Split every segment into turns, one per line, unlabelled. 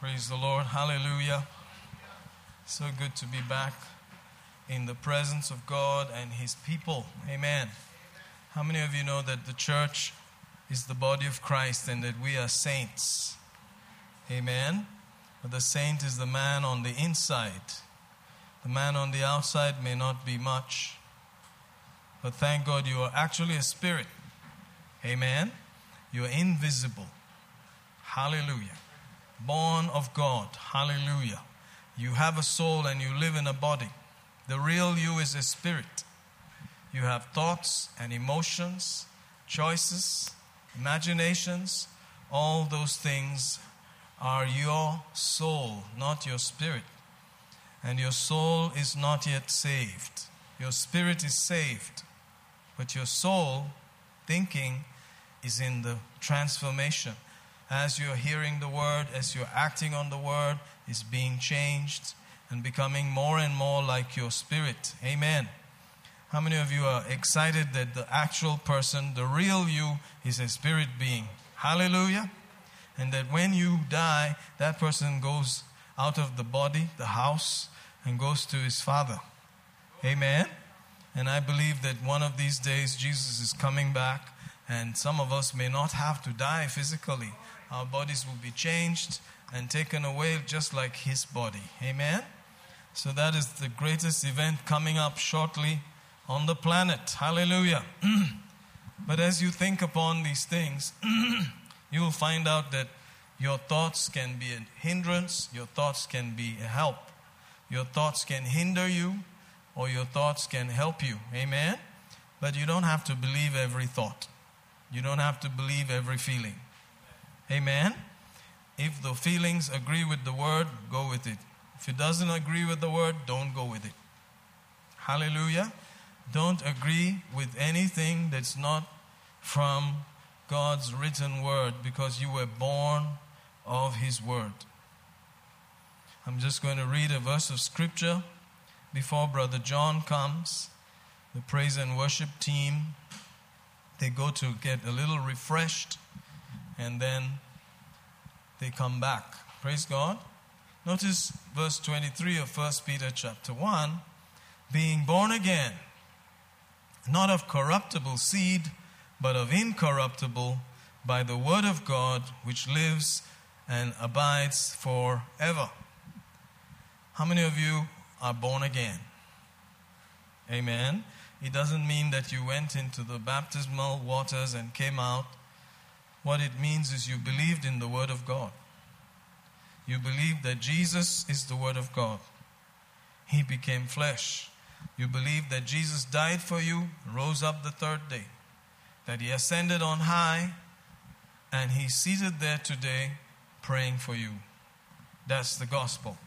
Praise the Lord. Hallelujah. So good to be back in the presence of God and His people. Amen. How many of you know that the church is the body of Christ and that we are saints? Amen. But the saint is the man on the inside. The man on the outside may not be much, but thank God you are actually a spirit. Amen. You are invisible. Hallelujah. Born of God. Hallelujah. You have a soul and you live in a body. The real you is a spirit. You have thoughts and emotions, choices, imaginations. All those things are your soul, not your spirit. And your soul is not yet saved. Your spirit is saved, but your soul, thinking, is in the transformation. As you're hearing the word, as you're acting on the word, is being changed and becoming more and more like your spirit. Amen. How many of you are excited that the actual person, the real you, is a spirit being? Hallelujah. And that when you die, that person goes out of the body, the house, and goes to his father. Amen. And I believe that one of these days Jesus is coming back, and some of us may not have to die physically. Our bodies will be changed and taken away just like his body. Amen. So that is the greatest event coming up shortly on the planet. Hallelujah. but as you think upon these things, you will find out that your thoughts can be a hindrance, your thoughts can be a help. Your thoughts can hinder you, or your thoughts can help you. Amen? But you don't have to believe every thought, you don't have to believe every feeling. Amen? If the feelings agree with the word, go with it. If it doesn't agree with the word, don't go with it. Hallelujah. Don't agree with anything that's not from God's written word because you were born of His word. I'm just going to read a verse of scripture before Brother John comes. The praise and worship team, they go to get a little refreshed and then they come back. Praise God. Notice verse 23 of 1 Peter chapter 1 being born again, not of corruptible seed, but of incorruptible, by the word of God, which lives and abides forever. How many of you are born again? Amen. It doesn't mean that you went into the baptismal waters and came out. What it means is you believed in the Word of God. You believe that Jesus is the Word of God. He became flesh. You believe that Jesus died for you, rose up the third day, that He ascended on high, and He's seated there today praying for you. That's the gospel.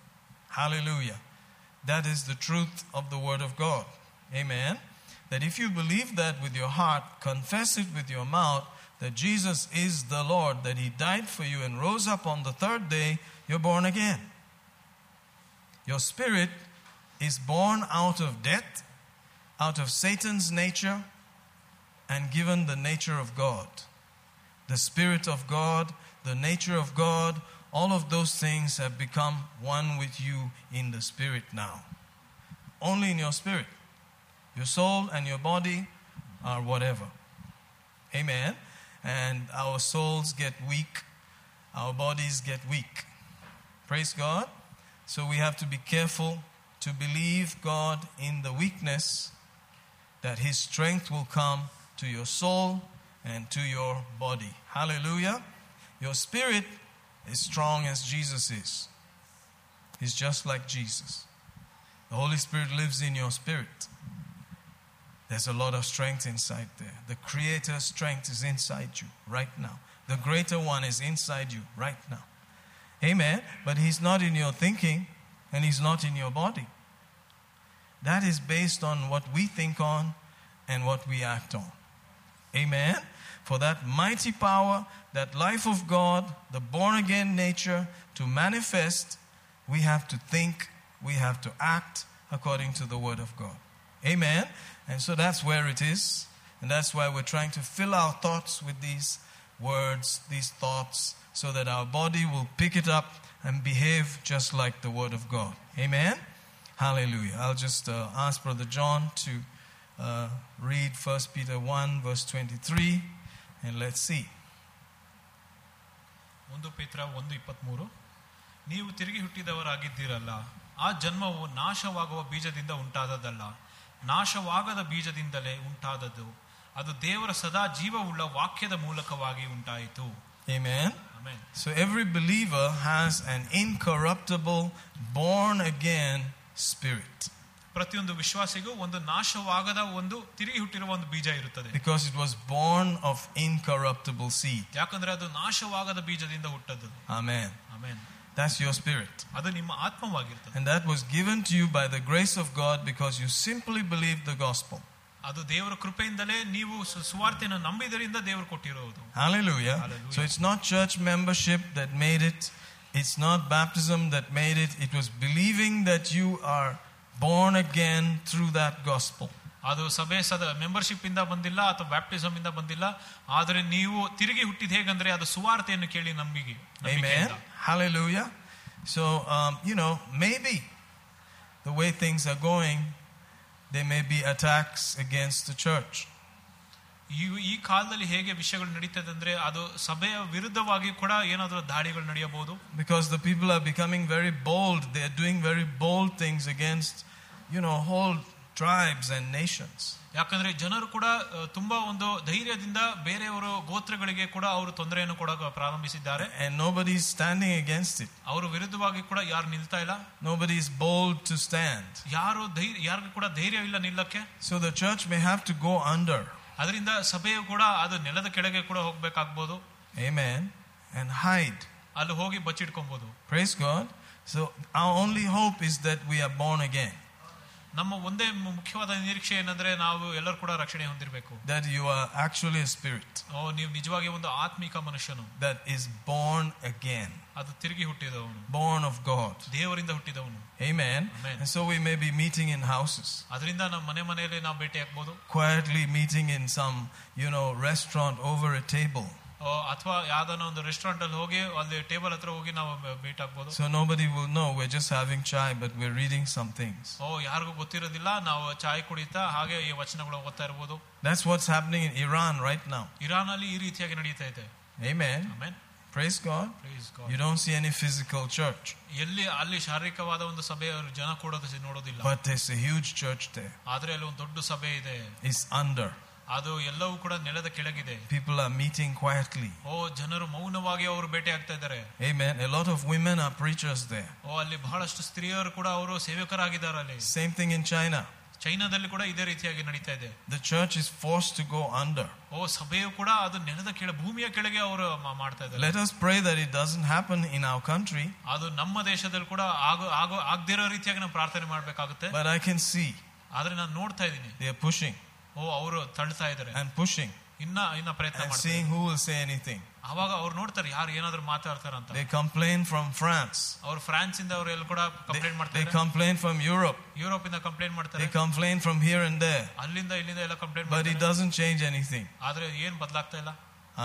Hallelujah. That is the truth of the Word of God. Amen. That if you believe that with your heart, confess it with your mouth, that Jesus is the Lord, that He died for you and rose up on the third day, you're born again. Your spirit is born out of death, out of Satan's nature, and given the nature of God. The Spirit of God, the nature of God, all of those things have become one with you in the Spirit now. Only in your spirit. Your soul and your body are whatever. Amen. And our souls get weak, our bodies get weak. Praise God. So we have to be careful to believe God in the weakness that His strength will come to your soul and to your body. Hallelujah. Your spirit is strong as Jesus is. He's just like Jesus. The Holy Spirit lives in your spirit. There's a lot of strength inside there. The Creator's strength is inside you right now. The greater one is inside you right now. Amen. But He's not in your thinking and He's not in your body. That is based on what we think on and what we act on. Amen. For that mighty power, that life of God, the born again nature to manifest, we have to think, we have to act according to the Word of God. Amen. And so that's where it is. And that's why we're trying to fill our thoughts with these words, these thoughts, so that our body will pick it up and behave just like the Word of God. Amen? Hallelujah. I'll just uh, ask Brother John to uh, read 1 Peter 1, verse 23, and let's see.
ಒಂದು ಪೇತ್ರ ಒಂದು ಇಪ್ಪತ್ಮೂರು ನೀವು ತಿರುಗಿ ಹುಟ್ಟಿದವರಾಗಿದ್ದೀರಲ್ಲ ಆ ಜನ್ಮವು ನಾಶವಾಗುವ ಬೀಜದಿಂದ ಉಂಟಾದದ್ದಲ್ಲ ನಾಶವಾಗದ ಬೀಜದಿಂದಲೇ ಉಂಟಾದದ್ದು ಅದು ದೇವರ ಸದಾ ಜೀವವುಳ್ಳ ವಾಕ್ಯದ ಮೂಲಕವಾಗಿ ಉಂಟಾಯಿತು
Amen?
ಆಮೇಲೆ
So every believer has an incorruptible, born again spirit
ಪ್ರತಿಯೊಂದು ವಿಶ್ವಾಸಿಗೂ ಒಂದು ನಾಶವಾಗದ ಒಂದು ತಿರುಗಿ ಹುಟ್ಟಿರುವ ಒಂದು ಬೀಜ ಇರುತ್ತದೆ
because it was born of incorruptible seed.
ಯಾಕಂದ್ರೆ ಅದು ನಾಶವಾಗದ ಬೀಜದಿಂದ ಹುಟ್ಟದ್ದು
Amen.
ಆಮೇಲೆ
That's your spirit.
ಅದು ನಿಮ್ಮ ಆತ್ಮವಾಗಿರ್ತದೆ
And that was given to you by the grace of God because you simply believed the gospel.
ಅದು ದೇವರ ಕೃಪೆಯಿಂದಲೇ ನೀವು ಸು- ಸುವಾರ್ತೆಯನ್ನು ನಂಬಿದರಿಂದ ದೇವರು ಕೊಟ್ಟಿರುವುದು
Hallelujah.
Hallelujah.
So it's not church membership that made it, it's not baptism that made it, it was believing that you are born again through that gospel.
ಅದು ಸಭೆ ಸದ membership ಇಂದ ಬಂದಿಲ್ಲ ಅಥವಾ ಬ್ಯಾಪ್ಟಿಸಮ್ ಇಂದ ಬಂದಿಲ್ಲ ಆದರೆ ನೀವು ತಿರುಗಿ ಹುಟ್ಟಿದ ಹೇಗಂದ್ರೆ ಅದು ಸುವಾರ್ತೆಯನ್ನು ಕೇಳಿ ನಂಬಿಕೆ
Amen.
ನಂಬಿಕೆಯಿಂದ.
Hallelujah. So, um, you know, maybe the way things are going, there may be attacks against the church.
ಈ ಈ ಕಾಲದಲ್ಲಿ ಹೇಗೆ ವಿಷಯಗಳು ನಡೀತದೆ ಅಂದ್ರೆ ಅದು ಸಭೆಯ ವಿರುದ್ಧವಾಗಿ ಕೂಡ ಏನಾದರೂ ದಾಳಿಗಳು ನಡೆಯಬಹುದು
Because the people are becoming very bold. They are doing very bold things against, you know, whole tribes and nations.
ಯಾಕಂದ್ರೆ ಜನರು ಕೂಡ ಅಹ್, ತುಂಬಾ ಒಂದು ಧೈರ್ಯದಿಂದ ಬೇರೆಯವರು ಗೋತ್ರಗಳಿಗೆ ಕೂಡ ಅವರು ತೊಂದರೆಯನ್ನು ಕೊಡಕ ಪ್ರಾರಂಭಿಸಿದ್ದಾರೆ
And nobody is standing against it.
ಅವರು ವಿರುದ್ಧವಾಗಿ ಕೂಡ ಯಾರು ನಿಲ್ತಾ ಇಲ್ಲ
Nobody is bold to stand.
ಯಾರು ಧೈರ್ಯ ಯಾರಿಗೂ ಕೂಡ ಧೈರ್ಯ ಇಲ್ಲ ನಿಲ್ಲಕ್ಕೆ
So the church may have to go under.
ಅದರಿಂದ ಸಭೆಯು ಕೂಡ ಅದು ನೆಲದ ಕೆಳಗೆ ಕೂಡ ಹೋಗ್ಬೇಕಾಗ್ಬೋದು
Amen. And hide.
ಅಲ್ಲಿ ಹೋಗಿ ಬಚ್ಚಿಟ್ಕೊಬಹುದು
Praise God. So our only hope is that we are born again.
ನಮ್ಮ ಒಂದೇ ಮು- ಮುಖ್ಯವಾದ ನಿರೀಕ್ಷೆ ಏನಂದ್ರೆ ನಾವು ಎಲ್ಲರೂ ಕೂಡ ರಕ್ಷಣೆ ಹೊಂದಿರಬೇಕು
That you are actually a spirit
ಓ ನೀವು ನಿಜವಾಗಿ ಒಂದು ಆತ್ಮಿಕ ಮನುಷ್ಯನು
that is born again.
ಅದು ತಿರುಗಿ ಹುಟ್ಟಿದವನು
Born of God.
ದೇವರಿಂದ ಹುಟ್ಟಿದವನು
Amen.
Amen.
And so we may be meeting in houses.
ಅದರಿಂದ ನಮ್ಮ ಮನೆ ಮನೆಯಲ್ಲಿ ನಾವು ಭೇಟಿ ಆಗ್ಬೋದು
Quietly meeting in some, you know, restaurant over a table.
ಅಥವಾ ಯಾವ್ದಾನ ಒಂದು ರೆಸ್ಟೋರೆಂಟ್ ಅಲ್ಲಿ ಹೋಗಿ ಅಲ್ಲಿ ಟೇಬಲ್ ಹತ್ರ ಹೋಗಿ ನಾವು ಭೇಟಿ ಆಗ್ಬೋದು
So nobody will know we're just having chai, but we're reading some things.
ಓ ಯಾರಿಗೂ ಗೊತ್ತಿರೋದಿಲ್ಲ ನಾವು ಚಾಯ್ ಕುಡಿತಾ ಹಾಗೆ ಈ ವಚನಗಳು ಓದ್ತಾ ಇರ್ಬೋದು
That's what's happening in Iran right now.
Iran ಅಲ್ಲಿ ಈ ರೀತಿಯಾಗಿ ನಡೀತಾ ಇದೆ
Amen.
ಆಮೇಲೆ
Praise God. You don't see any physical church,
ಎಲ್ಲಿ ಅಲ್ಲಿ ಶಾರೀರಿಕವಾದ ಒಂದು ಸಭೆ ಅವ್ರು ಜನ ಕೂಡೋದು ಸಿ- ನೋಡೋದಿಲ್ಲ
but there's a huge church there.
ಆದ್ರೆ ಅಲ್ಲಿ ಒಂದು ದೊಡ್ಡ ಸಭೆ ಇದೆ
It's under.
ಅದು ಎಲ್ಲವೂ ಕೂಡ ನೆಲದ ಕೆಳಗಿದೆ
People are meeting quietly.
ಓ ಜನರು ಮೌನವಾಗಿ ಅವರು ಭೇಟಿ ಆಗ್ತಾ ಇದ್ದಾರೆ
Amen. A lot of women are preachers there.
ಓ ಅಲ್ಲಿ ಬಹಳಷ್ಟು ಸ್ತ್ರೀಯರು ಕೂಡ ಅವರು ಸೇವಕರಾಗಿದ್ದಾರೆ ಅಲ್ಲಿ
Same thing in China.
ಚೈನಾದಲ್ಲಿ ಕೂಡ ಇದೇ ರೀತಿಯಾಗಿ ನಡೀತಾ ಇದೆ
The church is forced to go under.
ಓ ಸಭೆಯು ಕೂಡ ಅದು ನೆಲದ ಕೆಳ ಭೂಮಿಯ ಕೆಳಗೆ ಅವರು ಮಾಡ್ತಾ ಇದ್ದಾರೆ
Let us pray that it doesn't happen in our country,
ಅದು ನಮ್ಮ ದೇಶದಲ್ಲಿ ಕೂಡ ಆಗೋ ಆಗೋ ಆಗದಿರೋ ರೀತಿಯಾಗಿ ನಾವು ಪ್ರಾರ್ಥನೆ ಮಾಡಬೇಕಾಗುತ್ತೆ
but I can see
ಆದ್ರೆ ನಾನು ನೋಡ್ತಾ ಇದ್ದೀನಿ
they are pushing
ಓ ಅವರು ತಳ್ತಾ ಇದ್ದಾರೆ
and pushing
ಇನ್ನ ಇನ್ನ ಪ್ರಯತ್ನ
and
ಮಾಡ್ತಾರೆ
seeing who will say anything.
ಅವಾಗ ಅವ್ರು ನೋಡ್ತಾರೆ ಯಾರು ಏನಾದ್ರು ಮಾತಾಡ್ತಾರಂತ
They complain from France.
ಅವ್ರು ಫ್ರಾನ್ಸ್ ಇಂದ ಅವ್ರು ಎಲ್ಲ ಕೂಡ
They,
ಕಂಪ್ಲೇಂಟ್
they
ಮಾಡ್ತಾರೆ
complain from Europe.
ಯುರೋಪ್ ಇಂದ ಕಂಪ್ಲೇಂಟ್ ಮಾಡ್ತಾರೆ
They complain from here and there.
ಅಲ್ಲಿಂದ ಇಲ್ಲಿಂದ ಎಲ್ಲ ಕಂಪ್ಲೇಂಟ್
But it
ಮಾಡ್ತಾರೆ
doesn't change anything.
ಆದ್ರೆ ಏನ್ ಬದಲಾಗ್ತಾ ಇಲ್ಲ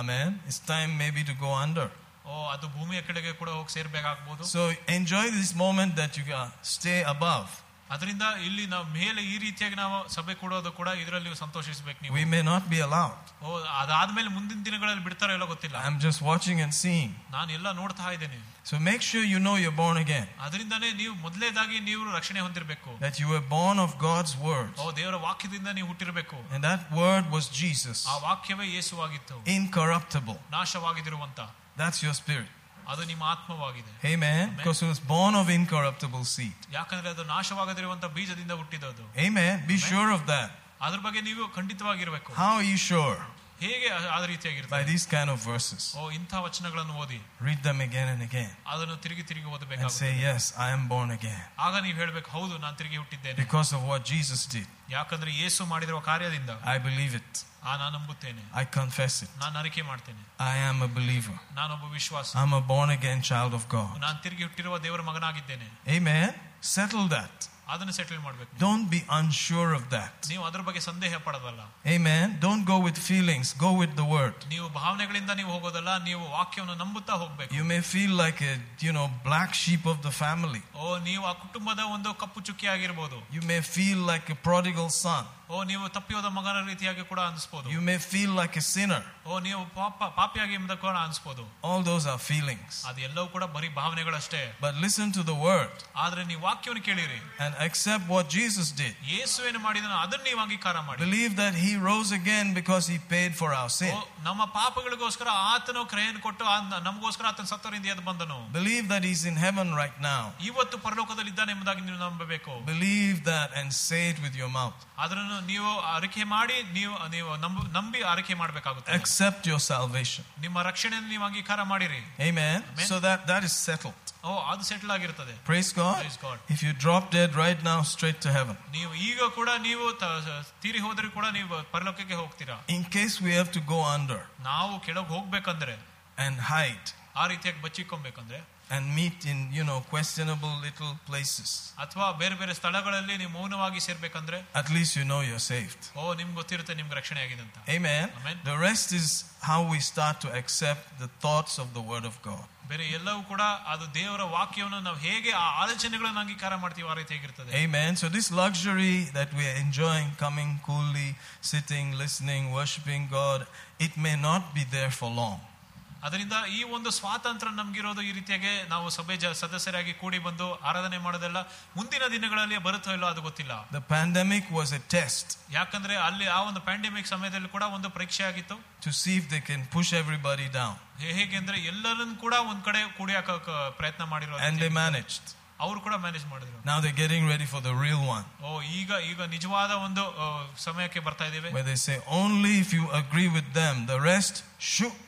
Amen. It's time maybe to go under.
ಓ ಅದು ಭೂಮಿಯ ಕೆಳಗೆ ಕೂಡ ಹೋಗಿ ಸೇರ್ಬೇಕಾಗ್ಬೋದು
So enjoy this moment that you can stay above.
ಅದರಿಂದ ಇಲ್ಲಿ ನಾವು ಮೇಲೆ ಈ ರೀತಿಯಾಗಿ ನಾವು ಸಭೆ ಕೊಡೋದು ಕೂಡ ಇದರಲ್ಲಿ ನೀವು ಸಂತೋಷಿಸ್ಬೇಕು ನೀವು
We may not be allowed.
ಓ ಅದಾದ್ಮೇಲೆ ಮುಂದಿನ ದಿನಗಳಲ್ಲಿ ಬಿಡ್ತಾರೋ ಎಲ್ಲ ಗೊತ್ತಿಲ್ಲ
I'm just watching and seeing.
ನಾನು ಎಲ್ಲ ನೋಡ್ತಾ ಇದ್ದೇನೆ
So make sure you know you're born again.
ಅದರಿಂದಾನೇ ನೀವು ಮೊದಲೇದಾಗಿ ನೀವು ರಕ್ಷಣೆ ಹೊಂದಿರಬೇಕು
That you were born of God's word.
ಓ ದೇವರ ವಾಕ್ಯದಿಂದ ನೀವು ಹುಟ್ಟಿರಬೇಕು
And that word was Jesus.
ಆ ವಾಕ್ಯವೇ ಯೇಸುವಾಗಿತ್ತು
Incorruptible.
ನಾಶವಾಗಿದಿರುವಂತ
That's your spirit.
ಅದು ನಿಮ್ಮ ಆತ್ಮವಾಗಿದೆ
Amen. Because it was born of incorruptible seed.
ಯಾಕಂದ್ರೆ ಅದು ನಾಶವಾಗದಿರುವಂತ ಬೀಜದಿಂದ ಹುಟ್ಟಿದದು
Amen. Be sure of that.
ಅದ್ರ ಬಗ್ಗೆ ನೀವು ಖಂಡಿತವಾಗಿರ್ಬೇಕು
How are you sure?
ಹೇಗೆ ಆ- ಆ
By
ರೀತಿಯಾಗಿರ್ತದೆ
these kind of verses.
ಓ ಇಂಥ ವಚನಗಳನ್ನು ಓದಿ
Read them again and again.
ಅದನ್ನು ತಿರುಗಿ ತಿರುಗಿ
And
ಓದಬೇಕಾಗುತ್ತೆ
say, Yes, I am born again.
ಆಗ ನೀವು ಹೇಳ್ಬೇಕು ಹೌದು ನಾನು ತಿರುಗಿ ಹುಟ್ಟಿದ್ದೇನೆ
Because of what Jesus did.
ಯಾಕಂದ್ರೆ ಯೇಸು ಮಾಡಿರುವ ಕಾರ್ಯದಿಂದ
I believe it.
ಆ ನಾನು ನಂಬುತ್ತೇನೆ
I confess it.
ನಾನು ಅರಿಕೆ ಮಾಡ್ತೇನೆ
I am a believer.
ನಾನೊಬ್ಬ ವಿಶ್ವಾಸ
I'm a born again child of God.
ನಾನು ತಿರುಗಿ ಹುಟ್ಟಿರುವ ದೇವರ ಮಗನಾಗಿದ್ದೇನೆ
Amen. Settle that.
ಅದನ್ನು ಸೆಟಲ್ ಮಾಡ್ಬೇಕು
Don't be unsure of that.
ನೀವು ಅದ್ರ ಬಗ್ಗೆ ಸಂದೇಹ ಪಡೋದಲ್ಲ
Amen. Don't go with feelings, go with the word.
ನೀವು ಭಾವನೆಗಳಿಂದ ನೀವು ಹೋಗೋದಲ್ಲ ನೀವು ವಾಕ್ಯವನ್ನು ನಂಬುತ್ತಾ ಹೋಗ್ಬೇಕು
You may feel like a, you know, black sheep of the family.
ಓ ನೀವು ಆ ಕುಟುಂಬದ ಒಂದು ಕಪ್ಪು ಚುಕ್ಕಿ ಆಗಿರ್ಬೋದು
You may feel like a prodigal son.
ಓ ನೀವು ತಪ್ಪಿಯೋದ ಮಗನ ರೀತಿಯಾಗಿ ಕೂಡ ಅನ್ಸ್ಬೋದು
You may feel like a sinner.
ಓ ನೀವು ಪಾಪ ಪಾಪಿಯಾಗಿ ಎಂಬ ಕೂಡ ಅನ್ಸ್ಬೋದು
All those are feelings.
ಅದು ಎಲ್ಲವೂ ಕೂಡ ಬರೀ ಭಾವನೆಗಳಷ್ಟೇ
But listen to the word
ಆದ್ರೆ ನೀವು ವಾಕ್ಯವನ್ನು ಕೇಳಿರಿ
and accept what Jesus did.
ಯೇಸು ಏನು ಮಾಡಿದನೋ ಅದನ್ನ ನೀವು ಅಂಗೀಕಾರ ಮಾಡಿ
Believe that he rose again because he paid for our sin.
ಓ, ನಮ್ಮ ಪಾಪಗಳಿಗೋಸ್ಕರ ಆತನು ಕ್ರಯನ್ ಕೊಟ್ಟು ಆ- ನಮಗೋಸ್ಕರ ಆತನ ಸತ್ತವರಿಂದ ಎದ್ದು ಬಂದನು
Believe that he's in heaven right now.
ಇವತ್ತು ಪರಲೋಕದಲ್ಲಿ ಇದ್ದಾನೆ ಎಂಬುದಾಗಿ ನೀವು ನಂಬಬೇಕು
Believe that and say it with your mouth.
ಅದನ್ನು ನೀವು ಅರಿಕೆ ಮಾಡಿ ನೀವು ನೀವು ನಂಬ ನಂಬಿ ಅರಿಕೆ ಮಾಡಬೇಕಾಗುತ್ತೆ
Accept your salvation.
ನಿಮ್ಮ ರಕ್ಷಣೆಯನ್ನು ನೀವು ಅಂಗೀಕಾರ ಮಾಡಿರಿ
Amen.
Amen.
So that that is settled.
ಓ ಅದು ಸೆಟಲ್ ಆಗಿರ್ತದೆ
Praise God.
Praise God.
If you drop dead right now, straight to heaven.
ನೀವು ಈಗ ಕೂಡ ನೀವು ತ- ತೀರಿ ಹೋದ್ರೆ ಕೂಡ ನೀವು ಪರಲೋಕಕ್ಕೆ ಹೋಗ್ತೀರಾ
In case we have to go under
ನಾವು ಕೆಳಗೆ ಹೋಗ್ಬೇಕಂದ್ರೆ
and hide
ಆ ರೀತಿಯಾಗಿ ಬಚ್ಚಿಕೊಬೇಕಂದ್ರೆ
and meet in, you know, questionable little places,
ಅಥವಾ ಬೇರೆ ಬೇರೆ ಸ್ಥಳಗಳಲ್ಲಿ ನೀವು ಮೌನವಾಗಿ ಸೇರ್ಬೇಕಂದ್ರೆ
at least you know you're saved.
ಓ ನಿಮ್ಗೆ ಗೊತ್ತಿರುತ್ತೆ ನಿಮ್ಗೆ ರಕ್ಷಣೆ ಆಗಿದೆ ಅಂತ
Amen.
Amen.
The rest is how we start to accept the thoughts of the Word of God.
ಬೇರೆ ಎಲ್ಲವೂ ಕೂಡ ಅದು ದೇವರ ವಾಕ್ಯವನ್ನು ನಾವು ಹೇಗೆ ಆ ಆಲೋಚನೆಗಳನ್ನು ಅಂಗೀಕಾರ ಮಾಡ್ತೀವಿ ಆ ರೀತಿಯಾಗಿರ್ತದೆ
Amen. So, this luxury that we are enjoying, coming coolly, sitting, listening, worshiping God, it may not be there for long.
ಅದರಿಂದ ಈ ಒಂದು ಸ್ವಾತಂತ್ರ್ಯ ನಮಗಿರೋದು ಈ ರೀತಿಯಾಗಿ ನಾವು ಸಭೆ ಸದಸ್ಯರಾಗಿ ಕೂಡಿ ಬಂದು ಆರಾಧನೆ ಮಾಡೋದೆಲ್ಲ ಮುಂದಿನ ದಿನಗಳಲ್ಲಿ ಬರುತ್ತೋ ಇಲ್ಲೋ ಅದು ಗೊತ್ತಿಲ್ಲ.
The pandemic was a test
ಯಾಕಂದ್ರೆ ಅಲ್ಲಿ ಆ ಒಂದು ಪ್ಯಾಂಡಮಿಕ್ ಸಮಯದಲ್ಲಿ ಕೂಡ ಒಂದು ಪರೀಕ್ಷೆ ಆಗಿತ್ತು.
To see they can push everybody down
ಹೇಗೆಂದ್ರೆ ಎಲ್ಲರನ್ನು ಕೂಡ ಒಂದ್ ಕಡೆ ಕುಡಿಯಾಕ ಪ್ರಯತ್ನ ಮಾಡಿರೋ
ಅಂಡ್ ದೇ ಮ್ಯಾನೇಜ್
ಅವರು ಕೂಡ ಮ್ಯಾನೇಜ್ ಮಾಡಿದ್ರು.
ನಾವು they getting ready for the real one
oh ಈಗ ಈಗ ನಿಜವಾದ ಒಂದು ಸಮಯಕ್ಕೆ ಬರ್ತಾ ಇದ್ದೇವೆ.
They say only if you agree with them the rest should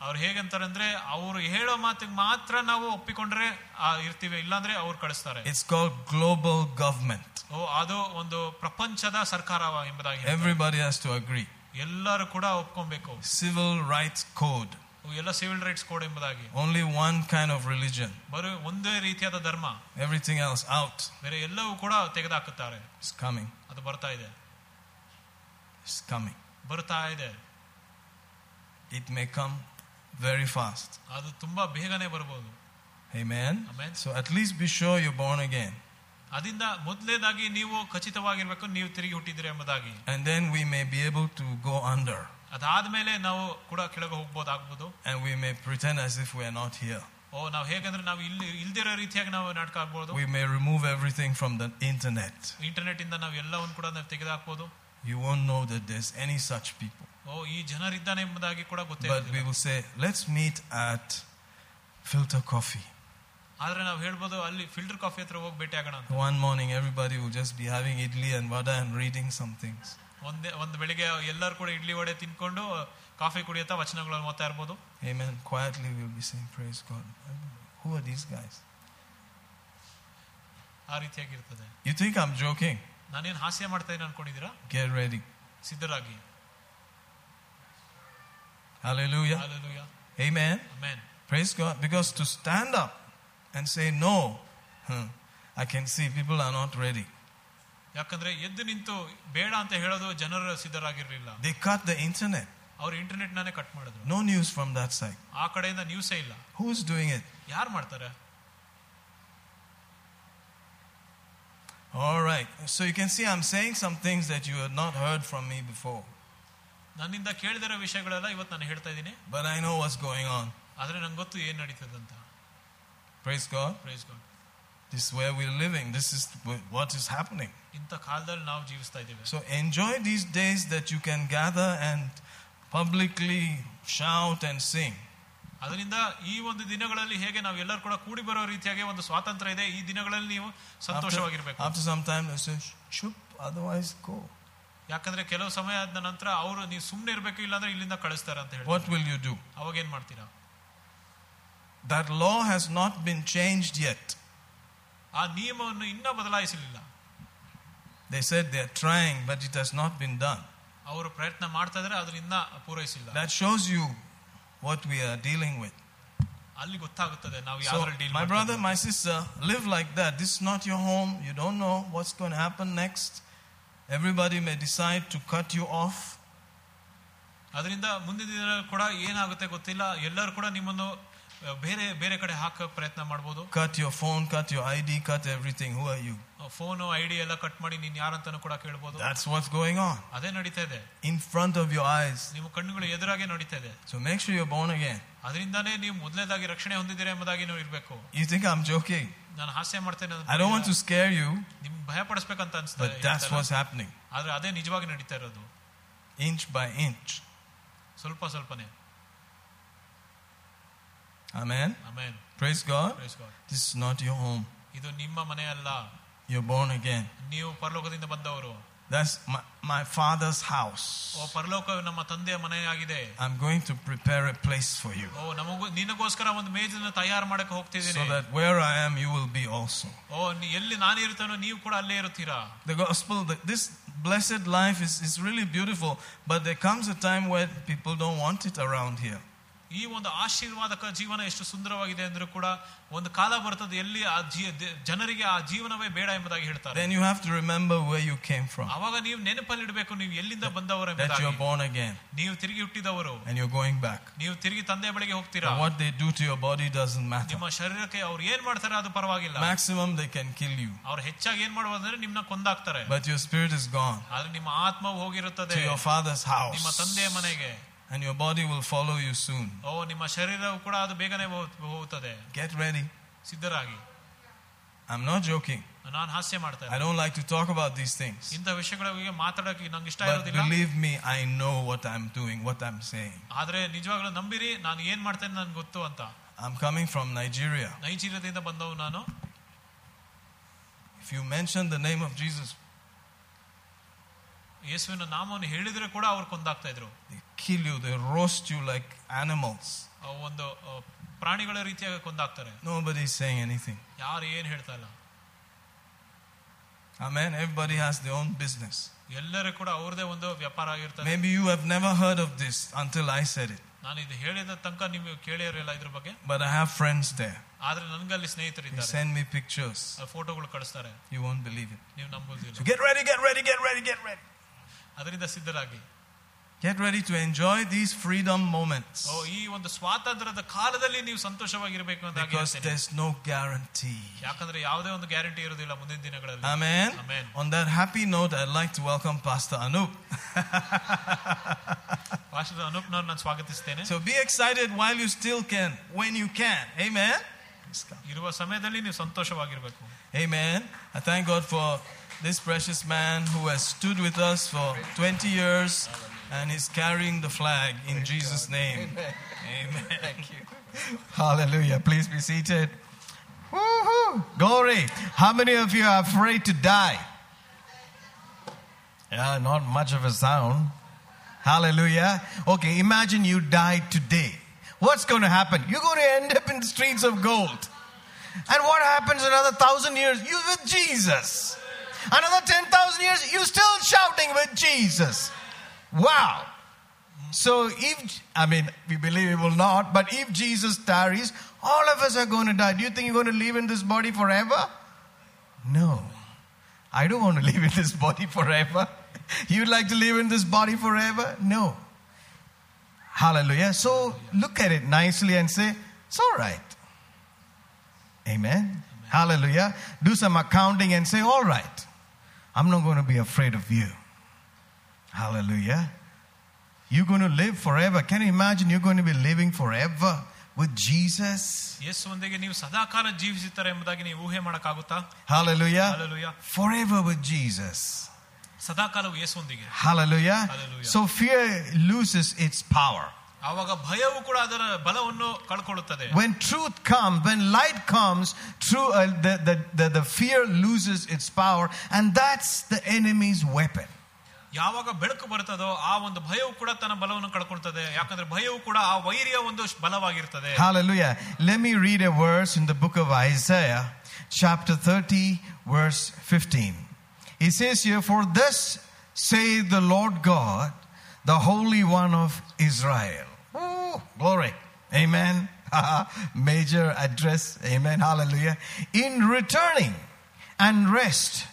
ಅವ್ರು ಹೇಗಂತಾರೆ ಅಂದ್ರೆ ಅವ್ರು ಹೇಳೋ ಮಾತಿಗೆ ಮಾತ್ರ ನಾವು ಒಪ್ಪಿಕೊಂಡ್ರೆ ಆ, ಇರ್ತೀವಿ ಇಲ್ಲಾಂದ್ರೆ ಅವ್ರು ಕಳಿಸ್ತಾರೆ
It's called global government.
ಓ ಅದು ಒಂದು ಪ್ರಪಂಚದ ಸರ್ಕಾರ ಎಂಬುದಾಗಿ ಹೇಳ್ತಾರೆ.
Everybody has to agree.
ಎಲ್ಲರೂ ಕೂಡ ಒಪ್ಕೊಬೇಕು
Civil rights code.
ಓ, ಎಲ್ಲ ಸಿವಿಲ್ ರೈಟ್ಸ್ ಕೋಡ್ ಎಂಬುದಾಗಿ
Only one kind of religion.
ಬರೀ ಒಂದೇ ರೀತಿಯಾದ ಧರ್ಮ
Everything else out.
ಬೇರೆ ಎಲ್ಲವೂ ಕೂಡ ತೆಗೆದುಹಾಕುತ್ತಾರೆ
It's coming.
ಅದು ಬರ್ತಾ ಇದೆ
It's coming.
ಬರ್ತಾ ಇದೆ
It may come very fast.
ಅದು ತುಂಬಾ ಬೇಗನೆ ಬರ್ಬೋದು
Amen.
Amen.
So at least be sure you're born again.
ಅದರಿಂದ ಮೊದಲನೇದಾಗಿ ನೀವು ಖಚಿತವಾಗಿರ್ಬೇಕು ನೀವು ತಿರುಗಿ ಹುಟ್ಟಿದಿರಿ ಎಂಬುದಾಗಿ
And then we may be able to go under.
ಅದಾದ್ಮೇಲೆ ನಾವು ಕೂಡ ಕೆಳಗೆ ಹೋಗ್ಬೋದು ಆಗ್ಬೋದು
And we may pretend as if we are not here.
ಓ ನಾವು ಹೇಗಂದ್ರೆ ನಾವು ಇಲ್ಲಿ ಇಲ್ದಿರೋ ರೀತಿಯಾಗಿ ನಾವು ನಾಟಕ ಆಗ್ಬೋದು
We may remove everything from the internet.
Internet ಇಂದ ನಾವು ಎಲ್ಲವನ್ನು ಕೂಡ ನಾವು ತೆಗೆದುಹಾಕ್ಬೋದು
You won't know that there's any such people.
ಓ ಈ ಜನರಿದ್ದಾನೆ ಎಂಬುದಾಗಿ ಕೂಡ ಗೊತ್ತೇ
But we
ಇರೋದಿಲ್ಲ.
will say, let's meet at Filter Coffee.
ಆದ್ರೆ ನಾವು ಹೇಳ್ಬೋದು ಅಲ್ಲಿ ಫಿಲ್ಟರ್ ಕಾಫಿ ಹತ್ರ ಹೋಗಿ ಭೇಟಿ ಆಗೋಣ ಅಂತ
One morning, everybody will just be having idli and vada and reading some things.
ಒಂದೇ ಒಂದು ಬೆಳಿಗ್ಗೆ ಎಲ್ಲರೂ ಕೂಡ ಇಡ್ಲಿ ವಡೆ ತಿನ್ಕೊಂಡು ಕಾಫಿ ಕುಡಿಯುತ್ತಾ ವಚನಗಳನ್ನು ಓದ್ತಾ ಇರ್ಬೋದು
Amen. Quietly, we'll be saying, Praise God. Who are these guys?
ಆ ರೀತಿಯಾಗಿರ್ತದೆ
You think I'm joking?
ನಾನೇನು ಹಾಸ್ಯ ಮಾಡ್ತಾ ಇದ್ದೀನಿ ಅನ್ಕೊಂಡಿದ್ದೀರಾ
Get ready.
ಸಿದ್ಧರಾಗಿ
Hallelujah.
Hallelujah.
Amen.
Amen.
Praise God. Because to stand up and say no, huh, I can see people are not ready.
ಯಾಕಂದ್ರೆ ಎದ್ದು ನಿಂತು ಬೇಡ ಅಂತ ಹೇಳೋದು ಜನರು ಸಿದ್ಧರಾಗಿರ್ಲಿಲ್ಲ
They cut the internet.
ಅವ್ರು ಇಂಟರ್ನೆಟ್ ನಾನೇ ಕಟ್ ಮಾಡಿದ್ರು
No news from that side.
ಆ ಕಡೆಯಿಂದ ನ್ಯೂಸೇ ಇಲ್ಲ
Who's doing it?
ಯಾರು ಮಾಡ್ತಾರೆ
All right. So you can see I'm saying some things that you had not heard from me before.
ನನ್ನಿಂದ ಕೇಳಿದಿರೋ ವಿಷಯಗಳೆಲ್ಲ ಇವತ್ತು ನಾನು ಹೇಳ್ತಾ ಇದ್ದೀನಿ
But I know what's going on.
ಆದ್ರೆ ನಂಗೆ ಗೊತ್ತು ಏನ್ ನಡೀತದೆ ಅಂತ
Praise God.
Price God
This is where we're living. This is what is happening.
ಇಂಥ ಕಾಲದಲ್ಲಿ ನಾವು ಜೀವಿಸ್ತಾ ಇದ್ದೀವಿ
So enjoy these days that you can gather and publicly shout and sing.
ಅದರಿಂದ ಈ ಒಂದು ದಿನಗಳಲ್ಲಿ ಹೇಗೆ ನಾವು ಎಲ್ಲರೂ ಕೂಡ ಕೂಡಿ ಬರೋ ರೀತಿಯಾಗಿ ಒಂದು ಸ್ವಾತಂತ್ರ್ಯ ಇದೆ ಈ ದಿನಗಳಲ್ಲಿ ನೀವು
After,
ಸಂತೋಷವಾಗಿರ್ಬೇಕು
after some time, they say, "Shoop, otherwise go.
ಯಾಕಂದ್ರೆ ಕೆಲವು ಸಮಯ ಆದ ನಂತರ ಅವರು ನೀವು ಸುಮ್ಮನೆ ಇರ್ಬೇಕು ಇಲ್ಲಾಂದ್ರೆ ಇಲ್ಲಿಂದ ಕಳಿಸ್ತಾರೆ ಅಂತ ಹೇಳಿ
What will you do?
ಅವಾಗ ಏನ್ ಮಾಡ್ತೀರಾ
That law has not been changed yet.
ಆ ನಿಯಮವನ್ನು ಇನ್ನೂ ಬದಲಾಯಿಸಲಿಲ್ಲ
They said they're trying, but it has not been done.
ಅವರು ಪ್ರಯತ್ನ ಮಾಡ್ತಾ ಇದ್ರೆ ಅದನ್ನ ಪೂರೈಸಿಲ್ಲ
That shows you what we are dealing with.
ಅಲ್ಲಿ ಗೊತ್ತಾಗುತ್ತದೆ ನಾವು
So,
ಯಾವ್ದ್ರಲ್ಲಿ deal
my brother, my sister, live like that. This is not your home. You don't know what's going to happen next. Everybody may decide to cut you off.
ಅದರಿಂದ ಮುಂದಿನ ದಿನ ಕೂಡ ಏನಾಗುತ್ತೆ ಗೊತ್ತಿಲ್ಲ ಎಲ್ಲರೂ ಕೂಡ ನಿಮ್ಮನ್ನು ಆ, ಬೇರೆ ಬೇರೆ ಕಡೆ ಹಾಕಕ್ ಪ್ರಯತ್ನ ಮಾಡ್ಬೋದು
Cut your phone, cut your ID, cut everything. Who are you?
Phone ID ಎಲ್ಲ ಕಟ್ ಮಾಡಿ ನೀನ್ ಯಾರಂತಾನು ಕೂಡ ಕೇಳ್ಬೋದು
That's what's going on
ಅದೇ ನಡೀತಾ ಇದೆ
in front of your eyes.
ನಿಮ್ಮ ಕಣ್ಣುಗಳು ಎದುರಾಗೆ ನಡೀತಾ ಇದೆ
So make sure you're born again.
ಅದರಿಂದಾನೇ ನೀವು ಮೊದಲನೇದಾಗಿ ರಕ್ಷಣೆ ಹೊಂದಿದ್ದೀರಾ ಎಂಬುದಾಗಿ ನೀವು ಇರ್ಬೇಕು
You think I'm joking?
ನಾನು ಹಾಸ್ಯ ಮಾಡ್ತೇನೆ ಅಂತ
I don't want to scare you,
ನಿಮ್ ಭಯ ಪಡಿಸ್ಬೇಕಂತ
but
ಅನ್ಸ್ತದೆ
that's what's happening.
ಆದ್ರೆ ಅದೇ ನಿಜವಾಗಿ ನಡೀತಾ ಇರೋದು
Inch by inch.
ಸ್ವಲ್ಪ ಸ್ವಲ್ಪನೇ
Amen.
Amen
Praise God.
Praise God.
This is not your home.
ಇದು ನಿಮ್ಮ ಮನೆ ಅಲ್ಲ
You're born again.
ನೀವು ಪರಲೋಕದಿಂದ ಬಂದವರು
That's my, my father's
O
house.
ಪರಲೋಕ ನಮ್ಮ ತಂದೆಯ ಮನೆಯಾಗಿದೆ
I'm going to prepare a place for you.
ಓ ನಮಗೂ ನಿನಗೋಸ್ಕರ ಒಂದು ಮೇಜನ್ನು ತಯಾರು ಮಾಡಕ್ಕೆ
So
ಹೋಗ್ತಿದ್ದೀನಿ
that where I am, you will be also.
ಓ ನೀ- ಎಲ್ಲಿ ನಾನು ಇರ್ತೇನೋ ನೀವು ಕೂಡ ಅಲ್ಲೇ ಇರುತ್ತೀರಾ
The gospel, the, this blessed life is, is really beautiful, but there comes a time where people don't want it around here.
ಈ ಒಂದು ಆಶೀರ್ವಾದಕ ಜೀವನ ಎಷ್ಟು ಸುಂದರವಾಗಿದೆ ಅಂದ್ರೂ ಕೂಡ ಒಂದು ಕಾಲ ಬರ್ತದೆ ಎಲ್ಲಿ ಆ ಜೀ ದೆ- ಜನರಿಗೆ ಆ ಜೀವನವೇ ಬೇಡ ಎಂಬುದಾಗಿ ಹೇಳ್ತಾರೆ
Then you have to remember where you came from,
ಅವಾಗ ನೀವು ನೆನಪಲ್ಲಿಡ್ಬೇಕು ನೀವು ಎಲ್ಲಿಂದ ಬಂದವರು
that
ಎಂಬುದಾಗಿ
you're born again
ನೀವು ತಿರುಗಿ ಹುಟ್ಟಿದವರು
and you're going back.
ನೀವು ತಿರುಗಿ ತಂದೆ ಬಳಿಗೆ ಹೋಗ್ತೀರಾ
And what they do to your body doesn't matter.
ನಿಮ್ಮ ಶರೀರಕ್ಕೆ ಅವ್ರು ಏನ್ ಮಾಡ್ತಾರೆ ಅದು ಪರವಾಗಿಲ್ಲ
Maximum, they can kill you,
ಅವ್ರು ಹೆಚ್ಚಾಗಿ ಏನ್ ಮಾಡುವುದು ಅಂದ್ರೆ ನಿಮ್ನ ಕೊಂದಾಕ್ತಾರೆ
but your spirit is gone
ಆದ್ರೆ ನಿಮ್ಮ ಆತ್ಮ ಹೋಗಿರುತ್ತದೆ
to your father's
ನಿಮ್ಮ
house,
ತಂದೆಯ ಮನೆಗೆ
and your body will follow you soon.
ಓ ನಿಮ್ಮ ಶರೀರವು ಕೂಡ ಅದು ಬೇಗನೆ ಹೋಗ್- ಹೋಗುತ್ತದೆ
Get ready.
ಸಿದ್ಧರಾಗಿ
I'm not joking.
ನಾನು ಹಾಸ್ಯ ಮಾಡ್ತಾ
I
ಇದ್ದೀನಿ
don't like to talk about these things.
ಇಂಥ ವಿಷಯಗಳ ಬಗ್ಗೆ ಮಾತಾಡಕ್ಕೆ ನಂಗೆ ಇಷ್ಟ
But
ಇರೋದಿಲ್ಲ
believe me, I know what I'm doing, what I'm saying.
ಆದ್ರೆ ನಿಜವಾಗ್ಲೂ ನಂಬಿರಿ ನಾನು ಏನ್ ಮಾಡ್ತೇನೆ ನನ್ಗೆ ಗೊತ್ತು ಅಂತ
I'm coming from Nigeria.
ನೈಜೀರಿಯಾದಿಂದ ಬಂದವು ನಾನು
If you mention the name of Jesus,
ಯೇಸುವಿನ ನಾಮವನ್ನು ಹೇಳಿದ್ರೆ ಕೂಡ ಅವ್ರು ಕೊಂದಾಗ್ತಾ ಇದ್ರು
they kill you, they roast you like animals.
ಅವು ಒಂದು ಆ, ಪ್ರಾಣಿಗಳ ರೀತಿಯಾಗಿ ಕೊಂದಾಗ್ತಾರೆ
Nobody's saying anything.
ಯಾರು ಏನ್ ಹೇಳ್ತಾ ಇಲ್ಲ
Amen. Everybody has their own business.
ಎಲ್ಲರೂ ಕೂಡ ಅವ್ರದೇ ಒಂದು ವ್ಯಾಪಾರ ಆಗಿರ್ತದೆ
Maybe you have never heard of this until I said it.
ನಾನು ಇದು ಹೇಳಿದ ತನಕ ನೀವು ಕೇಳಿರಲಿಲ್ಲ ಇದ್ರ ಬಗ್ಗೆ
But I have friends there.
ಆದ್ರೆ ನನ್ಗಲ್ಲಿ
They
ಸ್ನೇಹಿತರಿದ್ದಾರೆ
send me pictures.
ಆ ಫೋಟೋಗಳು ಕಳಿಸ್ತಾರೆ
You won't believe it.
ನೀವು ನಂಬೋದಿಲ್ಲ
So get ready, get ready, get ready, get ready.
ಅದರಿಂದ ಸಿದ್ಧರಾಗಿ
Get ready to enjoy these freedom moments. Because there's no guarantee. Amen.
Amen.
On that happy note I'd like to welcome Pastor
Anoop. Pastor Anoop
So be excited while you still can when you can. Amen. Amen. I thank God for this precious man who has stood with us for 20 years and is carrying the flag in Jesus' name. Amen.
Thank you. Hallelujah. Please be seated. Woohoo! Glory. How many of you are afraid to die? Yeah, not much of a sound. Hallelujah. Okay, imagine you died today. What's going to happen? You're going to end up in the streets of gold. And what happens another thousand years? You with Jesus. Another 10,000 years, you're still shouting with Jesus. Wow. So if, I mean, we believe he will not, but if Jesus tarries, all of us are going to die. Do you think you're going to live in this body forever? No. I don't want to live in this body forever. You'd like to live in this body forever? No. Hallelujah. So look at it nicely and say, it's all right. Amen. Hallelujah. Do some accounting and say, all right. I'm not going to be afraid of you. Hallelujah. You're going to live forever. Can you imagine you're going to be living forever with Jesus?
ಯೇಸುವೊಂದಿಗೆ ನೀವು ಸದಾಕಾಲ ಜೀವಿಸುತ್ತಾರೆ ಎಂಬುದಾಗಿ ನೀವು ಊಹೆ ಮಾಡಕ್ಕಾಗುತ್ತಾ
Hallelujah.
Hallelujah.
Forever with Jesus.
ಸದಾಕಾಲವು ಯೇಸುವೊಂದಿಗೆ
Hallelujah.
Hallelujah.
So fear loses its power.
ಆವಾಗ ಭಯವು ಕೂಡ ಅದರ ಬಲವನ್ನು ಕಳ್ಕೊಳ್ಳುತ್ತದೆ
When truth comes, when light comes, true, uh, the, the, the, the fear loses its power, and that's the enemy's weapon.
ಯಾವಾಗ ಬೆಳಕು ಬರ್ತದೋ ಆ ಒಂದು ಭಯವು ಕೂಡ ತನ್ನ ಬಲವನ್ನು ಕಳ್ಕೊಳ್ತದೆ ಯಾಕಂದ್ರೆ ಭಯವು ಕೂಡ ಆ ವೈರಿಯ ಒಂದು ಬಲವಾಗಿರ್ತದೆ
Hallelujah. Let me read a verse in the book of Isaiah, chapter 30, verse 15. It says here, For thus say the Lord God, the Holy One of Israel. Ooh, glory. Amen. Major address. Amen. Hallelujah. In returning and rest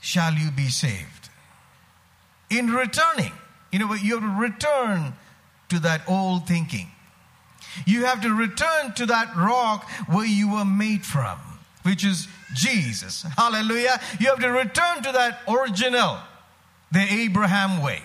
shall you be saved. In returning, you know, you have to return to that old thinking. You have to return to that rock where you were made from, which is Jesus. Hallelujah. You have to return to that original, the Abraham way,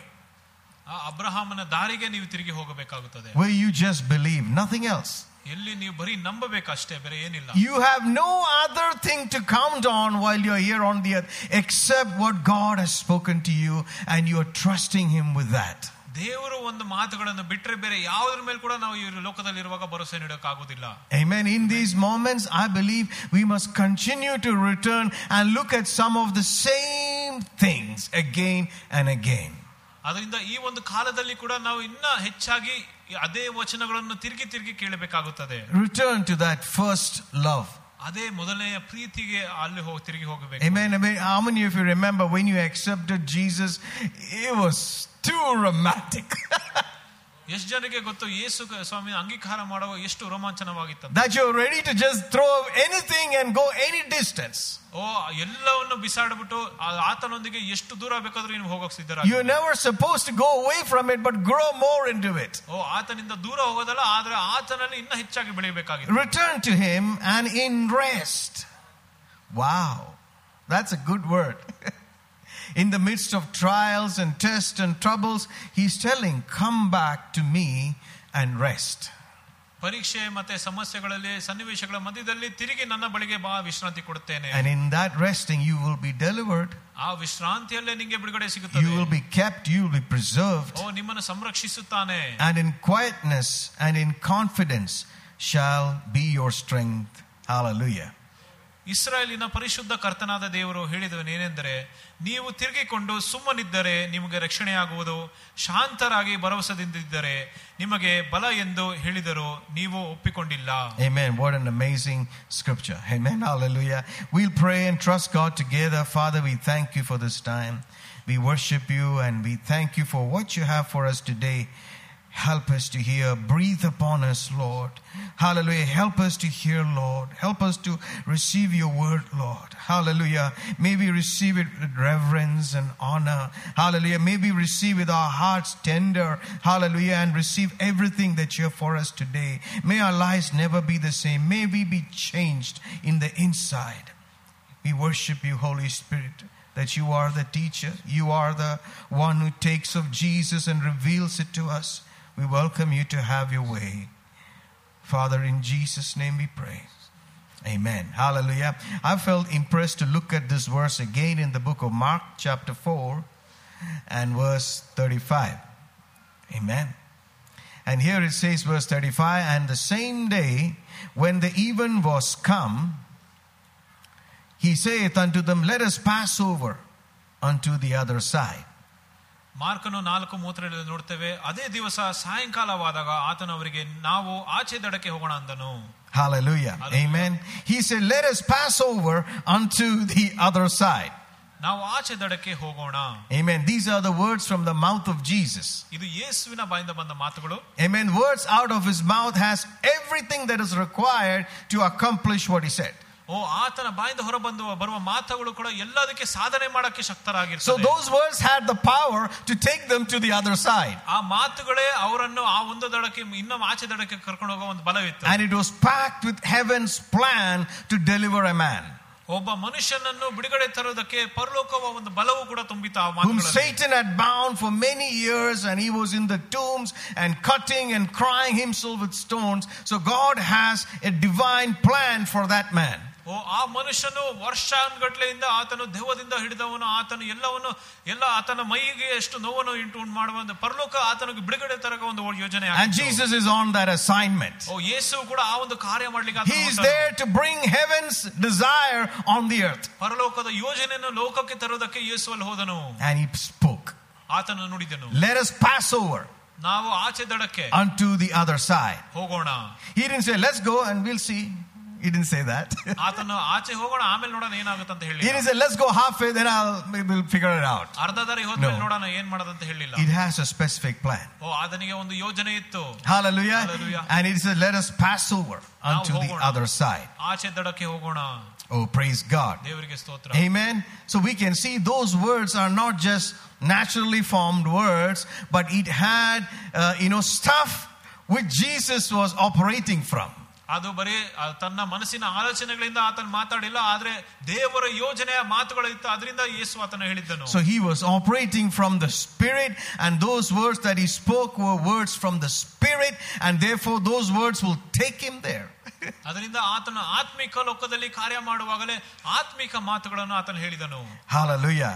ಆ ಅಬ್ರಹಾಮನ ದಾರಿಗೆ ನೀವು ತಿರುಗಿ ಹೋಗಬೇಕಾಗುತ್ತದೆ
where you just believe, nothing else.
ಎಲ್ಲಿ ನೀವು ಬರೀ ನಂಬಬೇಕಷ್ಟೇ ಬೇರೆ ಏನಿಲ್ಲ
You have no other thing to count on while you're here on the earth except what God has spoken to you, and you're trusting Him with that.
ದೇವರು ಒಂದು ಮಾತುಗಳನ್ನು ಬಿಟ್ಟರೆ ಬೇರೆ ಯಾವುದ್ರ ಮೇಲೆ ಕೂಡ ನಾವು ಈ ಲೋಕದಲ್ಲಿರುವಾಗ ಭರವಸೆ ನೀಡೋಕ್ಕಾಗೋದಿಲ್ಲ
Amen. In these moments, I believe we must continue to return and look at some of the same things again and again.
ಅದರಿಂದ ಈ ಒಂದು ಕಾಲದಲ್ಲಿ ಕೂಡ ನಾವು ಇನ್ನ ಹೆಚ್ಚಾಗಿ ಈ ಅದೇ ವಚನಗಳನ್ನು ತಿರುಗಿ ತಿರುಗಿ ಕೇಳಬೇಕಾಗುತ್ತದೆ
Return to that first love.
ಅದೇ ಮೊದಲನೆಯ ಪ್ರೀತಿಗೆ ಅಲ್ಲಿ ಹೋಗಿ ತಿರುಗಿ ಹೋಗಬೇಕು
Amen. Amen. How many of you remember when you accepted Jesus? It was too romantic.
ಎಷ್ಟು ಜನಕ್ಕೆ ಗೊತ್ತು ಯೇಸು ಕ- ಸ್ವಾಮಿ ಅಂಗೀಕಾರ ಮಾಡುವ ಎಷ್ಟು ರೋಮಾಂಚನವಾಗಿತ್ತು
that you're ready to just throw anything and go any distance.
ಓ ಎಲ್ಲವನ್ನು ಬಿಸಾಡ್ಬಿಟ್ಟು ಆ- ಆತನೊಂದಿಗೆ ಎಷ್ಟು ದೂರ ಬೇಕಾದ್ರೂ ನೀವು ಹೋಗಕ್ ಸಿದ್ಧರ
You're never supposed to go away from it, but grow more into it.
ಓ ಆತನಿಂದ ದೂರ ಹೋಗೋದಲ್ಲ ಆದ್ರೆ ಆತನಲ್ಲಿ ಇನ್ನ ಹೆಚ್ಚಾಗಿ ಬೆಳೆಯಬೇಕಾಗಿದೆ
Return to Him and in rest. Wow, that's a good word. in the midst of trials and tests and troubles, He's telling, Come back to me and rest.
ಪರೀಕ್ಷೆ ಮತ್ತೆ ಸಮಸ್ಯೆಗಳಲ್ಲಿ ಸನ್ನಿವೇಶಗಳ ಮಧ್ಯದಲ್ಲಿ ತಿರುಗಿ ನನ್ನ ಬಳಿಗೆ ಬಾ ವಿಶ್ರಾಂತಿ ಕೊಡುತ್ತೇನೆ
And in that resting, you will be delivered,
ಆ ವಿಶ್ರಾಂತಿಯಲ್ಲೇ ನಿಂಗೆ ಬಿಡುಗಡೆ
you
ಸಿಗುತ್ತದೆ
will be kept, you will be preserved.
ಓ ನಿಮ್ಮನ್ನು ಸಂರಕ್ಷಿಸುತ್ತಾನೆ
and in quietness and in confidence shall be your strength. Hallelujah.
ಇಸ್ರಾಯೇಲಿನ ಪರಿಶುದ್ಧ ಕರ್ತನಾದ ದೇವರು ಹೇಳಿದವನೇನೆಂದರೆ ನೀವು ತಿರುಗಿಕೊಂಡು ಸುಮ್ಮನಿದ್ದರೆ ನಿಮಗೆ ರಕ್ಷಣೆಯಾಗುವುದು ಶಾಂತರಾಗಿ ಭರವಸೆದಿಂದಿದ್ದರೆ ನಿಮಗೆ ಬಲ ಎಂದು ಹೇಳಿದರು ನೀವು ಒಪ್ಪಿಕೊಂಡಿಲ್ಲ
Amen. What an amazing scripture. Amen. Hallelujah. We'll pray and trust God together. Father, we thank you for this time. We worship you and we thank you for what you have for us today. Help us to hear. Breathe upon us, Lord. Hallelujah. Help us to hear, Lord. Help us to receive your word, Lord. Hallelujah. May we receive it with reverence and honor. Hallelujah. May we receive with our hearts tender. Hallelujah. And receive everything that you have for us today. May our lives never be the same. May we be changed in the inside. We worship you, Holy Spirit, that you are the teacher. You are the one who takes of Jesus and reveals it to us. We welcome you to have your way. Father, in Jesus' name we pray. Amen. Hallelujah. I felt impressed to look at this verse again in the book of Mark, chapter 4, and verse 35. Amen. And here it says, verse 35 And the same day, when the even was come, he saith unto them, Let us pass over unto the other side.
ಮಾರ್ಕನು ನಾಲ್ಕು ಮೂತ್ರದಲ್ಲಿ ನೋಡ್ತೇವೆ ಅದೇ ದಿವಸ ಸಾಯಂಕಾಲವಾದಾಗ ಆತನು ಅವರಿಗೆ ನಾವು ಆಚೆ ದಡಕ್ಕೆ ಹೋಗೋಣ ಅಂದನು
Hallelujah.
Hallelujah.
Amen. He said, Let us pass over unto the other side.
ನಾವು ಆಚೆ ದಡಕ್ಕೆ ಹೋಗೋಣ
Amen. These are the words from the mouth of Jesus.
ಇದು ಯೇಸುವಿನ ಬಾಯಿಂದ ಬಂದ ಮಾತುಗಳು
Amen. Words out of his mouth has everything that is required to accomplish what he said.
ಓ ಆತನ ಬಾಯಿಂದ ಹೊರಬಂದು ಬರುವ ಮಾತುಗಳು ಕೂಡ ಎಲ್ಲದಕ್ಕೆ ಸಾಧನೆ ಮಾಡಕ್ಕೆ
So
ಶಕ್ತರಾಗಿರ್ತದೆ
those words had the power to take them to the other side.
ಆ ಮಾತುಗಳೇ ಅವರನ್ನು ಆ ಒಂದು ದಡಕ್ಕೆ ಇನ್ನೊಂದು ಆಚೆ ದಡಕ್ಕೆ ಕರ್ಕೊಂಡು ಹೋಗೋ ಒಂದು ಬಲವಿತ್ತು
And it was packed with heaven's plan to deliver a man
ಒಬ್ಬ ಮನುಷ್ಯನನ್ನು ಬಿಡುಗಡೆ ತರುವುದಕ್ಕೆ ಪರಲೋಕವ ಒಂದು ಬಲವು ಕೂಡ ತುಂಬಿತ ಆ
whom
ಮಾತುಗಳಲ್ಲಿ.
Satan had bound for many years and he was in the tombs and cutting and crying himself with stones. So God has a divine plan for that man.
ಓ ಆ ಮನುಷ್ಯನು ವರ್ಷಾನ್ಗಟ್ಲೆಯಿಂದ ಆತನು ದೆವ್ವದಿಂದ ಹಿಡಿದವನು ಆತನು ಎಲ್ಲವನ್ನು ಎಲ್ಲ ಆತನ ಮೈಗೆ ಎಷ್ಟು ನೋವನ್ನು ಇಂಟು ಉಂಟು ಮಾಡುವ ಒಂದು ಪರಲೋಕ ಆತನಿಗೆ ಬಿಡುಗಡೆ ತರಕ ಒಂದು ಯೋಜನೆ
And
ಆಗಿತ್ತು.
Jesus is on that assignment.
ಓ ಯೇಸು ಕೂಡ ಆ ಒಂದು ಕಾರ್ಯ ಮಾಡ್ಲಿಕ್ಕೆ ಆತನು
He is
ಹೊರಟನು.
there to bring heaven's desire on the earth.
ಪರಲೋಕದ ಯೋಜನೆಯನ್ನು ಲೋಕಕ್ಕೆ ತರುವುದಕ್ಕೆ ಯೇಸು ಅಲ್ಲಿ ಹೋದನು
And he spoke,
ಆತನು ನುಡಿದನು
Let us pass over
ನಾವು ಆಚೆ ದಡಕ್ಕೆ
unto the other side.
ಹೋಗೋಣ
He didn't say, Let's go and we'll see. He didn't say that.
ಆತನು ಆಚೆ ಹೋಗೋಣ ಆಮೇಲೆ ನೋಡೋಣ ಏನಾಗುತ್ತೆ ಅಂತ
he
ಹೇಳಿ
didn't say, let's go halfway, then I'll we'll figure it out.
ಅರ್ಧ ದಾರಿ ಹೋದ್ಮೇಲೆ
No.
ನೋಡೋಣ ಏನ್ ಮಾಡೋದಂತ ಹೇಳಿಲ್ಲ
It has a specific plan.
ಓ ಆತನಿಗೆ ಒಂದು ಯೋಜನೆ ಇತ್ತು
Hallelujah.
Hallelujah.
And it said, let us pass over unto the
ಹೋಗೋಣ.
other side.
ಆಚೆ ದಡಕ್ಕೆ ಹೋಗೋಣ
Oh, praise God.
ದೇವರಿಗೆ ಸ್ತೋತ್ರ
Amen. So we can see those words are not just naturally formed words, but it had, uh, you know, stuff which Jesus was operating from.
ಅದು ಬರೀ ಆ ತನ್ನ ಮನಸ್ಸಿನ ಆಲೋಚನೆಗಳಿಂದ ಆತನ ಮಾತಾಡಿಲ್ಲ ಆದ್ರೆ ದೇವರ ಯೋಜನೆಯ ಮಾತುಗಳು ಇತ್ತು ಅದರಿಂದ ಯೇಸು ಆತನ ಹೇಳಿದ್ದನು
So he was operating from the Spirit, and those words that he spoke were words from the Spirit, and therefore those words will take him there.
ಅದರಿಂದ ಆತನ ಆತ್ಮಿಕ ಲೋಕದಲ್ಲಿ ಕಾರ್ಯ ಮಾಡುವಾಗಲೇ ಆತ್ಮಿಕ ಮಾತುಗಳನ್ನು ಆತನು ಹೇಳಿದನು
Hallelujah.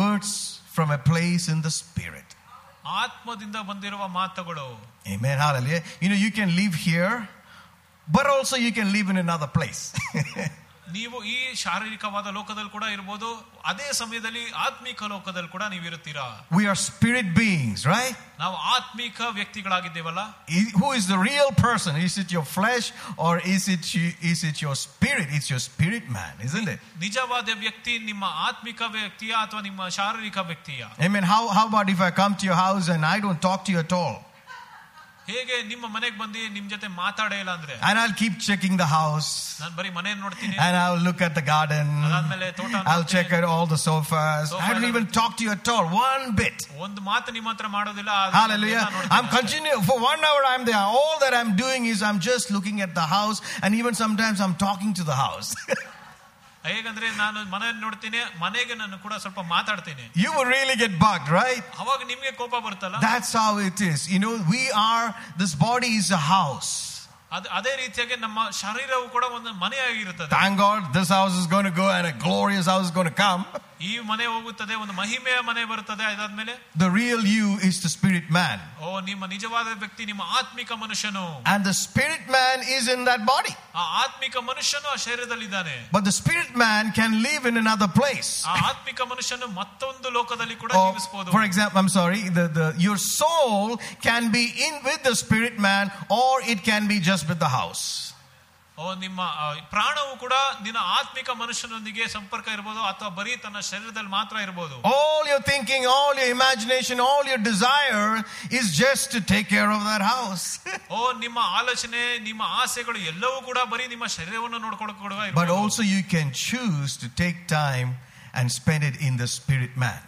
Words from a place in the Spirit.
ಆತ್ಮದಿಂದ ಬಂದಿರುವ ಮಾತುಗಳು
Amen. Hallelujah. You know, you can live here, but also you can live in another place.
ನೀವು ಈ ಶಾರೀರಿಕವಾದ ಲೋಕದಲ್ಲಿ ಕೂಡ ಇರ್ಬೋದು ಅದೇ ಸಮಯದಲ್ಲಿ ಆತ್ಮಿಕ ಲೋಕದಲ್ಲಿ ಕೂಡ ನೀವು ಇರುತ್ತೀರಾ
we are spirit beings, right?
ನಾವು ಆತ್ಮಿಕ ವ್ಯಕ್ತಿಗಳಾಗಿದ್ದೇವಲ್ಲ
I- Who is the real person? Is it your flesh or is it, you- is it your spirit? It's your spirit man, isn't it?
ನಿಜವಾದ ವ್ಯಕ್ತಿ ನಿಮ್ಮ ಆತ್ಮಿಕ ವ್ಯಕ್ತಿಯ ಅಥವಾ ನಿಮ್ಮ ಶಾರೀರಿಕ ವ್ಯಕ್ತಿಯ
Amen. How, how about if I come to your house and I don't talk to you at all?
ಹೇಗೆ ನಿಮ್ಮ ಮನೆಗೆ ಬಂದು ನಿಮ್ ಜೊತೆ ಮಾತಾಡೇ ಇಲ್ಲ ಅಂದ್ರೆ
And I'll keep checking the house
ನಾನು ಬರೀ ಮನೆ ನೋಡ್ತೀನಿ
and I'll look at the garden.
ಅದಾದ್ಮೇಲೆ ತೋಟ
I'll
ನೋಡ್ತೀನಿ.
check out all the sofas.
Sofa
I don't
ಎಲ್ಲ
even talk to you at all. One bit.
ಒಂದು ಮಾತು ನಿಮ್ಮ ಹತ್ರ ಮಾಡೋದಿಲ್ಲ ಆದ್ರೆ
Hallelujah.
ಎಲ್ಲ ನೋಡ್ತೀನಿ
I'm
ಅಷ್ಟೇ.
continuing for one hour. I'm there. All that I'm doing is I'm just looking at the house, and even sometimes I'm talking to the house.
ಹೇಗಂದ್ರೆ ನಾನು ಮನೆ ನೋಡ್ತೀನಿ ಮನೆಗೆ ನಾನು ಕೂಡ ಸ್ವಲ್ಪ ಮಾತಾಡ್ತೀನಿ
you will really get bugged, right?
ಅವಾಗ ನಿಮ್ಗೆ ಕೋಪ ಬರುತ್ತಲ್ಲ
That's how it is. You know, we are. This body is a house.
ಅದ್- ಅದೇ ರೀತಿಯಾಗಿ ನಮ್ಮ ಶರೀರವು ಕೂಡ ಒಂದು ಮನೆಯಾಗಿರುತ್ತದೆ
Thank God, this house is going to go, and a glorious house is going to come.
ಈ ಮನೆ ಹೋಗುತ್ತದೆ ಒಂದು ಮಹಿಮೆಯ ಮನೆ ಬರುತ್ತದೆ ಅದಾದ್ಮೇಲೆ
The real you is the spirit man,
ಓ ನಿಮ್ಮ ನಿಜವಾದ ವ್ಯಕ್ತಿ ನಿಮ್ಮ ಆತ್ಮಿಕ ಮನುಷ್ಯನು
and the spirit man is in that body.
ಆ ಆತ್ಮಿಕ ಮನುಷ್ಯನು ಆ ಶರೀರದಲ್ಲಿದ್ದಾನೆ
But the spirit man can live in another place.
ಆ ಆತ್ಮಿಕ ಮನುಷ್ಯನು ಮತ್ತೊಂದು ಲೋಕದಲ್ಲಿ ಕೂಡ
Or,
ಜೀವಿಸಬಹುದು
for example, I'm sorry, the, the, your soul can be in with the spirit man, or it can be just with the house.
ಓ ನಿಮ್ಮ ಆ, ಪ್ರಾಣವು ಕೂಡ ನಿನ್ನ ಆತ್ಮಿಕ ಮನುಷ್ಯನೊಂದಿಗೆ ಸಂಪರ್ಕ ಇರಬಹುದು ಅಥವಾ ಬರೀ ತನ್ನ ಶರೀರದಲ್ಲಿ ಮಾತ್ರ ಇರಬಹುದು
All your thinking, all your imagination, all your desire is just to take care of that house.
ಓ ನಿಮ್ಮ ಆಲೋಚನೆ ನಿಮ್ಮ ಆಸೆಗಳು ಎಲ್ಲವೂ ಕೂಡ ಬರೀ ನಿಮ್ಮ ಶರೀರವನ್ನು ನೋಡ್ಕೊಳ್ಳೋಕೆ ಕೂಡ
but
ಇರ್ಬೋದು.
also you can choose to take time and spend it in the spirit man.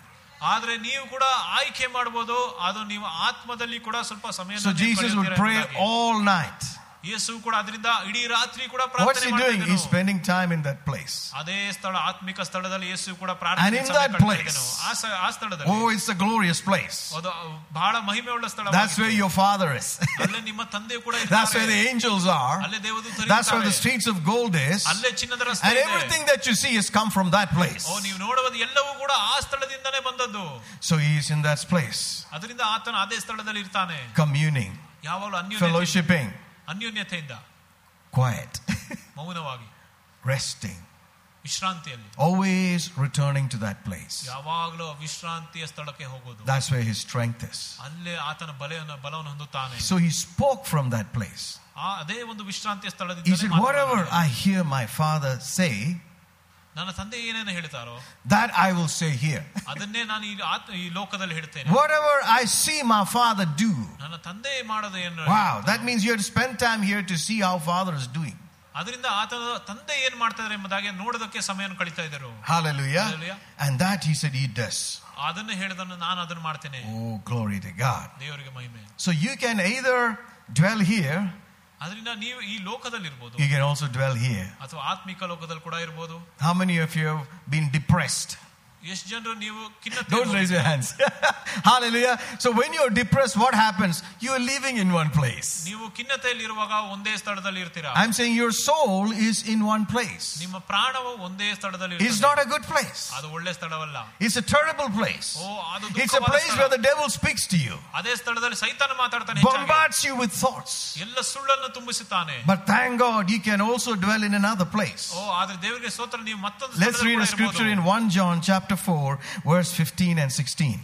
ಆದ್ರೆ ನೀವು ಕೂಡ ಆಯ್ಕೆ ಮಾಡಬಹುದು ಅದು ನೀವು ಆತ್ಮದಲ್ಲಿ ಕೂಡ ಸ್ವಲ್ಪ ಸಮಯ
So Jesus would pray all night.
ಯೇಸು ಕೂಡ ಅದರಿಂದ ಇಡೀ ರಾತ್ರಿ ಕೂಡ
What's
ಪ್ರಾರ್ಥನೆ
he
ಮಾಡ್ತಾ
doing?
ಇದ್ದನು.
He's spending time in that place.
ಅದೇ ಸ್ಥಳ ಆತ್ಮಿಕ ಸ್ಥಳದಲ್ಲಿ ಯೇಸು ಕೂಡ
And
ಪ್ರಾರ್ಥನೆ
in
ಸಮಯ
that
ಕಳೀತಾ
place-
ಇದ್ದನು. ಆ ಸ- ಆ ಸ್ಥಳದಲ್ಲಿ
Oh, it's a glorious place.
ಅದು ಬಹಳ ಮಹಿಮೆ ಉಳ್ಳ ಸ್ಥಳ
That's where your father is.
ಅಲ್ಲೇ ನಿಮ್ಮ ತಂದೆ ಕೂಡ
That's where the
ಇರ್ತಾರೆ.
angels are.
ಅಲ್ಲೇ ದೇವದೂತರು
That's where the
ಇರ್ತಾರೆ.
streets of gold is.
ಅಲ್ಲೇ ಚಿನ್ನದ ರಸ್ತೆ
And
ಇದೆ.
everything that you see has come from that place.
ಓ ನೀವು ನೋಡುವುದು ಎಲ್ಲವೂ ಕೂಡ ಆ ಸ್ಥಳದಿಂದನೇ ಬಂದದ್ದು
So he is in that place,
ಅದರಿಂದ ಆತನ ಅದೇ ಸ್ಥಳದಲ್ಲಿ ಇರ್ತಾನೆ
communing,
ಯಾವಾಗಲೂ ಅನ್ಯೋನ್ಯತೆ
fellowshipping,
ಅನ್ಯೋನ್ಯತೆಯಿಂದ
quiet,
ಮೌನವಾಗಿ
resting,
ವಿಶ್ರಾಂತಿಯಲ್ಲಿ
always returning to that place.
ಯಾವಾಗಲೂ ವಿಶ್ರಾಂತಿಯ ಸ್ಥಳಕ್ಕೆ ಹೋಗೋದು
That's where his strength is.
ಅಲ್ಲೇ ಆತನ ಬಲೆಯನ್ನು ಬಲವನ್ನು ಹೊಂದುತ್ತಾನೆ
So he spoke from that place.
ಆ ಅದೇ ಒಂದು ವಿಶ್ರಾಂತಿಯ
He
ಸ್ಥಳದಿಂದ
said, Whatever I hear my father say,
ನನ್ನ ತಂದೆ ಏನೇನು ಹೇಳ್ತಾರೋ
that I will say here.
ಅದನ್ನೇ ನಾನು ಈ ಆತ್- ಈ ಲೋಕದಲ್ಲಿ ಹೇಳ್ತೇನೆ
Whatever I see my father do.
ನನ್ನ ತಂದೆ ಮಾಡೋದು ಏನು
Wow, that means you have to spend time here to see how father is doing.
ಅದರಿಂದ ಆತನ ತಂದೆ ಏನ್ ಮಾಡ್ತಾರೆ ಎಂಬುದಾಗಿ ನೋಡೋದಕ್ಕೆ ಸಮಯವನ್ನು ಕಳೀತಾ ಇದ್ದರು
Hallelujah.
Hallelujah.
And that he said he does.
ಅದನ್ನು ಹೇಳಿದನ್ನು ನಾನು ಅದನ್ನು ಮಾಡ್ತೇನೆ
Oh, glory to God.
ದೇವರಿಗೆ ಮಹಿಮೆ
So you can either dwell here,
ಅದರಿಂದ ನೀವು ಈ ಲೋಕದಲ್ಲಿ ಇರ್ಬೋದು
you can also dwell here.
ಅಥವಾ ಆತ್ಮಿಕ ಲೋಕದಲ್ಲಿ ಕೂಡ ಇರ್ಬೋದು
How many of you have been depressed?
ಎಷ್ಟು ಜನರು ನೀವು ಖಿನ್ನತೆ
Don't raise your hands. Hallelujah. So when you're depressed, what happens? You are living in one place.
ನೀವು ಖಿನ್ನತೆಯಲ್ಲಿ ಇರುವಾಗ ಒಂದೇ ಸ್ಥಳದಲ್ಲಿ ಇರ್ತೀರಾ
I'm saying your soul is in one place.
ನಿಮ್ಮ ಪ್ರಾಣವು ಒಂದೇ ಸ್ಥಳದಲ್ಲಿ
It's
ಇರ್ತದೆ.
not a good place.
ಅದು ಒಳ್ಳೆ ಸ್ಥಳವಲ್ಲ
It's a terrible place.
ಓ ಅದು
It's a
ದುಃಖವಾದ
place
ಸ್ಥಳ.
where the devil speaks to you,
ಅದೇ ಸ್ಥಳದಲ್ಲಿ ಸೈತಾನ ಮಾತಾಡ್ತಾನೆ ಹೆಚ್ಚಾಗಿ.
bombards you with thoughts.
ಎಲ್ಲ ಸುಳ್ಳನ್ನು ತುಂಬಿಸುತ್ತಾನೆ
But thank God you can also dwell in another place.
ಓ ಆದ್ರೆ ದೇವರಿಗೆ ಸ್ತೋತ್ರ ನೀವು ಮತ್ತೊಂದು
Let's
ಸ್ಥಳದಲ್ಲಿ
read a
ಕೂಡ
scripture in
ಇರ್ಬೋದು.
1 John chapter 4, verse 15 and 16.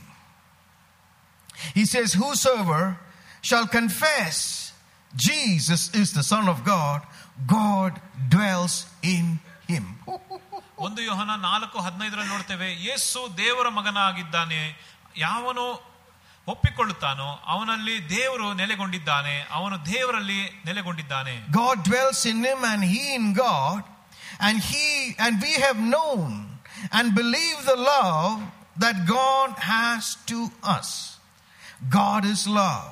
He says, Whosoever shall confess Jesus is the Son of God, God dwells in him.
ಒಂದು ಯೋಹನ ನಾಲ್ಕು ಹದಿನೈದರಲ್ಲಿ ನೋಡ್ತೇವೆ ಯೇಸು ದೇವರ ಮಗನಾಗಿದ್ದಾನೆ ಯಾವನು ಒಪ್ಪಿಕೊಳ್ಳುತ್ತಾನೋ ಅವನಲ್ಲಿ ದೇವರು ನೆಲೆಗೊಂಡಿದ್ದಾನೆ ಅವನು ದೇವರಲ್ಲಿ ನೆಲೆಗೊಂಡಿದ್ದಾನೆ
God dwells in him and he in God, and he and we have known and believed the love that God has to us. God is love,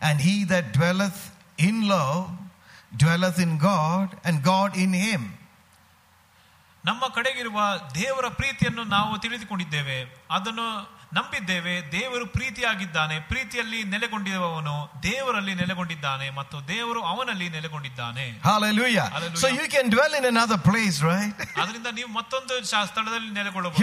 and he that dwelleth in love dwelleth in God, and God in him.
ನಮ್ಮ ಕಡೆಗಿರುವ ದೇವರ ಪ್ರೀತಿಯನ್ನು ನಾವು ತಿಳಿದುಕೊಂಡಿದ್ದೇವೆ ಅದನ್ನು ನಂಬಿದ್ದೇವೆ ದೇವರು ಪ್ರೀತಿಯಾಗಿದ್ದಾನೆ ಪ್ರೀತಿಯಲ್ಲಿ ನೆಲೆಗೊಂಡಿರುವವನು ದೇವರಲ್ಲಿ ನೆಲೆಗೊಂಡಿದ್ದಾನೆ ಮತ್ತು ದೇವರು ಅವನಲ್ಲಿ ನೆಲೆಗೊಂಡಿದ್ದಾನೆ. ಅದರಿಂದ ನೀವು ಮತ್ತೊಂದು ಸ್ಥಳದಲ್ಲಿ ನೆಲೆಗೊಳ್ಳಬಹುದು.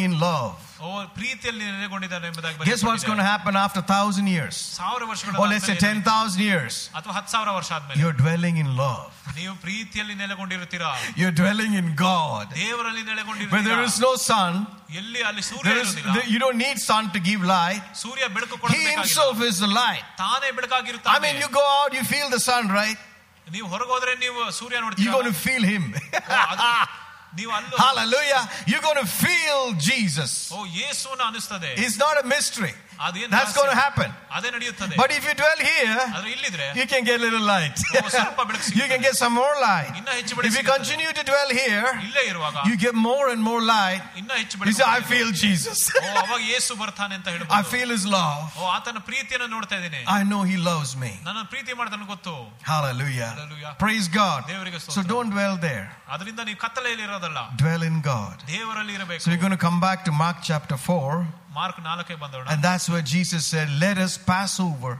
ಇನ್ ಲಾ
ಓ ಪ್ರೀತಿಯಲ್ಲಿ ನೆಲೆಗೊಂಡಿದ್ದಾನೆ ಎಂಬುದಾಗಿ
Guess what's
ಬರೆಯಲ್ಪಟ್ಟಿದೆ.
going to happen after thousand years?
ಸಾವಿರ ವರ್ಷಗಳ
Or let's say
ಆದ್ಮೇಲೆ
10,000 years.
ಅಥವಾ ಹತ್ತು ಸಾವಿರ ವರ್ಷ ಆದ್ಮೇಲೆ
You're dwelling in love.
ನೀವು ಪ್ರೀತಿಯಲ್ಲಿ ನೆಲೆಗೊಂಡಿರುತ್ತೀರಾ
You're dwelling in God.
ದೇವರಲ್ಲಿ
Where there
ನೆಲೆಗೊಂಡಿರುತ್ತೀರಾ
is no sun,
ಎಲ್ಲಿ ಅಲ್ಲಿ ಸೂರ್ಯ
there is,
ಇರುವುದಿಲ್ಲ
there- you don't need sun to give light.
ಸೂರ್ಯ ಬೆಳಕು
He
ಕೊಡಬೇಕಾಗಿಲ್ಲ
himself is the light.
ತಾನೇ
I
ಬೆಳಕಾಗಿರುತ್ತಾನೆ
mean, you go out, you feel the sun, right?
ನೀವು ಹೊರಗೋದ್ರೆ ನೀವು ಸೂರ್ಯ
You're
ನೋಡ್ತೀರಾ
going to feel him.
ನೀವು ಅಲ್ಲೂ
Hallelujah. You're going to feel Jesus.
ಓ ಯೇಸುನ ಅನಿಸ್ತದೆ
It's not a mystery. That's going to happen. But if you dwell here, you can get a little light. you can get some more light. If you continue to dwell here, you get more and more light. You say, I feel Jesus. I feel His love. I know He loves me. Hallelujah. Praise God. So don't dwell there. Dwell in God. So we're going to come back to Mark chapter 4.
Mark ನಾಲ್ಕೇ ಬಂದೋಣ
And that's where Jesus said, Let us pass over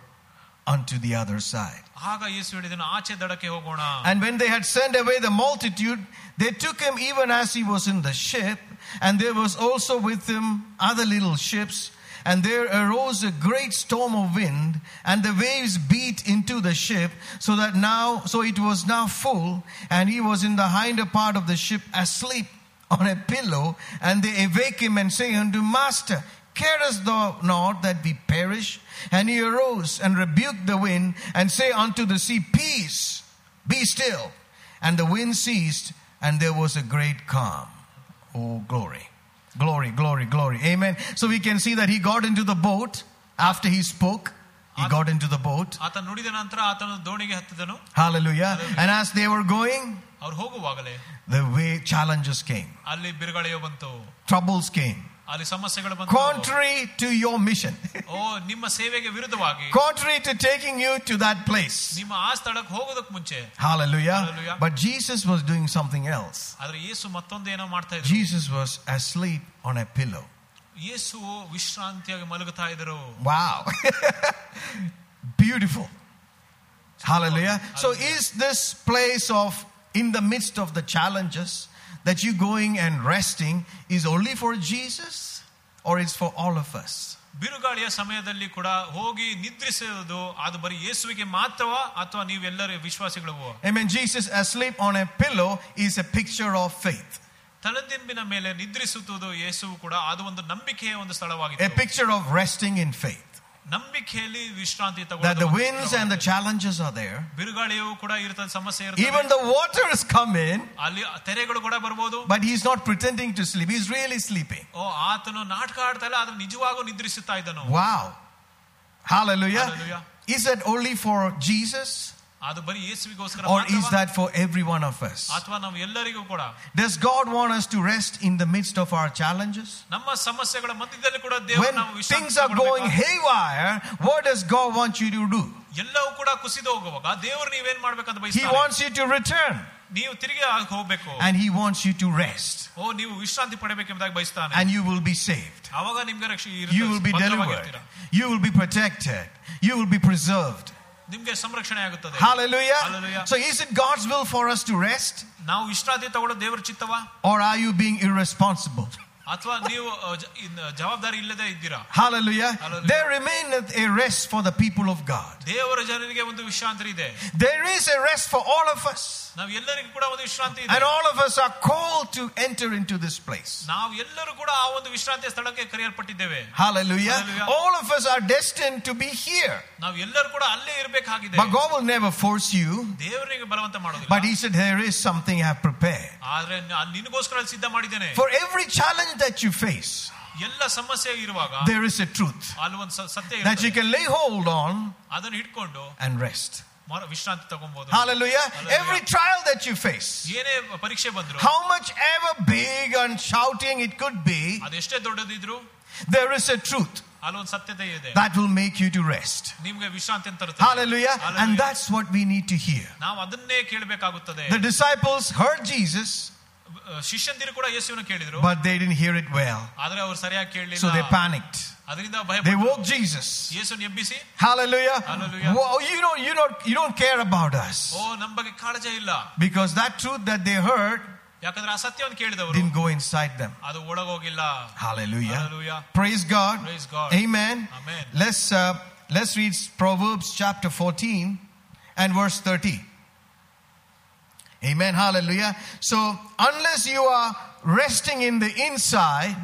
unto the other side.
ಆಗ ಯೇಸು ಹೇಳಿದನು ಆಚೆ ದಡಕ್ಕೆ ಹೋಗೋಣ
And when they had sent away the multitude, they took him even as he was in the ship, and there was also with him other little ships. And there arose a great storm of wind, and the waves beat into the ship, so that now, so it was now full, and he was in the hinder part of the ship asleep on a pillow. And they awake him and say unto Master, Carest thou not that we perish? And he arose and rebuked the wind and say unto the sea, Peace, be still. And the wind ceased, and there was a great calm. Oh, glory. Glory, glory, glory. Amen. So we can see that he got into the boat after he spoke. He got into the boat. Hallelujah. And as they were going, the way challenges came. Troubles came
ಅಲ್ಲಿ ಸಮಸ್ಯೆಗಳು ಬಂತು
Contrary to your mission,
ಓ ನಿಮ್ಮ ಸೇವೆಗೆ ವಿರುದ್ಧವಾಗಿ
contrary to taking you to that place.
ನಿಮ್ಮ ಆ ಸ್ಥಳಕ್ಕೆ ಹೋಗೋದಕ್ಕೆ ಮುಂಚೆ
Hallelujah.
Hallelujah.
But Jesus was doing something else.
ಆದ್ರೆ ಯೇಸು ಮತ್ತೊಂದು ಏನೋ ಮಾಡ್ತಾ ಇದ್ರು
Jesus was asleep on a pillow.
ಯೇಸು ವಿಶ್ರಾಂತಿಯಾಗಿ ಮಲಗುತ್ತಾ ಇದ್ರು
Wow. Beautiful. Hallelujah. So, is this place of in the midst of the challenges that you going and resting is only for Jesus or it's for all of us?
ಬಿರುಗಾಳಿಯ ಸಮಯದಲ್ಲಿ ಕೂಡ ಹೋಗಿ ನಿದ್ರಿಸುವುದು ಅದು ಬರೀ ಯೇಸುವಿಗೆ ಮಾತ್ರವಾ ಅಥವಾ ನೀವೆಲ್ಲರೂ ವಿಶ್ವಾಸಿಗಳವು
Amen. Jesus asleep on a pillow is a picture of faith,
ತಲೆದಿಂಬಿನ ಮೇಲೆ ನಿದ್ರಿಸುವುದು ಯೇಸುವು ಕೂಡ ಅದು ಒಂದು ನಂಬಿಕೆಯ ಒಂದು
a
ಸ್ಥಳವಾಗಿತ್ತು
picture of resting in faith.
ನಂಬಿಕೆಯಲ್ಲಿ ವಿಶ್ರಾಂತಿ
That
ತಗೊಳ್ಳೋದು
the
ಒಂದು
winds and the
ಸ್ಥಳವಾಗಿದೆ.
challenges are there.
ಬಿರುಗಾಳಿಯು ಕೂಡ ಇರ್ತದೆ ಸಮಸ್ಯೆ
Even
ಇರ್ತದೆ
the waters come in,
ಅಲ್ಲಿ ತೆರೆಗಳು ಕೂಡ ಬರ್ಬೋದು
but he's not pretending to sleep. He's really sleeping.
ಓ ಆತನು ನಾಟಕ ಆಡ್ತಾ ಇಲ್ಲ ಆದ್ರೆ ನಿಜವಾಗೂ ನಿದ್ರಿಸುತ್ತಾ ಇದ್ದನು
Wow. Hallelujah.
Hallelujah.
Is that only for Jesus
ಅದು ಬರೀ ಯೇಸುವಿಗೋಸ್ಕರ
or is
ಮಾತ್ರವಾ?
that for every one of us?
ಅಥವಾ ನಾವು ಎಲ್ಲರಿಗೂ ಕೂಡ
Does God want us to rest in the midst of our challenges?
ನಮ್ಮ ಸಮಸ್ಯೆಗಳ ಮಧ್ಯದಲ್ಲಿ ಕೂಡ ದೇವರು
When
ನಾವು ವಿಶ್ರಾಂತಿ
things are going
ತಗೊಳ್ಬೇಕಾ?
haywire, what does God want you to do?
ಎಲ್ಲವೂ ಕೂಡ ಕುಸಿದು ಹೋಗುವಾಗ ದೇವರು ನೀವೇನ್ ಮಾಡ್ಬೇಕಂತ
He
ಬಯಸ್ತಾರೆ
wants you to return
ನೀವು ತಿರುಗಿ ಆಗ್ ಹೋಗ್ಬೇಕು
and He wants you to rest
ಓ ನೀವು ವಿಶ್ರಾಂತಿ ಪಡಬೇಕೆಂಬುದಾಗಿ ಬಯಸ್ತಾನೆ
and you will be saved.
ಅವಾಗ ನಿಮ್ಗೆ ರಕ್ಷೆ
You will be delivered.
ಭದ್ರವಾಗಿರ್ತೀರ.
You will be protected. You will be preserved.
ನಿಮ್ಗೆ ಸಂರಕ್ಷಣೆ ಆಗುತ್ತದೆ
Hallelujah.
Hallelujah.
So, is it God's will for us to rest
ನಾವು ವಿಶ್ರಾಂತಿ ತಗೊಳ್ಳೋ ದೇವರ ಚಿತ್ತವಾ
or are you being irresponsible?
ಅಥವಾ ನೀವು ಅ, ಜ- ಇನ್ ಜವಾಬ್ದಾರಿ ಇಲ್ಲದೆ ಇದ್ದೀರಾ
Hallelujah.
Hallelujah.
There remaineth a rest for the people of God.
ದೇವರ ಜನರಿಗೆ ಒಂದು ವಿಶ್ರಾಂತಿ ಇದೆ
There is a rest for all of us.
ನಾವು ಎಲ್ಲರಿಗೂ ಕೂಡ ಒಂದು ವಿಶ್ರಾಂತಿ ಇದೆ
And all of us are called to enter into this place.
ನಾವು ಎಲ್ಲರೂ ಕೂಡ ಆ ಒಂದು ವಿಶ್ರಾಂತಿಯ ಸ್ಥಳಕ್ಕೆ ಕರೆಯಲ್ಪಟ್ಟಿದ್ದೇವೆ
Hallelujah.
Hallelujah.
All of us are destined to be here.
ನಾವು ಎಲ್ಲರೂ ಕೂಡ ಅಲ್ಲೇ ಇರಬೇಕಾಗಿದೆ
But God will never force you.
ದೇವರಿಗೆ ಬಲವಂತ
But
ಮಾಡೋದಿಲ್ಲ
He said, There is something I have prepared.
ಆದ್ರೆ ನ- ನಿನಗೋಸ್ಕರ ಅಲ್ಲಿ ಸಿದ್ಧ ಮಾಡಿದ್ದೇನೆ
For every challenge that you face,
ಎಲ್ಲ ಸಮಸ್ಯೆ ಇರುವಾಗ
there is a truth
ಅಲ್ಲಿ ಒಂದು ಸ- ಸತ್ಯ
that you
ಇರ್ತದೆ.
can lay hold on
ಅದನ್ನು ಇಟ್ಕೊಂಡು
and rest.
ಮ- ವಿಶ್ರಾಂತಿ ತಗೊಬಹುದು
Hallelujah.
Hallelujah.
Every trial that you face,
ಏನೇ ಪರೀಕ್ಷೆ ಬಂದ್ರು
how much ever big and shouting it could be,
ಅದೆಷ್ಟೇ ದೊಡ್ಡದಿದ್ರು
there is a truth
ಅಲ್ಲೊಂದು ಸತ್ಯತೆ ಇದೆ
that will make you to rest.
ನಿಮ್ಗೆ ವಿಶ್ರಾಂತಿ ಅಂತ ತರುತ್ತದೆ.
Hallelujah. And
Hallelujah.
that's what we need to hear.
ನಾವು ಅದನ್ನೇ ಕೇಳಬೇಕಾಗುತ್ತದೆ
The disciples heard Jesus,
ಶಿಷ್ಯಂದಿರು ಕೂಡ ಯೇಸುವಿನ ಕೇಳಿದ್ರು
but they didn't hear it well.
ಆದ್ರೆ ಅವ್ರು ಸರಿಯಾಗಿ
So they
ಕೇಳಲಿಲ್ಲ
panicked.
ಅದರಿಂದ ಭಯ
They woke Jesus.
ಯೇಸುನ ಎಬ್ಬಿಸಿ
Hallelujah.
Hallelujah.
Wow, you don't, you don't, you don't care about us
ಓ ನಮ್ ಬಗ್ಗೆ ಕಾಳಜಿ ಇಲ್ಲ
because that truth that they heard
ಯಾಕಂದ್ರೆ ಆ ಸತ್ಯವನ್ನು ಕೇಳಿದವರು
didn't go inside them.
ಅದು ಒಳಗೋಗಿಲ್ಲ
Hallelujah.
Hallelujah.
Praise God.
Praise God.
Amen.
Amen.
Let's uh, let's read Proverbs chapter 14 and verse 30. Amen. Hallelujah. So unless you are resting in the inside,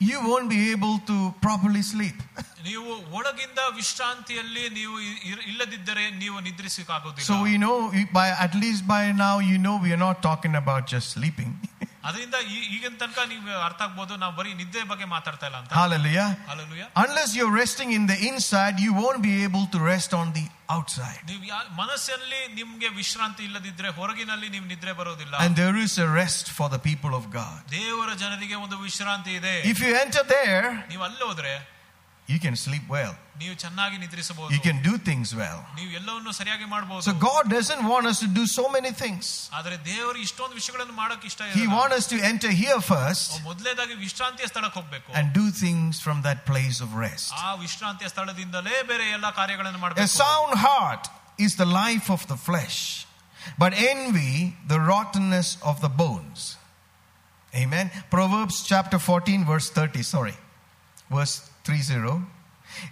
you won't be able to properly sleep.
ನೀವು ಒಳಗಿಂದ ವಿಶ್ರಾಂತಿಯಲ್ಲಿ ನೀವು ಇರ್- ಇಲ್ಲದಿದ್ದರೆ ನೀವು ನಿದ್ರಿಸಕ್ಕಾಗೋದಿಲ್ಲ
So we know by at least by now you know we are not talking about just sleeping.
ಅದರಿಂದ ಈ- ಈಗಿನ ತನಕ ನೀವು ಅರ್ಥ ಆಗ್ಬೋದು ನಾವು ಬರೀ ನಿದ್ದೆ ಬಗ್ಗೆ ಮಾತಾಡ್ತಾ ಇಲ್ಲ ಅಂತ
Hallelujah.
Hallelujah.
Unless you're resting in the inside, you won't be able to rest on the outside.
ನೀವು ಯಾ- ಮನಸ್ಸಲ್ಲಿ ನಿಮ್ಗೆ ವಿಶ್ರಾಂತಿ ಇಲ್ಲದಿದ್ರೆ ಹೊರಗಿನಲ್ಲಿ ನೀವು ನಿದ್ರೆ ಬರೋದಿಲ್ಲ
And there is a rest for the people of God.
ದೇವರ ಜನರಿಗೆ ಒಂದು ವಿಶ್ರಾಂತಿ ಇದೆ
If you enter there,
ನೀವು ಅಲ್ಲಿ ಹೋದ್ರೆ
you can sleep well.
ನೀವು ಚೆನ್ನಾಗಿ ನಿದ್ರಿಸಬಹುದು
You can do things well.
ನೀವು ಎಲ್ಲವನ್ನು ಸರಿಯಾಗಿ ಮಾಡಬಹುದು
So God doesn't want us to do so many things.
ಆದ್ರೆ ದೇವರು ಇಷ್ಟೊಂದು ವಿಷಯಗಳನ್ನು ಮಾಡಕ್ ಇಷ್ಟ
He wants us to enter here first
ಮೊದಲೇದಾಗಿ ವಿಶ್ರಾಂತಿಯ ಸ್ಥಳಕ್ಕೆ ಹೋಗ್ಬೇಕು
and do things from that place of rest.
ಆ ವಿಶ್ರಾಂತಿಯ ಸ್ಥಳದಿಂದಲೇ ಬೇರೆ ಎಲ್ಲಾ ಕಾರ್ಯಗಳನ್ನು
A
ಮಾಡಬೇಕು
sound heart is the life of the flesh, but envy the rottenness of the bones. Amen. Proverbs chapter 14, verse 30. Sorry. Verse 30.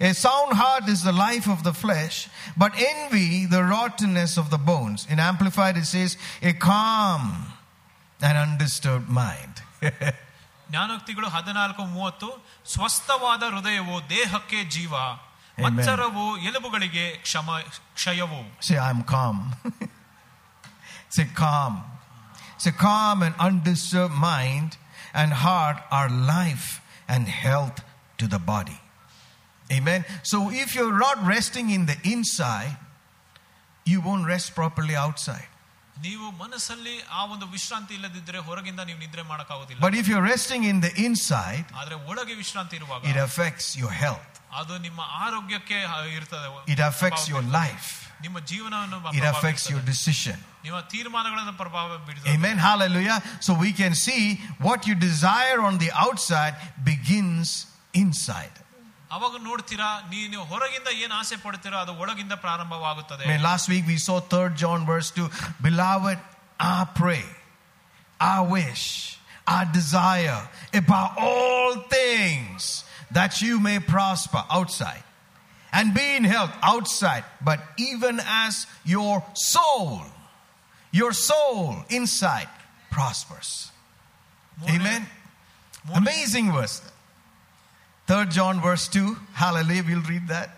A sound heart is the life of the flesh, but envy the rottenness of the bones. In Amplified, it says, a calm and undisturbed mind.
ಜ್ಞಾನೋಕ್ತಿಗಳು ಹದಿನಾಲ್ಕು ಮೂವತ್ತು ಸ್ವಸ್ಥವಾದ ಹೃದಯವು ದೇಹಕ್ಕೆ ಜೀವ ಮಚ್ಚರವು ಎಲುಬುಗಳಿಗೆ ಕ್ಷಮ ಕ್ಷಯವು
Say, I'm calm. Say, calm. Say, calm and undisturbed mind and heart are life and health to the body. Amen. So, if you're not resting in the inside, you won't rest properly outside.
ನೀವು ಮನಸ್ಸಲ್ಲಿ ಆ ಒಂದು ವಿಶ್ರಾಂತಿ ಇಲ್ಲದಿದ್ದರೆ ಹೊರಗಿಂದ ನೀವು ನಿದ್ರೆ ಮಾಡಕ್ಕಾಗೋದಿಲ್ಲ
But if you're resting in the inside,
ಆದ್ರೆ ಒಳಗೆ ವಿಶ್ರಾಂತಿ ಇರುವಾಗ
it affects your health,
ಅದು ನಿಮ್ಮ ಆರೋಗ್ಯಕ್ಕೆ ಹ- ಇರ್ತದೆ
it affects your life,
ನಿಮ್ಮ ಜೀವನವನ್ನು
it
ಪ್ರಭಾವ
affects your
ಬೀರ್ತದೆ.
decision.
ನಿಮ್ಮ ತೀರ್ಮಾನಗಳನ್ನು ಪ್ರಭಾವ ಬೀರ್ತದೆ
Amen. Hallelujah. So, we can see what you desire on the outside begins inside.
ಅವಾಗ ನೋಡ್ತೀರಾ ನೀನು ಹೊರಗಿಂದ ಏನ್ ಆಸೆ ಪಡ್ತೀರಾ ಅದು ಒಳಗಿಂದ ಪ್ರಾರಂಭವಾಗುತ್ತದೆ
I mean, last week we saw 3rd John verse 2. Beloved, I pray, I wish, I desire above all things that you may prosper outside and be in health outside, but even as your soul, your soul inside prospers.
ಮೂರನೇ-
Amen.
ಮೂರನೇ-
Amazing verse. 3rd John verse 2. Hallelujah. We'll read that.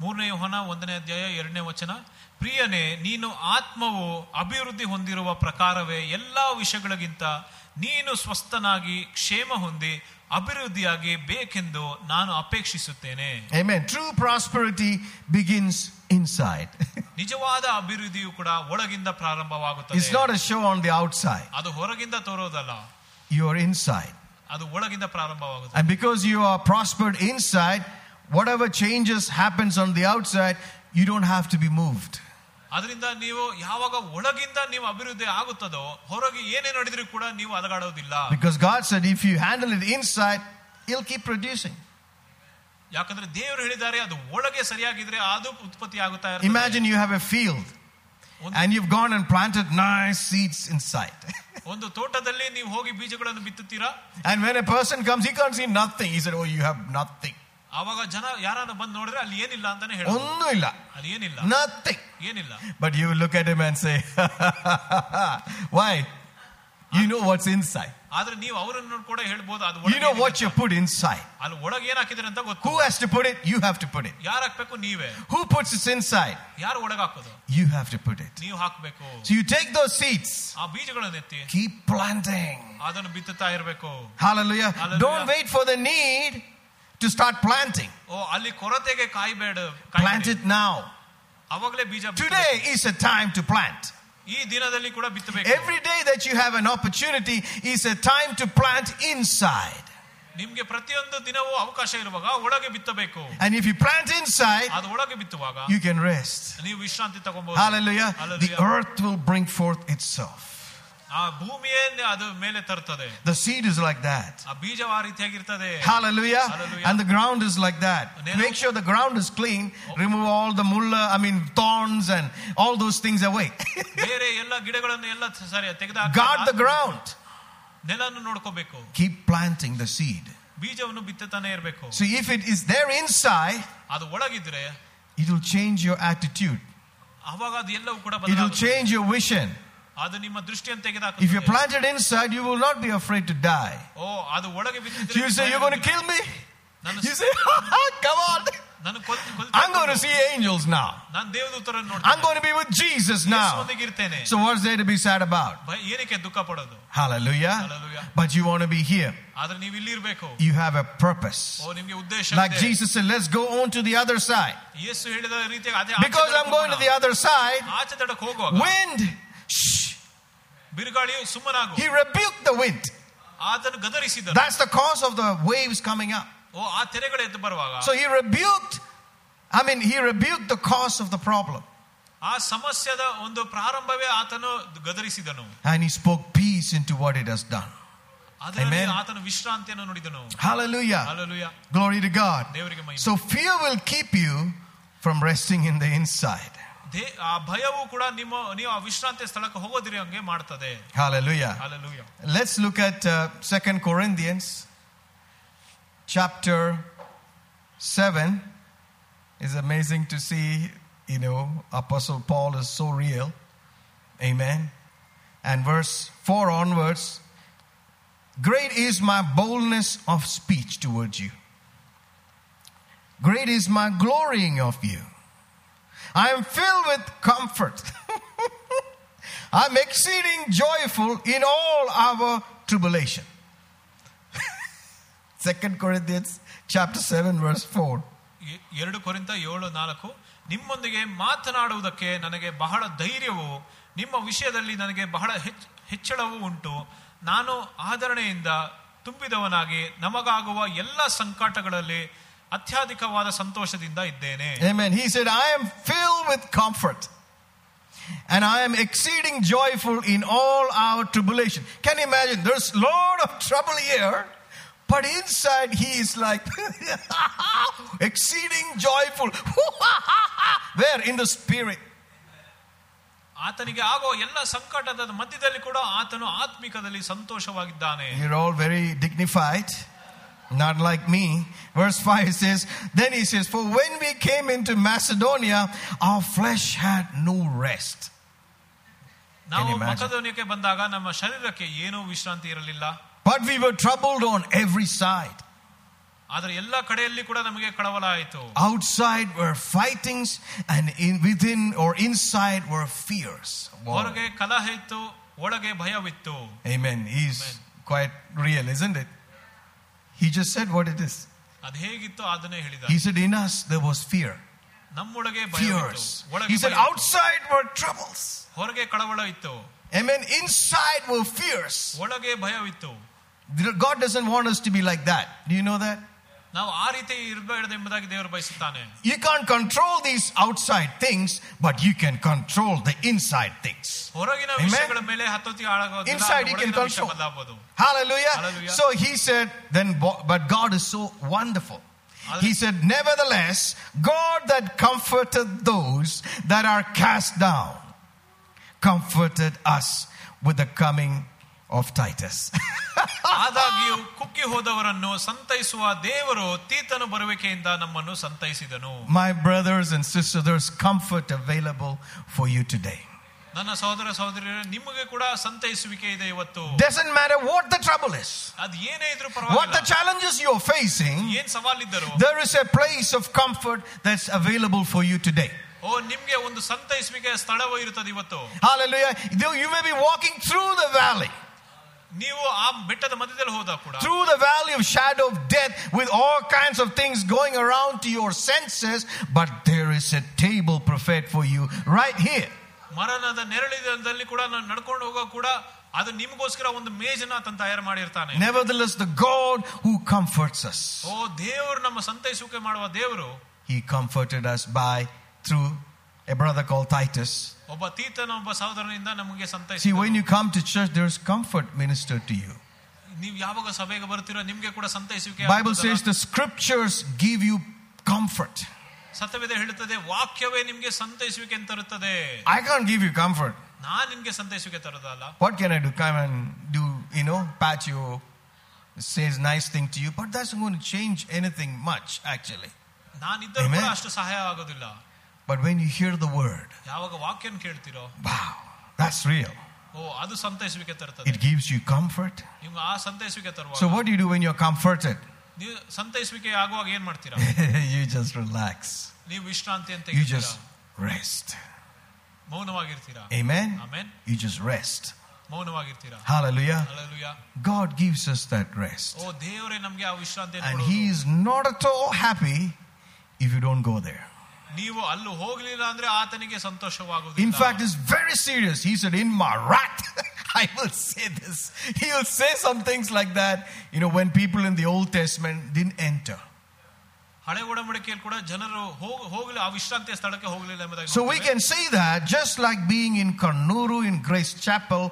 ಮೂರನೇ ಯೋಹನ ಒಂದನೇ ಅಧ್ಯಾಯ ಎರಡನೇ ವಚನ ಪ್ರಿಯನೇ ನೀನು ಆತ್ಮವು ಅಭಿವೃದ್ಧಿ ಹೊಂದಿರುವ ಪ್ರಕಾರವೇ ಎಲ್ಲಾ ವಿಷಯಗಳಿಗಿಂತ ನೀನು ಸ್ವಸ್ಥನಾಗಿ ಕ್ಷೇಮ ಹೊಂದಿ ಅಭಿವೃದ್ಧಿಯಾಗಿ ಬೇಕೆಂದು ನಾನು ಅಪೇಕ್ಷಿಸುತ್ತೇನೆ
Amen. True prosperity begins inside.
ನಿಜವಾದ ಅಭಿವೃದ್ಧಿಯು ಕೂಡ ಒಳಗಿಂದ ಪ್ರಾರಂಭವಾಗುತ್ತದೆ
it's not a show on the outside.
ಅದು ಹೊರಗಿಂದ ತೋರೋದಲ್ಲ
You are inside.
ಅದು ಒಳಗಿಂದ ಪ್ರಾರಂಭವಾಗುತ್ತದೆ
And because you are prospered inside, whatever changes happens on the outside, you don't have to be moved.
ಅದರಿಂದ ನೀವು ಯಾವಾಗ ಒಳಗಿಂದ ನೀವು ಅಭಿವೃದ್ಧಿ ಆಗುತ್ತದೋ ಹೊರಗೆ ಏನೇ ನಡೆದ್ರೂ ಕೂಡ ನೀವು ಅಲಗಾಡೋದಿಲ್ಲ
Because God said if you handle it inside, He'll keep producing.
ಯಾಕಂದ್ರೆ ದೇವರು ಹೇಳಿದ್ದಾರೆ ಅದು ಒಳಗೆ ಸರಿಯಾಗಿದ್ರೆ ಅದು ಉತ್ಪತ್ತಿ ಆಗುತ್ತಾ ಇರ್ತದೆ.
Imagine you have a field
ಒಂದು-
and you've gone and planted nice seeds inside.
ಒಂದು ತೋಟದಲ್ಲಿ ನೀವು ಹೋಗಿ ಬೀಜಗಳನ್ನು ಬಿತ್ತುತ್ತೀರಾ
And when a person comes, he can't see nothing. He said, Oh, you have nothing.
ಆವಾಗ ಜನ ಯಾರನ್ನ ಬಂದು ನೋಡಿದ್ರೆ ಅಲ್ಲಿ ಏನಿಲ್ಲ ಅಂತಾನೆ ಹೇಳ
ಒಂದೂ ಇಲ್ಲ.
ಅಲ್ಲಿ ಏನಿಲ್ಲ
Nothing.
ಏನಿಲ್ಲ
But you will look at him and say, Why? You know what's inside.
ಆದ್ರೆ ನೀವು ಅವರನ್ನು ಕೂಡ ಹೇಳ್ಬೋದು ಅದು
You
ಒಳಗೆ
know
ಏನಿದೆ
what you
ಅಂತ.
put inside.
ಅಲ್ಲಿ ಒಳಗೆ ಏನ್ ಹಾಕಿದ್ರೆ ಅಂತ ಗೊತ್ತು
Who has to put it? You have to put it.
ಯಾರು ಹಾಕ್ಬೇಕು ನೀವೇ
Who puts it inside?
ಯಾರು ಒಳಗೆ ಹಾಕೋದು
You have to put it.
ನೀವು ಹಾಕ್ಬೇಕು
So you take those seeds,
ಆ ಬೀಜಗಳನ್ನು ಎತ್ತಿ
keep planting.
ಅದನ್ನು ಬಿತ್ತುತ್ತಾ ಇರ್ಬೇಕು
Hallelujah.
Hallelujah.
Don't wait for the need to start planting.
ಓ ಅಲ್ಲಿ ಕೊರತೆಗೆ ಕಾಯ್ಬೇಡ
Plant
ಕಾಯ್ಬೇಡಿ.
it now.
ಅವಾಗಲೇ ಬೀಜ ಬಿತ್ತಬೇಕು.
Today is a time to plant.
ಈ ದಿನದಲ್ಲಿ ಕೂಡ ಬಿತ್ತಬೇಕು
Every day that you have an opportunity is a time to plant inside.
ನಿಮ್ಗೆ ಪ್ರತಿಯೊಂದು ದಿನವೂ ಅವಕಾಶ ಇರುವಾಗ ಒಳಗೆ ಬಿತ್ತಬೇಕು
And if you plant inside,
ಅದು ಒಳಗೆ ಬಿತ್ತುವಾಗ
you can rest.
ನೀವು ವಿಶ್ರಾಂತಿ ತಗೊಬಹುದು
Hallelujah. The
Hallelujah.
earth will bring forth itself.
ಆ ಭೂಮಿಯೇ ಅದು ಮೇಲೆ ತರ್ತದೆ
The seed is like that.
ಆ ಬೀಜ ಆ ರೀತಿಯಾಗಿರ್ತದೆ
Hallelujah.
Hallelujah.
And the ground is like that.
Nenu-
Make sure the ground is clean. Remove all the mulla, I mean, thorns and all those things away.
ಬೇರೆ ಎಲ್ಲ ಗಿಡಗಳನ್ನು ಎಲ್ಲ ಸರಿ
Guard the
ತೆಗೆದ
ground.
ನೆಲನ್ನು ನೋಡ್ಕೋಬೇಕು
Keep planting the seed.
ಬೀಜವನ್ನು ಬಿತ್ತುತ್ತಾನೆ ಇರಬೇಕು
So if it is there inside,
ಅದು ಒಳಗಿದ್ರೆ
it will change your attitude.
ಅವಾಗ ಅದು ಎಲ್ಲವೂ ಕೂಡ
It will
ಬದಲಾಗುತ್ತೆ.
change your vision.
ಅದು ನಿಮ್ಮ ದೃಷ್ಟಿಯನ್ನು
If you're
ತೆಗೆದಾಕ
planted inside, you will not be afraid to die.
ಓ ಅದು ಒಳಗೆ
So
ಬಿದ್ದಿದ್ರೆ
you say, You're going to kill me?
ನಾನು
You say, Come on.
ನಾನು ಕೊಲ್- ಕೊಲ್ತಾ
I'm going to see angels now.
ನಾನು ದೇವದೂತರನ್ನು
I'm going to be with Jesus now.
ನೋಡ್ತೇನೆ ಇರ್ತೇನೆ
So what's there to be sad about?
ಏನಕ್ಕೆ ದುಃಖ ಪಡೋದು
Hallelujah.
Hallelujah.
But you want to be here.
ಆದ್ರೆ ನೀವು ಇಲ್ಲಿ ಇರ್ಬೇಕು
You have a purpose.
ಓ ನಿಮ್ಗೆ ಉದ್ದೇಶ
Like
ಇದೆ.
Jesus said, let's go on to the other side.
ಯೇಸು ಹೇಳಿದ ರೀತಿಯಾಗಿ ಅದೇ ಆಚೆ
Because I'm
ದಡಕ್ಕೆ
going to
ಹೋಗೋಣ.
the other side,
ಆಚೆ ದಡಕ್ಕೆ ಹೋಗುವಾಗ
wind, shh,
ಬಿರುಗಾಳಿಯು ಸುಮ್ಮನಾಗು
he rebuked the wind.
ಆತನು ಗದರಿಸಿದ
That's the cause of the waves coming up.
ಓ ಆ ತೆರೆಗಳು ಎದ್ದು ಬರುವಾಗ
So he rebuked, I mean, he rebuked the cause of the problem.
ಆ ಸಮಸ್ಯೆದ ಒಂದು ಪ್ರಾರಂಭವೇ ಆತನು ಗದರಿಸಿದನು
And he spoke peace into what it has done.
ಅದರಲ್ಲಿ
Amen.
ಆತನು ವಿಶ್ರಾಂತಿಯನ್ನು ನುಡಿದನು
Hallelujah.
Hallelujah.
Glory to God.
ದೇವರಿಗೆ ಮಹಿಮೆ.
So fear will keep you from resting in the inside.
They- ಆ ಭಯವು ಕೂಡ ನಿಮ್ಮ ನೀವು ಆ ವಿಶ್ರಾಂತಿ ಸ್ಥಳಕ್ಕೆ ಹೋಗೋದಿರಿ ಹಂಗೆ ಮಾಡ್ತದೆ
Hallelujah.
Hallelujah.
Let's look at uh, 2 Corinthians chapter 7. It's amazing to see, you know, Apostle Paul is so real. Amen. And verse 4 onwards Great is my boldness of speech towards you. Great is my glorying of you. I am filled with comfort. I'm exceeding joyful in all our tribulation. Second Corinthians chapter 7 verse 4.
A- ಎರಡು ಕೊರಿಂತ ಏಳು ನಾಲ್ಕು ನಿಮ್ಮೊಂದಿಗೆ ಮಾತನಾಡುವುದಕ್ಕೆ ನನಗೆ ಬಹಳ ಧೈರ್ಯವು ನಿಮ್ಮ ವಿಷಯದಲ್ಲಿ ನನಗೆ ಬಹಳ ಹೆಚ್ಚ್- ಹೆಚ್ಚಳವೂ ಉಂಟು ನಾನು ಆದರಣೆಯಿಂದ ತುಂಬಿದವನಾಗಿ ನಮಗಾಗುವ ಎಲ್ಲ ಸಂಕಟಗಳಲ್ಲಿ ಅತ್ಯಧಿಕವಾದ ಸಂತೋಷದಿಂದ ಇದ್ದೇನೆ
Amen. He said, I am filled with comfort. And I am exceeding joyful in all our tribulation. Can you imagine? There's a lot of trouble here, but inside he is like exceeding joyful. Where? In the spirit.
ಆತನಿಗೆ ಆಗೋ ಎಲ್ಲ ಸಂಕಟದ ಮಧ್ಯದಲ್ಲಿ ಕೂಡ ಆತನು ಆತ್ಮಿಕದಲ್ಲಿ ಸಂತೋಷವಾಗಿದ್ದಾನೆ
You're all very dignified, not like me. Verse 5 says, Then he says, For when we came into Macedonia, our flesh had no rest.
ನಾವು
you imagine?
ಮಕದೋನಿಯಕ್ಕೆ ಬಂದಾಗ ನಮ್ಮ ಶರೀರಕ್ಕೆ ಏನೂ ವಿಶ್ರಾಂತಿ ಇರಲಿಲ್ಲ
But we were troubled on every side.
ಆದ್ರೆ ಎಲ್ಲ ಕಡೆಯಲ್ಲಿ ಕೂಡ ನಮಗೆ ಕಳವಳ ಆಯಿತು
Outside were fightings, and in, within or inside were fears. Wow.
ಹೊರಗೆ ಕಲಹ ಇತ್ತು ಒಳಗೆ ಭಯವಿತ್ತು
Amen. He's
Amen.
quite real, isn't it? He just said what it is.
ಅದು ಹೇಗಿತ್ತು ಅದನ್ನೇ ಹೇಳಿದ
He said, In us there was fear.
ನಮ್ಮೊಳಗೆ ಭಯವಿತ್ತು
Fears.
ಒಳಗೆ
He said,
ಭಯ ಇತ್ತು.
Outside were troubles.
ಹೊರಗೆ ಕಳವಳ ಇತ್ತು
Amen. Inside were fears.
ಒಳಗೆ ಭಯವಿತ್ತು
God doesn't want us to be like that. Do you know that?
ನಾವು ಆ ರೀತಿ ಇರಬೇಡ ಎಂಬುದಾಗಿ ದೇವರು ಬಯಸುತ್ತಾನೆ
You can't control these outside things, but you can control the inside things.
ಹೊರಗಿನ
Amen.
ವಿಷಯಗಳ ಮೇಲೆ ಹತ್ತೊತ್ತಿ ಆಳಾಗೋದಿಲ್ಲ
Inside you
ಆದ್ರೆ
can
ಒಳಗಿನ ವಿಷಯ
control.
ಬದಲಾಗ್ಬೋದು
Hallelujah.
Hallelujah.
So he said, then, bo- but God is so wonderful. He said, Nevertheless, God that comforted those that are cast down, comforted us with the coming of Titus.
ಆದಾಗ್ಯೂ ಕುಗ್ಗಿ ಹೋದವರನ್ನು ಸಂತೈಸುವ ದೇವರು ತೀತನ ಬರುವಿಕೆಯಿಂದ ನಮ್ಮನ್ನು ಸಂತೈಸಿದನು
My brothers and sisters, there's comfort available for you today.
ನನ್ನ ಸಹೋದರ ಸಹೋದರಿಯರೇ ನಿಮಗೆ ಕೂಡ ಸಂತೈಸುವಿಕೆ ಇದೆ ಇವತ್ತು
Doesn't matter what the trouble is,
ಅದ್ ಏನೇ ಇದ್ರೂ
what the
ಪರವಾಗಿಲ್ಲ
challenges you're facing,
ಏನ್ ಸವಾಲಿದ್ದರು
there is a place of comfort that's available for you today.
ಓ ನಿಮ್ಗೆ ಒಂದು ಸಂತೈಸುವಿಕೆ ಸ್ಥಳವೂ ಇರುತ್ತದೆ ಇವತ್ತು
Hallelujah. Though You may be walking through the valley,
ನೀವು ಆ ಬೆಟ್ಟದ ಮಧ್ಯದಲ್ಲಿ ಹೋದಾಗ ಕೂಡ
through the valley of shadow of death with all kinds of things going around to your senses, but there is a table prepared for you right here.
ಮರಣದ ನೆರಳಿದಲ್ಲಿ ಕೂಡ ನಾನು ನಡ್ಕೊಂಡು ಹೋಗೋ ಕೂಡ ಅದು ನಿಮಗೋಸ್ಕರ ಒಂದು ಮೇಜನ್ನ ಆತನ ತಯಾರು ಮಾಡಿರ್ತಾನೆ
Nevertheless, the God who comforts us,
ಓ ದೇವರು ನಮ್ಮ ಸಂತೈಸುವಿಕೆ ಮಾಡುವ ದೇವರು
He comforted us by through a brother called Titus.
ಒಬ್ಬ ತೀತನ ಒಬ್ಬ ಸಹೋದರನಿಂದ ನಮಗೆ
See,
ಸಂತೈಸಿ
when you come to church, there's comfort ministered to you.
ನೀವು ಯಾವಾಗ ಸಭೆಗೆ ಬರ್ತೀರೋ ನಿಮ್ಗೆ ಕೂಡ ಸಂತೈಸುವಿಕೆ
Bible
ಆಗುತ್ತದಲ್ಲ?
says the scriptures give you comfort.
ಸತ್ಯವೇದ ಹೇಳುತ್ತದೆ ವಾಕ್ಯವೇ ನಿಮ್ಗೆ ಸಂತೈಸುವಿಕೆ ಅಂತ ತರುತ್ತದೆ
I can't give you comfort.
ನಾನ್ ನಿಮ್ಗೆ ಸಂತೈಸುವಿಕೆ ತರೋದಲ್ಲ
What can I do? Come and do, you know, pat you, says nice thing to you, but that's not going to change anything much, actually.
ನಾನಿದ್ದರೂ ಕೂಡ
Amen.
ಅಷ್ಟು ಸಹಾಯ ಆಗೋದಿಲ್ಲ
But when you hear the word,
ಯಾವಾಗ ವಾಕ್ಯನ ಕೇಳ್ತಿರೋ
wow, that's real.
ಓ ಅದು ಸಂತೈಸುವಿಕೆ ತರ್ತದೆ
It gives you comfort.
ನಿಮ್ಗೆ ಆ ಸಂತೈಸುವಿಕೆ
So,
ತರುವಾಗ
what do you do when you're comforted?
ನೀವು ಸಂತೈಸುವಿಕೆ ಆಗುವಾಗ ಏನ್ ಮಾಡ್ತೀರಾ
you just relax,
ನೀವು ವಿಶ್ರಾಂತಿ ಅಂತ
you just rest.
ಮೌನವಾಗಿರ್ತೀರಾ
Amen?
Amen
You just rest.
ಮೌನವಾಗಿರ್ತೀರಾ
Hallelujah.
Hallelujah.
God gives us that rest.
ಓ ದೇವರೇ ನಮ್ಗೆ ಆ ವಿಶ್ರಾಂತಿ
And He is not at all happy if you don't go there.
ನೀವು ಅಲ್ಲೂ ಹೋಗ್ಲಿಲ್ಲ ಅಂದ್ರೆ ಆತನಿಗೆ
In
ಸಂತೋಷವಾಗುವುದಿಲ್ಲ
fact, it's very serious. He said, In my wrath, I will say this. He will say some things like that, you know, when people in the Old Testament didn't enter.
ಹಳೆ ಒಡಂಬಡಿಕೆಯಲ್ಲಿ ಕೂಡ ಜನರು ಹೋಗ ಹೋಗಲಿ ಆ ವಿಶ್ರಾಂತಿಯ ಸ್ಥಳಕ್ಕೆ ಹೋಗಲಿಲ್ಲ ಎಂಬುದಾಗಿ
So we
ನೋಡ್ತೇವೆ.
can say that just like being in Karnuru in Grace Chapel,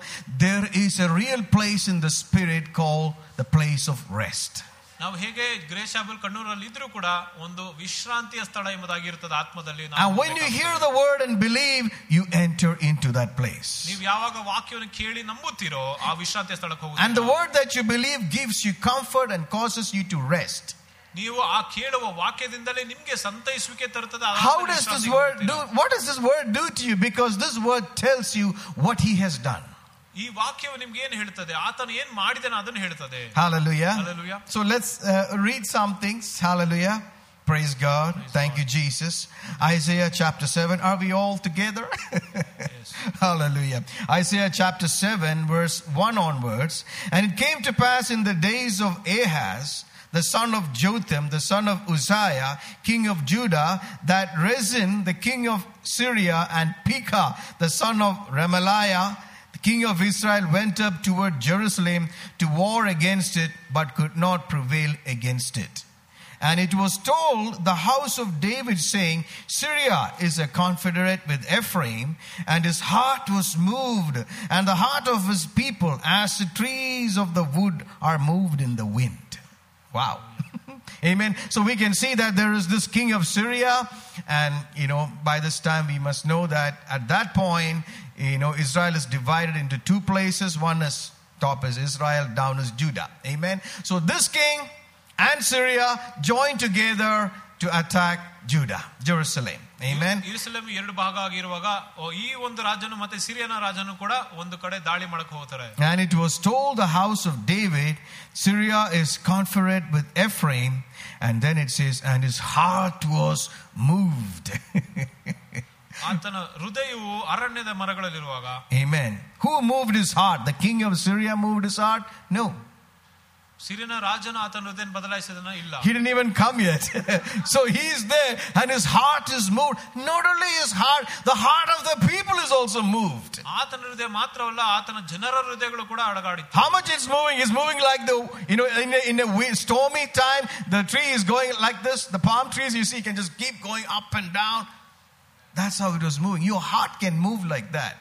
there is a real place in the Spirit called the place of rest.
ನಾವು ಹೇಗೆ ಗ್ರೇಶಾಬಲ್ ಕಣ್ಣೂರಲ್ಲಿ ಇದ್ರೂ ಕೂಡ ಒಂದು ವಿಶ್ರಾಂತಿಯ ಸ್ಥಳ ಎಂಬುದಾಗಿರ್ತದೆ ಆತ್ಮದಲ್ಲಿ ನಾವು
And when you hear the word and believe, you enter into that place.
ನೀವು ಯಾವಾಗ ವಾಕ್ಯವನ್ನು ಕೇಳಿ ನಂಬುತ್ತೀರೋ ಆ ವಿಶ್ರಾಂತಿಯ ಸ್ಥಳಕ್ಕೆ
And the
ಹೋಗಿ
word that you believe gives you comfort and causes you to rest.
ನೀವು ಆ ಕೇಳುವ ವಾಕ್ಯದಿಂದಲೇ ನಿಮ್ಗೆ ಸಂತೈಸುವಿಕೆ ತರುತ್ತದೆ ಅದಾದ
How does this
ವಿಶ್ರಾಂತಿಗೆ
word do?
ಹೋಗ್ತೀರಾ.
What does this word do to you? Because this word tells you what he has done.
ಈ ವಾಕ್ಯವು ನಿಮ್ಗೆ ಏನು ಹೇಳ್ತದೆ ಆತನು ಏನ್ ಮಾಡಿದನ ಅದನ್ನು ಹೇಳ್ತದೆ
Hallelujah.
Hallelujah.
So let's uh, read some things. Hallelujah. Praise God. Thank you, Jesus. Isaiah chapter 7. Are we all together? Hallelujah. Isaiah chapter 7, verse 1 onwards. And it came to pass in the days of Ahaz, the son of Jotham, the son of Uzziah, king of Judah, that Rezin, the king of Syria, and Pekah, the son of Remaliah, the king of Israel, went up toward Jerusalem to war against it, but could not prevail against it. And it was told the house of David, saying, Syria is a confederate with Ephraim, and his heart was moved, and the heart of his people, as the trees of the wood are moved in the wind. Wow. Amen. So we can see that there is this king of Syria, and you know, by this time we must know that at that point, you know, Israel is divided into two places. One is top is Israel, down is Judah. Amen. So this king and Syria joined together to attack Judah, Jerusalem. Amen.
ಇರುಸಲೇಮ್ ಎರಡು ಭಾಗ ಆಗಿರುವಾಗ ಓ, ಈ ಒಂದು ರಾಜನು ಮತ್ತೆ ಸಿರಿಯನ ರಾಜನು ಕೂಡ ಒಂದು ಕಡೆ ದಾಳಿ ಮಾಡಕ್ ಹೋಗ್ತಾರೆ
And it was told the house of David, Syria is confederate with Ephraim. And then it says, and his heart was moved.
ಆತನ ಹೃದಯವು ಅರಣ್ಯದ ಮರಗಳಲ್ಲಿರುವಾಗ
Amen. Who moved his heart? The king of Syria moved his heart? No.
ಸಿರಿಯನ ರಾಜನು ಆತನ ಹೃದಯ ಬದಲಾಯಿಸಿದನ ಇಲ್ಲ
He didn't even come yet. so he's there and his heart is moved. Not only his heart, the heart of the people is also moved.
ಆತನ ಹೃದಯ ಮಾತ್ರವಲ್ಲ ಆತನ ಜನರ ಹೃದಯಗಳು ಕೂಡ ಅಡಗಾಡಿತ್ತು
How much it's moving? It's moving like the, you know, in a, in a wi- stormy time, the tree is going like this. The palm trees you see can just keep going up and down. That's how it was moving. Your heart can move like that.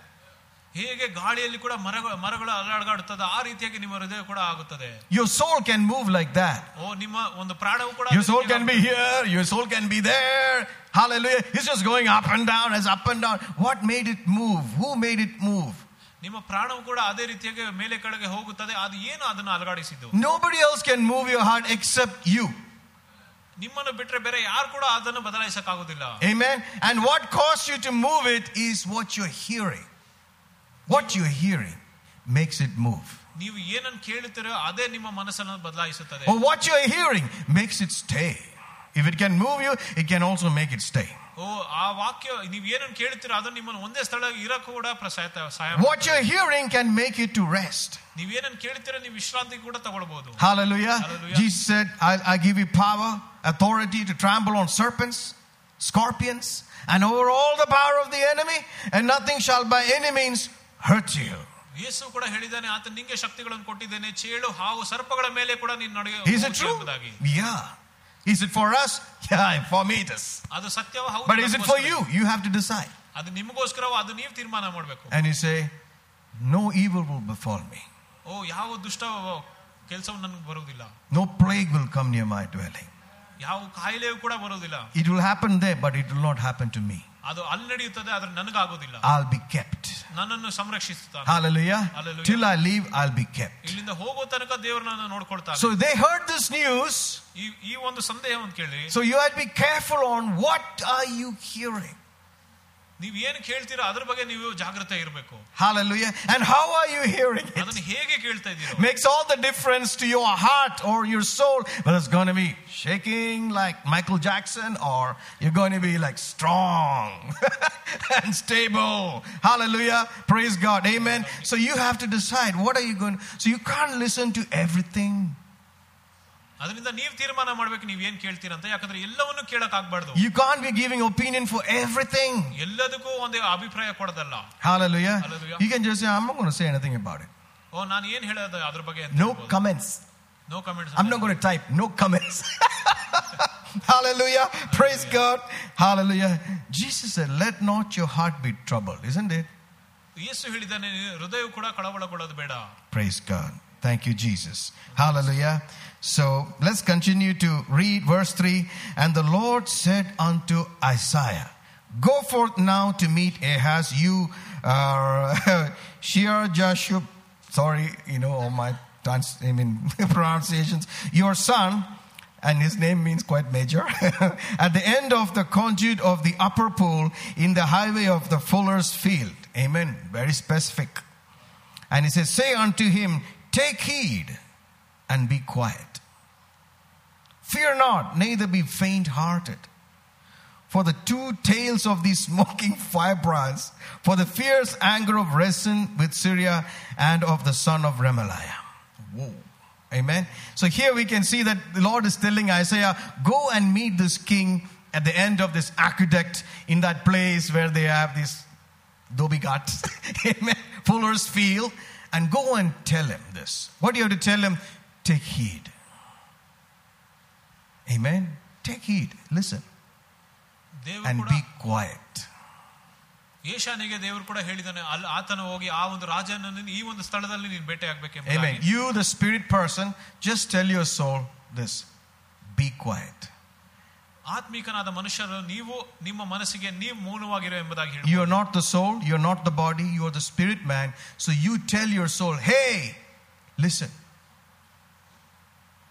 ಹೇಗೆ ಗಾಳಿಯಲ್ಲಿ ಕೂಡ ಮರಗಳು ಮರಗಳು ಅಲಗಾಡುತ್ತದೆ ಆ ರೀತಿಯಾಗಿ ನಿಮ್ಮ ಹೃದಯ ಕೂಡ ಆಗುತ್ತದೆ
Your soul can move like that.
ಓ ನಿಮ್ಮ ಒಂದು ಪ್ರಾಣವು ಕೂಡ
Your
ಅದೇ
soul
ರೀತಿಯಾಗಿ
can be here, your soul can be there. Hallelujah. It's just going up and down, as up and down. What made it move? Who made it move?
ನಿಮ್ಮ ಪ್ರಾಣವು ಕೂಡ ಅದೇ ರೀತಿಯಾಗಿ ಮೇಲೆ ಕಡೆಗೆ ಹೋಗುತ್ತದೆ ಅದು ಏನು ಅದನ್ನು ಅಲಗಾಡಿಸಿದ್ದು
Nobody else can move your heart except you.
ನಿಮ್ಮನ್ನು ಬಿಟ್ರೆ ಬೇರೆ ಯಾರು ಕೂಡ ಅದನ್ನು ಬದಲಾಯಿಸಕ್ಕಾಗುದಿಲ್ಲ
Amen. And what caused you to move it is what you're hearing. What you're hearing makes it move.
ನೀವು ಏನನ್ನು ಕೇಳುತ್ತೀರೋ ಅದೇ ನಿಮ್ಮ ಮನಸ್ಸನ್ನು ಬದಲಾಯಿಸುತ್ತದೆ
Or what you're hearing makes it stay. If it can move you, it can also make it stay.
ಓ ಆ ವಾಕ್ಯ ನೀವು ಏನನ್ನು ಕೇಳುತ್ತೀರೋ ಅದು ನಿಮ್ಮನ್ನು ಒಂದೇ ಸ್ಥಳ ಇರಕ್ಕೂ ಕೂಡ ಪ್ರಸಾಯ ಸಹಾಯ
What you're hearing can make it to rest.
ನೀವು ಏನನ್ನು ಕೇಳ್ತೀರೋ ನೀವು ವಿಶ್ರಾಂತಿ ಕೂಡ ತಗೊಳ್ಬಹುದು
Hallelujah.
Hallelujah.
Jesus said, I, I give you power, authority to trample on serpents, scorpions, and over all the power of the enemy, and nothing shall by any means hurt you.
ಯೇಸು ಕೂಡ ಹೇಳಿದ್ದಾನೆ ಆತ ನಿಂಗೆ ಶಕ್ತಿಗಳನ್ನು ಕೊಟ್ಟಿದ್ದೇನೆ ಚೇಳು ಹಾವು ಸರ್ಪಗಳ ಮೇಲೆ ಕೂಡ ನೀನು ನಡೆಯ
Is it
ಹೋಗು
true?
ಎಂಬುದಾಗಿ
Yeah. Is it for us? Yeah, for me it is.
ಅದು ಸತ್ಯವ ಹೌದು
But is it for
ನಮಗೋಸ್ಕರ.
you? You have to decide.
ಅದು ನಿಮಗೋಸ್ಕರ ಅದು ನೀವು ತೀರ್ಮಾನ ಮಾಡಬೇಕು
And you say, No evil will befall me,
ಓ ಯಾವ ದುಷ್ಟ ಕೆಲಸವು ನನಗೆ ಬರುವುದಿಲ್ಲ
no plague will come near my dwelling.
ಯಾವ ಕಾಯಿಲೆಯೂ ಕೂಡ ಬರುವುದಿಲ್ಲ
It will happen there, but it will not happen to me.
ಅದು ಅಲ್ಲಿ ನಡೆಯುತ್ತದೆ ಆದ್ರೆ ನನಗಾಗೋದಿಲ್ಲ
I'll be kept.
ನನ್ನನ್ನು ಸಂರಕ್ಷಿಸುತ್ತಾನೆ
Hallelujah.
Hallelujah.
Till I leave, I'll be kept.
ಇಲ್ಲಿಂದ ಹೋಗೋ ತನಕ ದೇವರು ನನ್ನ ನೋಡ್ಕೊಳ್ತಾನೆ
So they heard this news.
ಈ ಈ ಒಂದು ಸಂದೇಹವನ್ನು ಕೇಳಿ
So you have to be careful on what are you hearing.
ನೀವು ಏನು ಕೇಳ್ತೀರೋ ಅದ್ರ ಬಗ್ಗೆ ನೀವು ಜಾಗ್ರತೆ ಇರಬೇಕು
Hallelujah. And how are you hearing it?
ಅದನ್ನು ಹೇಗೆ ಕೇಳ್ತಾ ಇದ್ದೀರೋ
Makes all the difference to your heart or your soul. Whether it's going to be shaking like Michael Jackson or you're going to be like strong and stable. Hallelujah. Praise God. Amen. So you have to decide what are you going So you can't listen to everything.
ಅದರಿಂದ ನೀವು ತೀರ್ಮಾನ ಮಾಡ್ಬೇಕು ನೀವು ಏನ್ ಕೇಳ್ತೀರಂತ ಯಾಕಂದ್ರೆ ಎಲ್ಲವನ್ನು ಕೇಳಕ್ ಆಗ್ಬಾರ್ದು
You can't be giving opinion for everything.
ಎಲ್ಲದಕ್ಕೂ ಒಂದು ಅಭಿಪ್ರಾಯ ಕೊಡೋದಲ್ಲ
Hallelujah.
Hallelujah.
You can just say, I'm not going to say anything about it.
ಓ ನಾನು ಏನ್ ಹೇಳೋದು ಅದ್ರ ಬಗ್ಗೆ
No comments.
No comments
I'm not going to type. No comments. Hallelujah. Praise God. Hallelujah. Jesus said, Let not your heart be troubled, isn't it?
ಯೇಸು ಹೇಳಿದ್ದಾನೆ ನೀನು ಹೃದಯ ಕೂಡ ಕಳವಳಗೊಳ್ಳೋದು ಬೇಡ
Praise God. Thank you, Jesus. Hallelujah. So let's continue to read verse 3. And the Lord said unto Isaiah, Go forth now to meet Ahaz, you uh, Shear Jashub. Sorry, you know, all my trans- I mean, pronunciations. Your son, and his name means quite major, at the end of the conduit of the upper pool in the highway of the fuller's field. Amen. Very specific. And he says, Say unto him, Take heed and be quiet. Fear not, neither be faint hearted. For the two tails of these smoking firebrands, for the fierce anger of Rezin with Syria and of the son of Remaliah. Whoa. Amen. So here we can see that the Lord is telling Isaiah, Go and meet this king at the end of this aqueduct in that place where they have these dhobi ghats, amen, fuller's field, and go and tell him this. What do you have to tell him? Take heed. Amen. Take heed. Listen.
ದೇವರು
And
ಕೂಡ
be quiet.
ಏಷಾನಿಗೆ ದೇವರು ಕೂಡ ಹೇಳಿದಾನೆ ಅಲ್ಲಿ ಆತನ ಹೋಗಿ ಆ ಒಂದು ರಾಜನನ್ನು ಈ ಒಂದು ಸ್ಥಳದಲ್ಲಿ ನೀನು ಭೇಟಿ
Amen.
ಆಗ್ಬೇಕೆಂಬುದಾಗಿ
You, the spirit person, just tell your soul this be quiet.
ಆತ್ಮಿಕನಾದ ಮನುಷ್ಯರು ನೀವು ನಿಮ್ಮ ಮನಸ್ಸಿಗೆ ನೀವು ಮೌನವಾಗಿರೋ ಎಂಬುದಾಗಿ
You
ಹೇಳಿ
are not the soul, you are not the body, you are the spirit man. So you tell your soul, hey, listen,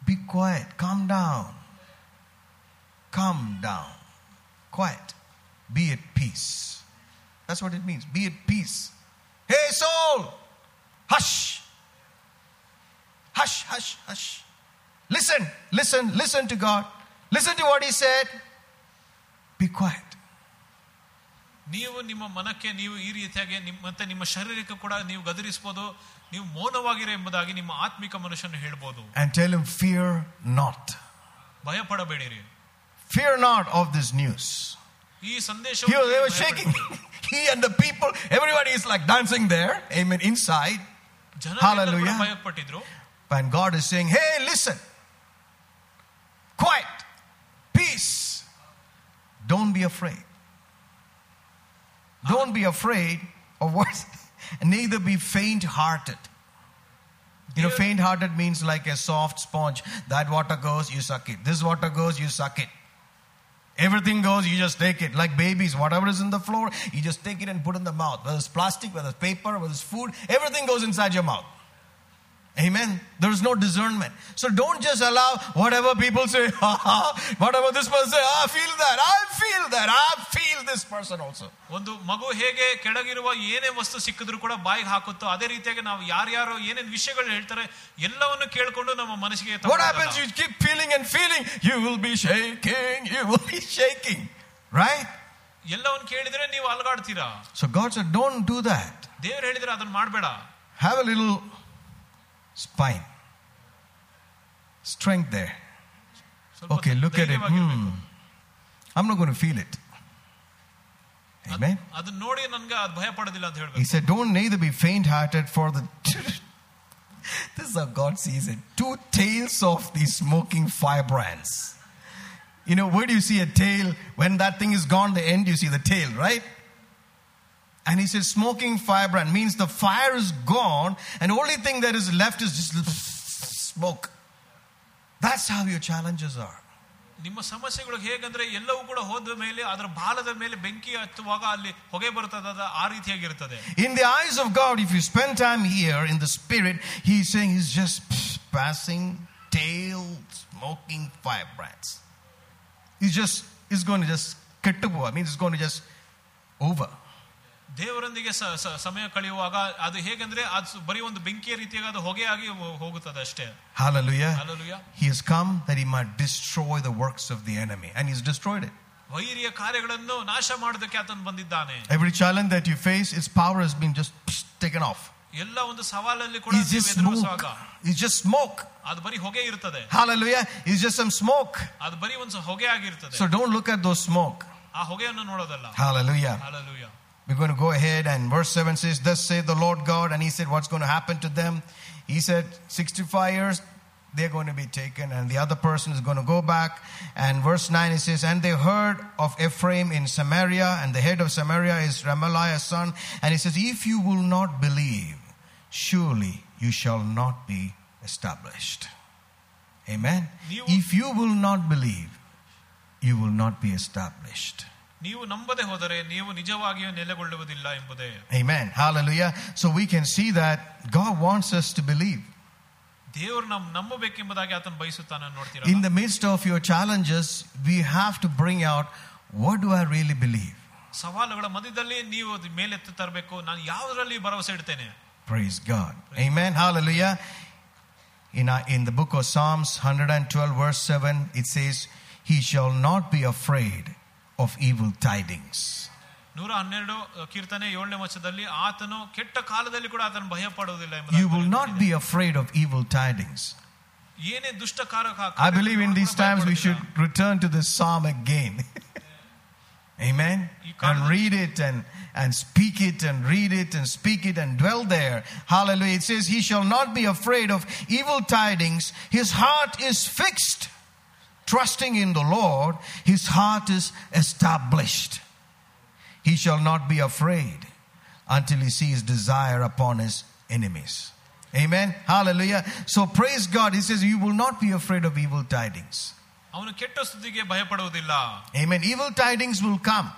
be quiet, calm down, calm down, quiet, be at peace. That's what it means, be at peace. Hey, soul, hush, hush, hush, hush. Listen, listen, listen to God. Listen to what He said. Be quiet.
ನೀವು ನಿಮ್ಮ ಮನಕ್ಕೆ ನೀವು ಈ ರೀತಿಯಾಗಿ ನಿಮ್ಮ ಮತ್ತೆ ನಿಮ್ಮ ಶರೀರಕ್ಕೆ ಕೂಡ ನೀವು ಗದರಿಸಬಹುದು ನೀವು ಮೌನವಾಗಿರೋ ಎಂಬುದಾಗಿ ನಿಮ್ಮ ಆತ್ಮಿಕ ಮನುಷ್ಯನು ಹೇಳ್ಬೋದು
And tell him, fear not.
ಭಯ ಪಡಬೇಡಿರಿ
Fear not of this news.
ಈ ಸಂದೇಶ
Here they were shaking. he and the people, everybody is like dancing there. Amen. Inside. Hallelujah.
ಭಯ ಪಟ್ಟಿದ್ರು
And God is saying, hey, listen. Quiet. Don't be afraid. Don't be afraid of what? Neither be faint hearted. You know, faint hearted means like a soft sponge. That water goes, you suck it. This water goes, you suck it. Everything goes, you just take it. Like babies, whatever is in the floor, you just take it and put in the mouth. Whether it's plastic, whether it's paper, whether it's food, everything goes inside your mouth. Amen. There is no discernment. So don't just allow whatever people say, ha, ha, whatever this person say, I feel that, I feel that, I feel this person also.
ಒಂದು ಮಗು ಹೇಗೆ ಕೆಳಗಿರುವ ಏನೇ ವಸ್ತು ಸಿಕ್ಕಿದ್ರು ಕೂಡ ಬಾಯಿಗೆ ಹಾಕುತ್ತೋ ಅದೇ ರೀತಿಯಾಗಿ ನಾವು ಯಾರ್ಯಾರು ಏನೇನ್ ವಿಷಯಗಳು ಹೇಳ್ತಾರೆ ಎಲ್ಲವನ್ನು ಕೇಳ್ಕೊಂಡು ನಮ್ಮ ಮನಸ್ಸಿಗೆ
What
ತಗೊಳ್ಳೋದಲ್ಲ.
happens? You keep feeling and feeling, you will be shaking, you will be shaking. Right?
ಎಲ್ಲವನ್ನು ಕೇಳಿದ್ರೆ ನೀವು ಅಲಗಾಡ್ತೀರಾ
So God said, don't do that.
ದೇವ್ರು ಹೇಳಿದ್ರೆ ಅದನ್ನ ಮಾಡಬೇಡ
Have a little spine, strength there.
ಸ್ವಲ್ಪ
Okay, look at it.
ಧೈರ್ಯವಾಗಿರ್ಬೇಕು.
Hmm. I'm not going to feel it. Amen.
ಅದನ್ನ ನೋಡಿ ನನ್ಗೆ ಅದು ಭಯ ಪಡೋದಿಲ್ಲ ಅಂತ
He
ಹೇಳ್ಬೇಕು
said, Don't neither be faint hearted for the. this is how God sees it. Two tails of these smoking firebrands. You know, where do you see a tail? When that thing is gone, the end, you see the tail, right? And he says, smoking firebrand means the fire is gone, and the only thing that is left is just smoke. That's how your challenges are.
ನಿಮ್ಮ ಸಮಸ್ಯೆಗಳು ಹೇಗಂದ್ರೆ ಎಲ್ಲವೂ ಕೂಡ ಹೋದ ಮೇಲೆ ಅದರ ಬಾಲದ ಮೇಲೆ ಬೆಂಕಿ ಹತ್ತುವಾಗ ಅಲ್ಲಿ ಹೊಗೆ ಬರುತ್ತದೆ ಅದು ಆ ರೀತಿಯಾಗಿರ್ತದೆ
In the eyes of God, if you spend time here in the spirit, He's saying He's just passing tail smoking firebrands. He's just, He's going to just kettupu. I mean, it's going to just over.
ದೇವರೊಂದಿಗೆ ಸ- ಸ- ಸಮಯ ಕಳೆಯುವಾಗ ಅದು ಹೇಗಂದ್ರೆ ಅದು ಸು- ಬರೀ ಒಂದು ಬೆಂಕಿಯ ರೀತಿಯಾಗಿ ಅದು ಹೊಗೆಯಾಗಿ ಹೋ- ಹೋಗುತ್ತದೆ ಅಷ್ಟೇ
Hallelujah.
Hallelujah.
He has come that He might destroy the works of the enemy, and He's destroyed it.
ವೈರಿಯ ಕಾರ್ಯಗಳನ್ನು ನಾಶ ಮಾಡೋದಕ್ಕೆ ಆತನು ಬಂದಿದ್ದಾನೆ
Every challenge that you face, its power has been just taken off.
ಎಲ್ಲ ಒಂದು ಸವಾಲಲ್ಲಿ ಕೂಡ
He's
ನೀವು
just smoke.
ಎದುರಿಸುವಾಗ
He's just smoke.
ಅದು ಬರೀ ಹೊಗೆ ಇರ್ತದೆ
Hallelujah. He's just some smoke.
ಅದು ಬರೀ ಒಂದು ಹೊಗೆ ಆಗಿರ್ತದೆ
So don't look at those smoke.
ಆ ಹೊಗೆಯನ್ನು ನೋಡೋದಲ್ಲ
Hallelujah.
Hallelujah.
we're going to go ahead, and verse 7 says, Thus saith the Lord God. And he said, What's going to happen to them? He said, 65 years, they're going to be taken, and the other person is going to go back. And verse 9 it says, And they heard of Ephraim in Samaria, and the head of Samaria is Remaliah's son. And he says, If you will not believe, surely you shall not be established. Amen.
You-
If you will not believe, you will not be established.
ನೀವು ನಂಬದೆ ಹೋದರೆ ನೀವು ನಿಜವಾಗಿಯೂ ನೆಲೆಗೊಳ್ಳುವುದಿಲ್ಲ ಎಂಬುದೇ
Amen. Hallelujah. So we can see that God wants us to believe.
ದೇವರು ನಮ್ ನಂಬಬೇಕೆಂಬುದಾಗಿ ಆತನು ಬಯಸುತ್ತಾನೆ ನೋಡ್ತೀರಾ
In the midst of your challenges, we have to bring out what do I really believe?
ಸವಾಲುಗಳ ಮಧ್ಯದಲ್ಲಿ ನೀವು ಅದು ಮೇಲೆತ್ತು ತರಬೇಕು ನಾನು ಯಾವುದರಲ್ಲಿ ಭರವಸೆ ಇಡ್ತೇನೆ
Praise God. Amen. Hallelujah. In, our, in the book of Psalms 112, verse 7, it says, He shall not be afraid of evil tidings.
ನೂರ ಹನ್ನೆರಡು ಕೀರ್ತನೆ ಏಳನೇ ವರ್ಷದಲ್ಲಿ ಆತನು ಕೆಟ್ಟ ಕಾಲದಲ್ಲಿ ಕೂಡ ಆತನು ಭಯ ಪಡುವುದಿಲ್ಲ
You
ಎಂಬುದಾಗಿ
will not
ಬರೆದಿದೆ.
be afraid of evil tidings.
ಏನೇ ದುಷ್ಟ ಕಾರ್ಯ
I believe in these times we should return to this psalm again. Amen.
You can't-
And read it and, and speak it and read it and speak it and dwell there. Hallelujah. It says, He shall not be afraid of evil tidings. His heart is fixed. Trusting in the Lord, his heart is established. He shall not be afraid until he sees desire upon his enemies. Amen. Hallelujah. So praise God. He says, You will not be afraid of evil tidings.
ಅವನು ಕೆಟ್ಟ ಸುದ್ದಿಗೆ ಭಯ ಪಡುವುದಿಲ್ಲ
Amen. Evil tidings will come.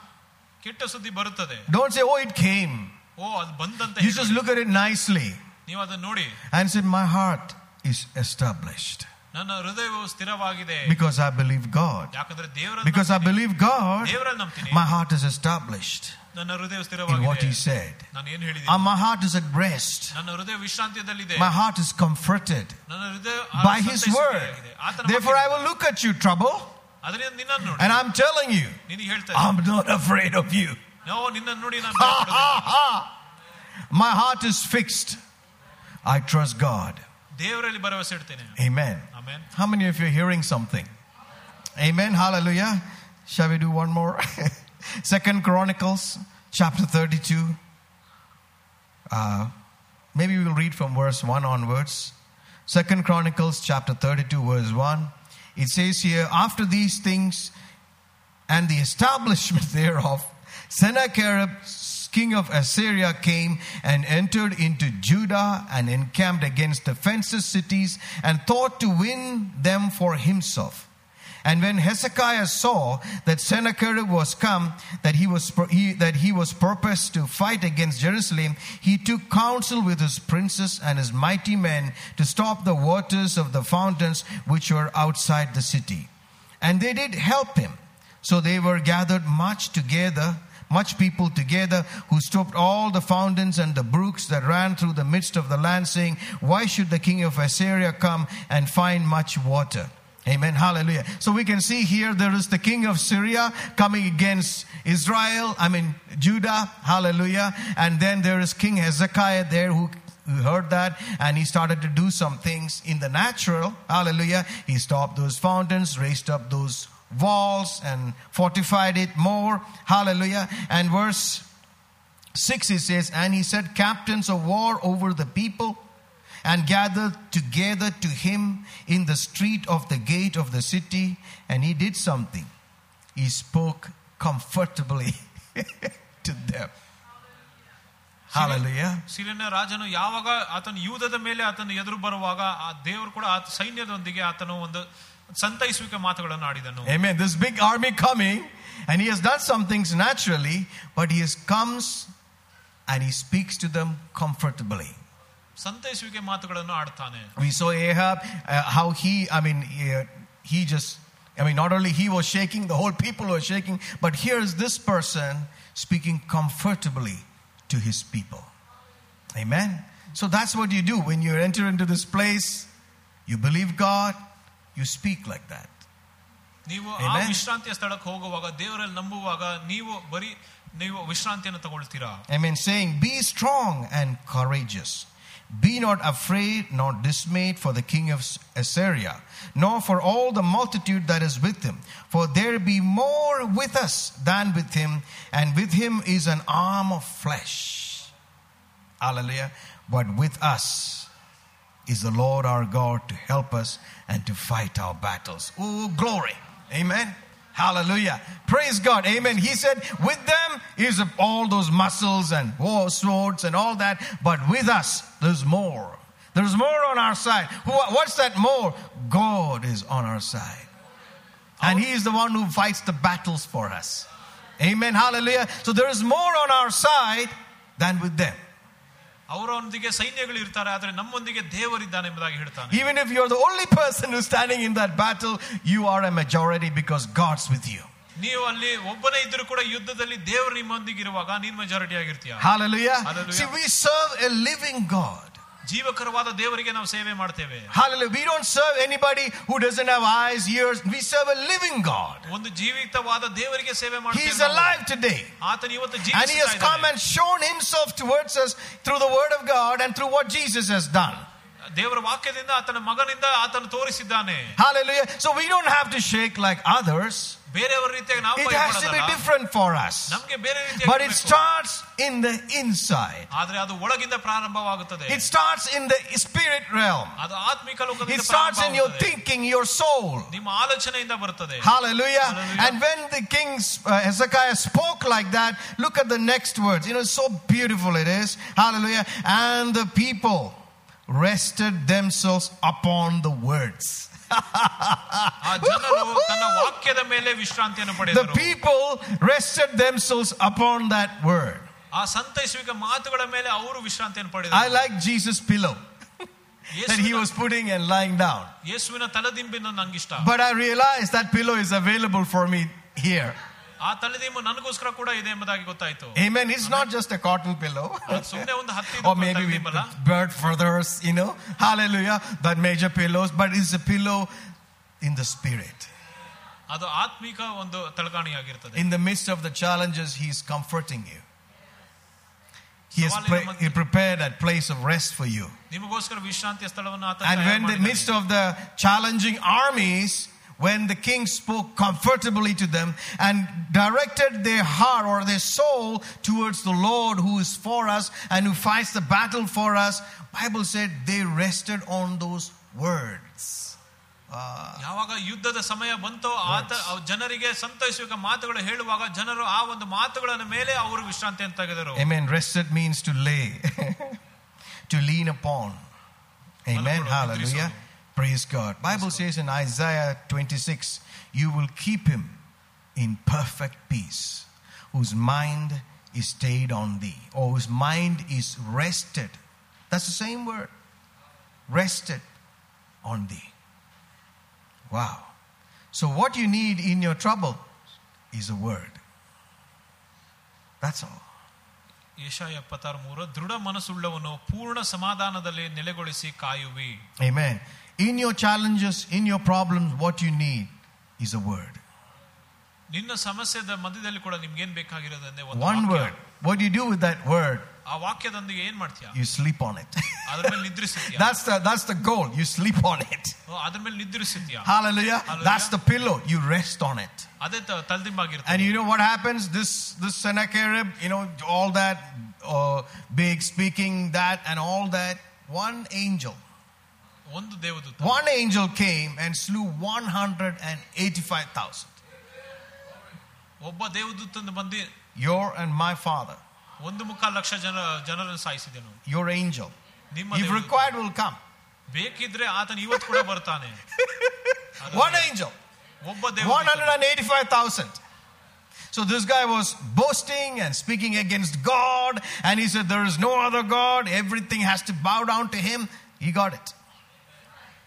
ಕೆಟ್ಟ ಸುದ್ದಿ ಬರುತ್ತದೆ
Don't say, Oh, it came.
ಓ ಅದು ಬಂದಂತ
You just look at it nicely
ನೀವು ಅದನ್ನ ನೋಡಿ
and say, My heart is established
ನನ್ನ ಹೃದಯವು ಸ್ಥಿರವಾಗಿದೆ
because I believe God.
ಯಾಕಂದ್ರೆ ದೇವರ
Because I believe God,
ದೇವರಲ್ಲಿ ನಂಬ್ತೀನಿ
my heart is established
ನನ್ನ ಹೃದಯ
in what
ಸ್ಥಿರವಾಗಿದೆ
He said.
ನಾನು ಏನ್
And
ಹೇಳಿದ್ದೀನಿ
my heart is at rest.
ನನ್ನ ಹೃದಯ ವಿಶ್ರಾಂತಿಯಲ್ಲಿದೆ
My heart is comforted
ನನ್ನ ಹೃದಯ
by His word.
ಸಂತೈಸುವಿಕೆಯಾಗಿದೆ. ಆತನ
Therefore, I
ವಾಕ್ಯದಿಂದ.
will look at you, trouble,
ಅದರಿಂದ ನಿನ್ನನ್ನು ನೋಡಿ
and I'm telling you,
ನಿನಗೆ ಹೇಳ್ತಾ
I'm not afraid of you.
ನಾವು ನಿನ್ನನ್ನು ನೋಡಿ ನಾನು
Ha,
ಭಯಪಡೋದಿಲ್ಲ.
ha, ha. My heart is fixed. I trust God.
ದೇವರಲ್ಲಿ ಭರವಸೆ ಇಡ್ತೇನೆ
Amen.
Amen
How many of you are hearing something? Amen. Hallelujah. Shall we do one more? Second Chronicles chapter 32. Uh, maybe we'll read from verse 1 onwards. Second Chronicles chapter 32, verse 1. It says here, after these things and the establishment thereof, Sennacherib, king of Assyria, came and entered into Judah and encamped against the fenced cities and thought to win them for himself. And when Hezekiah saw that Sennacherib was come, that he was he, that he was purposed to fight against Jerusalem, he took counsel with his princes and his mighty men to stop the waters of the fountains which were outside the city. And they did help him. So they were gathered much together, much people together, who stopped all the fountains and the brooks that ran through the midst of the land, saying, Why should the king of Assyria come and find much water? Amen. Hallelujah. So we can see here there is the king of Syria coming against Israel, I mean Judah. Hallelujah. And then there is King Hezekiah there who heard that and he started to do some things in the natural. Hallelujah. He stopped those fountains, raised up those walls and fortified it more. Hallelujah. And verse 6 it says, And he set captains of war over the people and gathered together to him in the street of the gate of the city. And he did something. He spoke comfortably to them. Hallelujah.
ಸಿರಿಯನ ರಾಜನು ಯಾವಾಗ ಆತನು ಯೂದದ ಮೇಲೆ ಆತನು ಎದುರು ಬರುವಾಗ ಆ ದೇವರು ಕೂಡ ಆತ ಸೈನ್ಯದೊಂದಿಗೆ ಆತನು ಒಂದು ಸಂತೈಸುವಿಕೆ ಮಾತುಗಳನ್ನು ಆಡಿದನು
Amen. This big army coming, and he has done some things naturally, but he has comes and he speaks to them comfortably.
ಸಂತೈಸುವಿಕೆ ಮಾತುಗಳನ್ನು ಆಡ್ತಾನೆ
We saw Ahab, uh, how he, I mean, uh, he just, I mean, not only he was shaking, the whole people were shaking, but here is this person speaking comfortably to his people. Amen. So that's what you do when you enter into this place. You believe God, you speak like that.
ನೀವು ಆ
Amen.
ವಿಶ್ರಾಂತಿಯ ಸ್ಥಳಕ್ಕೆ ಹೋಗುವಾಗ ದೇವರಲ್ಲಿ ನಂಬುವಾಗ ನೀವು ಬರೀ ನೀವು ವಿಶ್ರಾಂತಿಯನ್ನು ತಗೊಳ್ತೀರಾ
Amen. Saying, Be strong and courageous. Be not afraid nor dismayed for the king of Assyria, nor for all the multitude that is with him. For there be more with us than with him, and with him is an arm of flesh. Hallelujah. But with us is the Lord our God to help us and to fight our battles. Oh, glory. Amen. Hallelujah. Praise God. Amen. He said, with them is all those muscles and war swords and all that, but with us, there's more. There's more on our side. What's that more? God is on our side. And He is the one who fights the battles for us. Amen. Hallelujah. So there is more on our side than with them.
ಅವರೊಂದಿಗೆ ಸೈನ್ಯಗಳು ಇರ್ತಾರೆ ಆದ್ರೆ ನಮ್ಮೊಂದಿಗೆ ದೇವರಿದ್ದಾನೆ ಎಂಬುದಾಗಿ ಹೇಳ್ತಾನೆ
Even if you're the only person who's standing in that battle, you are a majority because God's with you.
ನೀವು ಅಲ್ಲಿ ಒಬ್ಬನೇ ಇದ್ರೂ ಕೂಡ ಯುದ್ಧದಲ್ಲಿ ದೇವರು ನಿಮ್ಮೊಂದಿಗೆ ಇರುವಾಗ ನೀನ್ ಮೆಜಾರಿಟಿ ಆಗಿರ್ತೀಯ
Hallelujah.
Hallelujah.
See, we serve a living God.
ಜೀವಕರವಾದ ದೇವರಿಗೆ ನಾವು ಸೇವೆ ಮಾಡ್ತೇವೆ
Hallelujah. We don't serve anybody who doesn't have eyes, ears. We serve a living God.
ಒಂದು ಜೀವಿತವಾದ ದೇವರಿಗೆ ಸೇವೆ
He
ಮಾಡ್ತೇವೆ
is
ನಾವು.
alive today.
ಆತನು ಇವತ್ತು
And He has
ಜೀವಿಸ್ತಾ
come
ಇದ್ದಾನೆ.
and shown Himself towards us through the Word of God and through what Jesus has done.
ದೇವರ ವಾಕ್ಯದಿಂದ ಆತನ ಮಗನಿಂದ ಆತನು ತೋರಿಸಿದ್ದಾನೆ
Hallelujah. So we don't have to shake like others.
ಬೇರೆಯವರ ರೀತಿಯಾಗಿ ನಾವು
It has to be
ಭಯಪಡೋದಲ್ಲ.
different for us.
ನಮ್ಗೆ ಬೇರೆ
But it
ರೀತಿಯಾಗಿ
starts in the inside.
ಆದ್ರೆ ಅದು ಒಳಗಿಂದ ಪ್ರಾರಂಭವಾಗುತ್ತದೆ
It starts in the spirit realm.
ಅದು ಆತ್ಮಿಕ
It
ಲೋಕದಿಂದ
starts in your
ಪ್ರಾರಂಭವಾಗುತ್ತದೆ.
thinking, your soul.
ನಿಮ್ಮ ಆಲೋಚನೆಯಿಂದ ಬರುತ್ತದೆ
Hallelujah.
Hallelujah.
And when the king uh, Hezekiah spoke like that, look at the next words. You know, so beautiful it is. Hallelujah. And the people rested themselves upon the words.
ಆ ಜನರು ತನ್ನ ವಾಕ್ಯದ ಮೇಲೆ ವಿಶ್ರಾಂತಿಯನ್ನು
The
ಪಡೆದರು
people rested themselves upon that word.
ಆ ಸಂತೈಸುವಿಕೆ ಮಾತುಗಳ ಮೇಲೆ ಅವರು ವಿಶ್ರಾಂತಿಯನ್ನು
I
ಪಡೆದರು
like Jesus' pillow that he was putting and lying down.
ಯೇಸುವಿನ ತಲೆದಿಂಬಿನ ನಂಗಿಷ್ಟ
But I realized that pillow is available for me here.
ಆ ತಲೆದಿಂಬು ನನಗೋಸ್ಕರ ಕೂಡ ಇದೆ ಎಂಬುದಾಗಿ ಗೊತ್ತಾಯ್ತು
Amen. It's not just a cotton pillow.
ಅದು ಸುಮ್ಮನೆ ಒಂದು ಹತ್ತಿ
or maybe with
ತಲೆದಿಂಬಲ್ಲ
bird feathers, you know. Hallelujah. That major pillows, but it's a pillow in the spirit.
ಅದು ಆತ್ಮಿಕ ಒಂದು ತಳಕಾಣಿಯಾಗಿರ್ತದೆ
In the midst of the challenges, He's comforting you. He has
ಸವಾಲಿನ
pre-
ಮಧ್ಯೆ-
he prepared that place of rest for you.
ನಿಮಗೋಸ್ಕರ ವಿಶ್ರಾಂತಿಯ ಸ್ಥಳವನ್ನು ಆತ
And
ತಯಾರು
when the
ಮಾಡಿದ್ದಾನೆ.
midst of the challenging armies, when the king spoke comfortably to them and directed their heart or their soul towards the Lord who is for us and who fights the battle for us, Bible said they rested on those words.
ಯಾವಾಗ ಯುದ್ಧದ ಸಮಯ ಬಂತೋ ಆತ ಅವ್ ಜನರಿಗೆ ಸಂತೈಸುವ ಮಾತುಗಳು ಹೇಳುವಾಗ ಜನರು ಆ ಒಂದು ಮಾತುಗಳ ಮೇಲೆ ಅವರು ವಿಶ್ರಾಂತಿಯನ್ನು ತೆಗೆದರು
Amen. Rested means to lay, to lean upon. Amen.
Malapuro,
Hallelujah. Praise God. Bible says in Isaiah 26, you will keep him in perfect peace, whose mind is stayed on thee, or whose mind is rested. That's the same word. Rested on thee. Wow. So what you need in your trouble is a word. That's all.
Isaiah ಎಪ್ಪತ್ತಾರು ಮೂರು ದೃಢ ಮನಸ್ಸುಳ್ಳವನು ಪೂರ್ಣ ಸಮಾಧಾನದಲ್ಲಿ ನೆಲೆಗೊಳಿಸಿ ಕಾಯುವಿ
Amen. In your challenges, in your problems, what you need is a word.
ನಿನ್ನ ಸಮಸ್ಯೆದ ಮಧ್ಯದಲ್ಲಿ ಕೂಡ ನಿಮ್ಗೆ ಏನ್ ಬೇಕಾಗಿರೋದಂದ್ರೆ ಒಂದು
One
ವಾಕ್ಯ.
word. What do you do with that word?
ಆ ವಾಕ್ಯದೊಂದಿಗೆ ಏನ್ ಮಾಡ್ತೀಯ
You sleep on it.
ಅದ್ರ ಮೇಲೆ ನಿದ್ರಿಸ್ತೀಯ
that's the that's the goal. You sleep on it.
ಅದ್ರ ಮೇಲೆ ನಿದ್ರಿಸ್ತೀಯ
Hallelujah.
Hallelujah.
That's the pillow. You rest on it.
ಅದೇ ತ- ತಲೆದಿಂಬಾಗಿರ್ತದೆ
And you know what happens? This this Sennacherib, you know, all that uh, big speaking that and all that. One angel,
ಒಂದು ದೇವದೂತ
one angel came and slew one hundred and eighty-five thousand.
ಒಬ್ಬ ದೇವದೂತಂದು ಬಂದು
Your and my father,
ಒಂದು ಮುಕ್ಕಾಲು ಲಕ್ಷ ಜನ ಜನರನ್ನು ಸಾಯಿಸಿದನು
your angel,
ನಿಮ್ಮ
if
ದೇವದೂತ.
required, will come.
ಬೇಕಿದ್ರೆ ಆತನ ಇವತ್ತು ಕೂಡ ಬರ್ತಾನೆ ಅದು
One angel.
ಒಬ್ಬ ದೇವದೂತ
185,000. So this guy was boasting and speaking against God, and he said, There is no other God, everything has to bow down to him. He got it.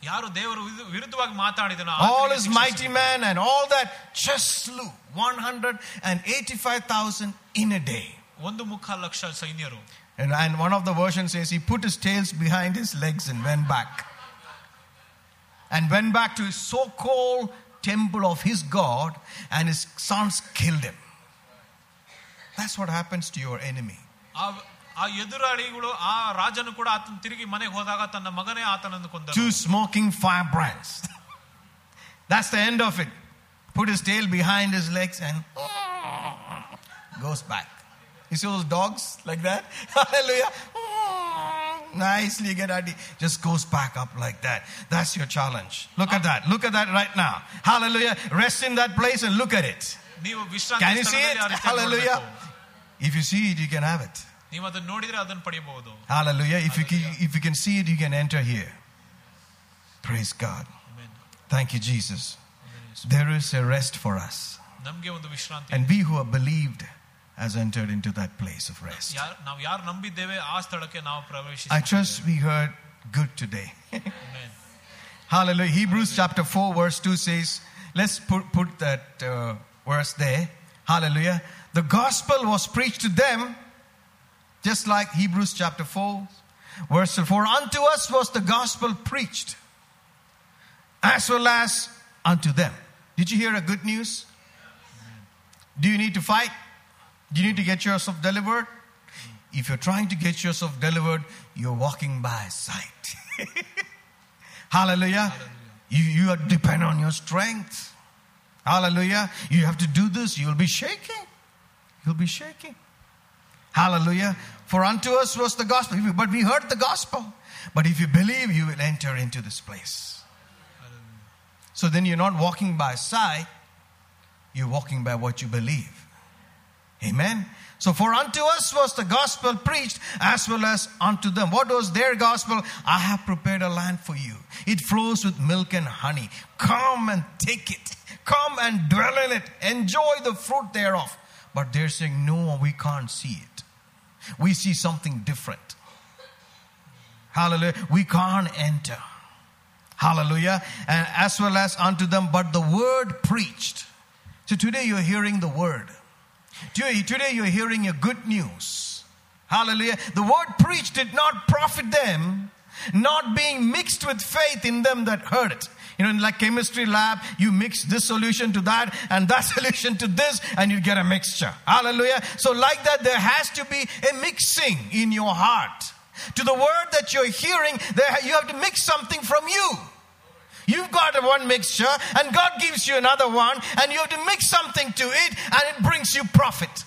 ಯಾರು ದೇವರು ವಿರು- ವಿರುದ್ಧವಾಗಿ ಮಾತಾಡಿದನೋ
All
ಆತನಿಗೆ
his
ಶಿಕ್ಷೆ
mighty
ಸಿಕ್ಕಿತು.
men and all that just slew 185,000 in a day.
ಒಂದು ಮುಕ್ಕಾಲು lakh ಸೈನ್ಯರು
And, and one of the versions says he put his tails behind his legs and went back. And went back to his so called temple of his God, and his sons killed him. That's what happens to your enemy.
ಆ ಆ ಎದುರಾಳಿಗಳು ಆ ರಾಜನು ಕೂಡ ಆತನ ತಿರುಗಿ ಮನೆಗೆ ಹೋದಾಗ ತನ್ನ ಮಗನೇ ಆತನನ್ನು ಕೊಂದ
Two smoking firebrands. That's the end of it. Put his tail behind his legs and goes back. You see those dogs like that? Hallelujah. Nicely get at it. Just goes back up like that. That's your challenge. Look at that. Look at that right now. Hallelujah. Rest in that place and look at it.
ನೀವು
Can
ವಿಶ್ರಾಂತಿ
you see it?
ಸ್ಥಳದಲ್ಲಿ ಆ ರೀತಿ
Hallelujah.
ನೋಡ್ಬೇಕು.
If you see it, you can have it.
ನೀವು ಅದನ್ನ ನೋಡಿದ್ರೆ ಅದನ್ನ ಪಡೆಯಬಹುದು
Hallelujah. If you, can, if you can see it, you can enter here. Praise God. Thank you, Jesus. There is a rest for us.
ನಮ್ಗೆ ಒಂದು ವಿಶ್ರಾಂತಿ
And we who have believed has entered into that place of rest.
ಯಾರ್- ನಾವು ಯಾರು ನಂಬಿದ್ದೇವೆ ಆ ಸ್ಥಳಕ್ಕೆ ನಾವು
I
ಪ್ರವೇಶಿಸಿ
trust we heard good today. Hallelujah. Hebrews chapter 4, verse 2 says, let's put, put that uh, verse there. Hallelujah. The gospel was preached to them, just like Hebrews chapter 4, verse 4. Unto us was the gospel preached, as well as unto them. Did you hear a good news? Do you need to fight? Do you need to get yourself delivered? If you're trying to get yourself delivered, you're walking by sight. Hallelujah. You, you are depend on your strength. Hallelujah. You have to do this. You'll be shaking. You'll be shaking. Hallelujah. For unto us was the gospel. But we heard the gospel. But if you believe, you will enter into this place. So then you're not walking by sight, you're walking by what you believe. Amen. So for unto us was the gospel preached as well as unto them. What was their gospel? I have prepared a land for you. It flows with milk and honey. Come and take it. Come and dwell in it. Enjoy the fruit thereof. But they're saying, no, we can't see it. We see something different. Hallelujah. We can't enter. Hallelujah. And as well as unto them, but the word preached. So today you're hearing the word. Today you're hearing a good news. Hallelujah. The word preached did not profit them, not being mixed with faith in them that heard it. You know, in like chemistry lab, you mix this solution to that and that solution to this, and you get a mixture. Hallelujah. So, like that, there has to be a mixing in your heart. To the word that you're hearing, there, you have to mix something from you. You've got one mixture, and God gives you another one, and you have to mix something to it, and it brings you profit.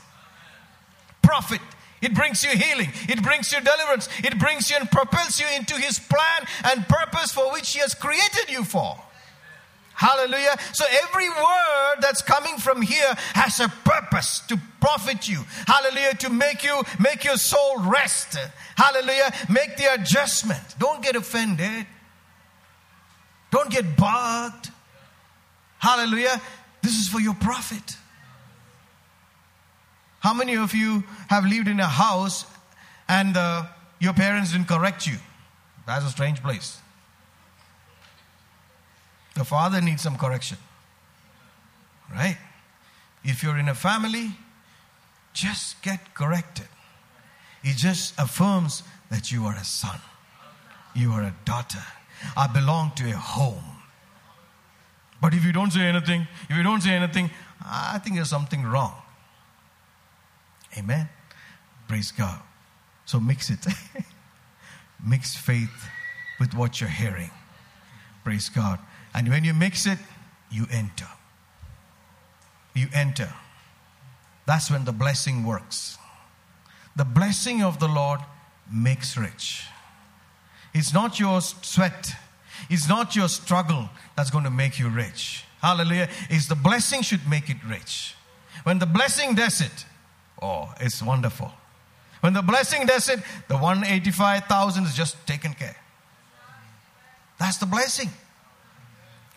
Profit. It brings you healing. It brings you deliverance. It brings you and propels you into His plan and purpose for which He has created you for. Hallelujah. So every word that's coming from here has a purpose to profit you. Hallelujah. To make you, make your soul rest. Hallelujah. Make the adjustment. Don't get offended. Don't get bugged. Hallelujah. This is for your profit. How many of you have lived in a house and uh, your parents didn't correct you? That's a strange place. The father needs some correction. Right? If you're in a family, just get corrected. It just affirms that you are a son, you are a daughter. I belong to a home. But if you don't say anything, if you don't say anything, I think there's something wrong. Amen. Praise God. So mix it. mix faith with what you're hearing. Praise God. And when you mix it, you enter. You enter. That's when the blessing works. The blessing of the Lord makes rich. It's not your sweat, it's not your struggle that's going to make you rich. Hallelujah. It's the blessing should make it rich. When the blessing does it, oh, it's wonderful. When the blessing does it, the 185,000 is just taken care. That's the blessing.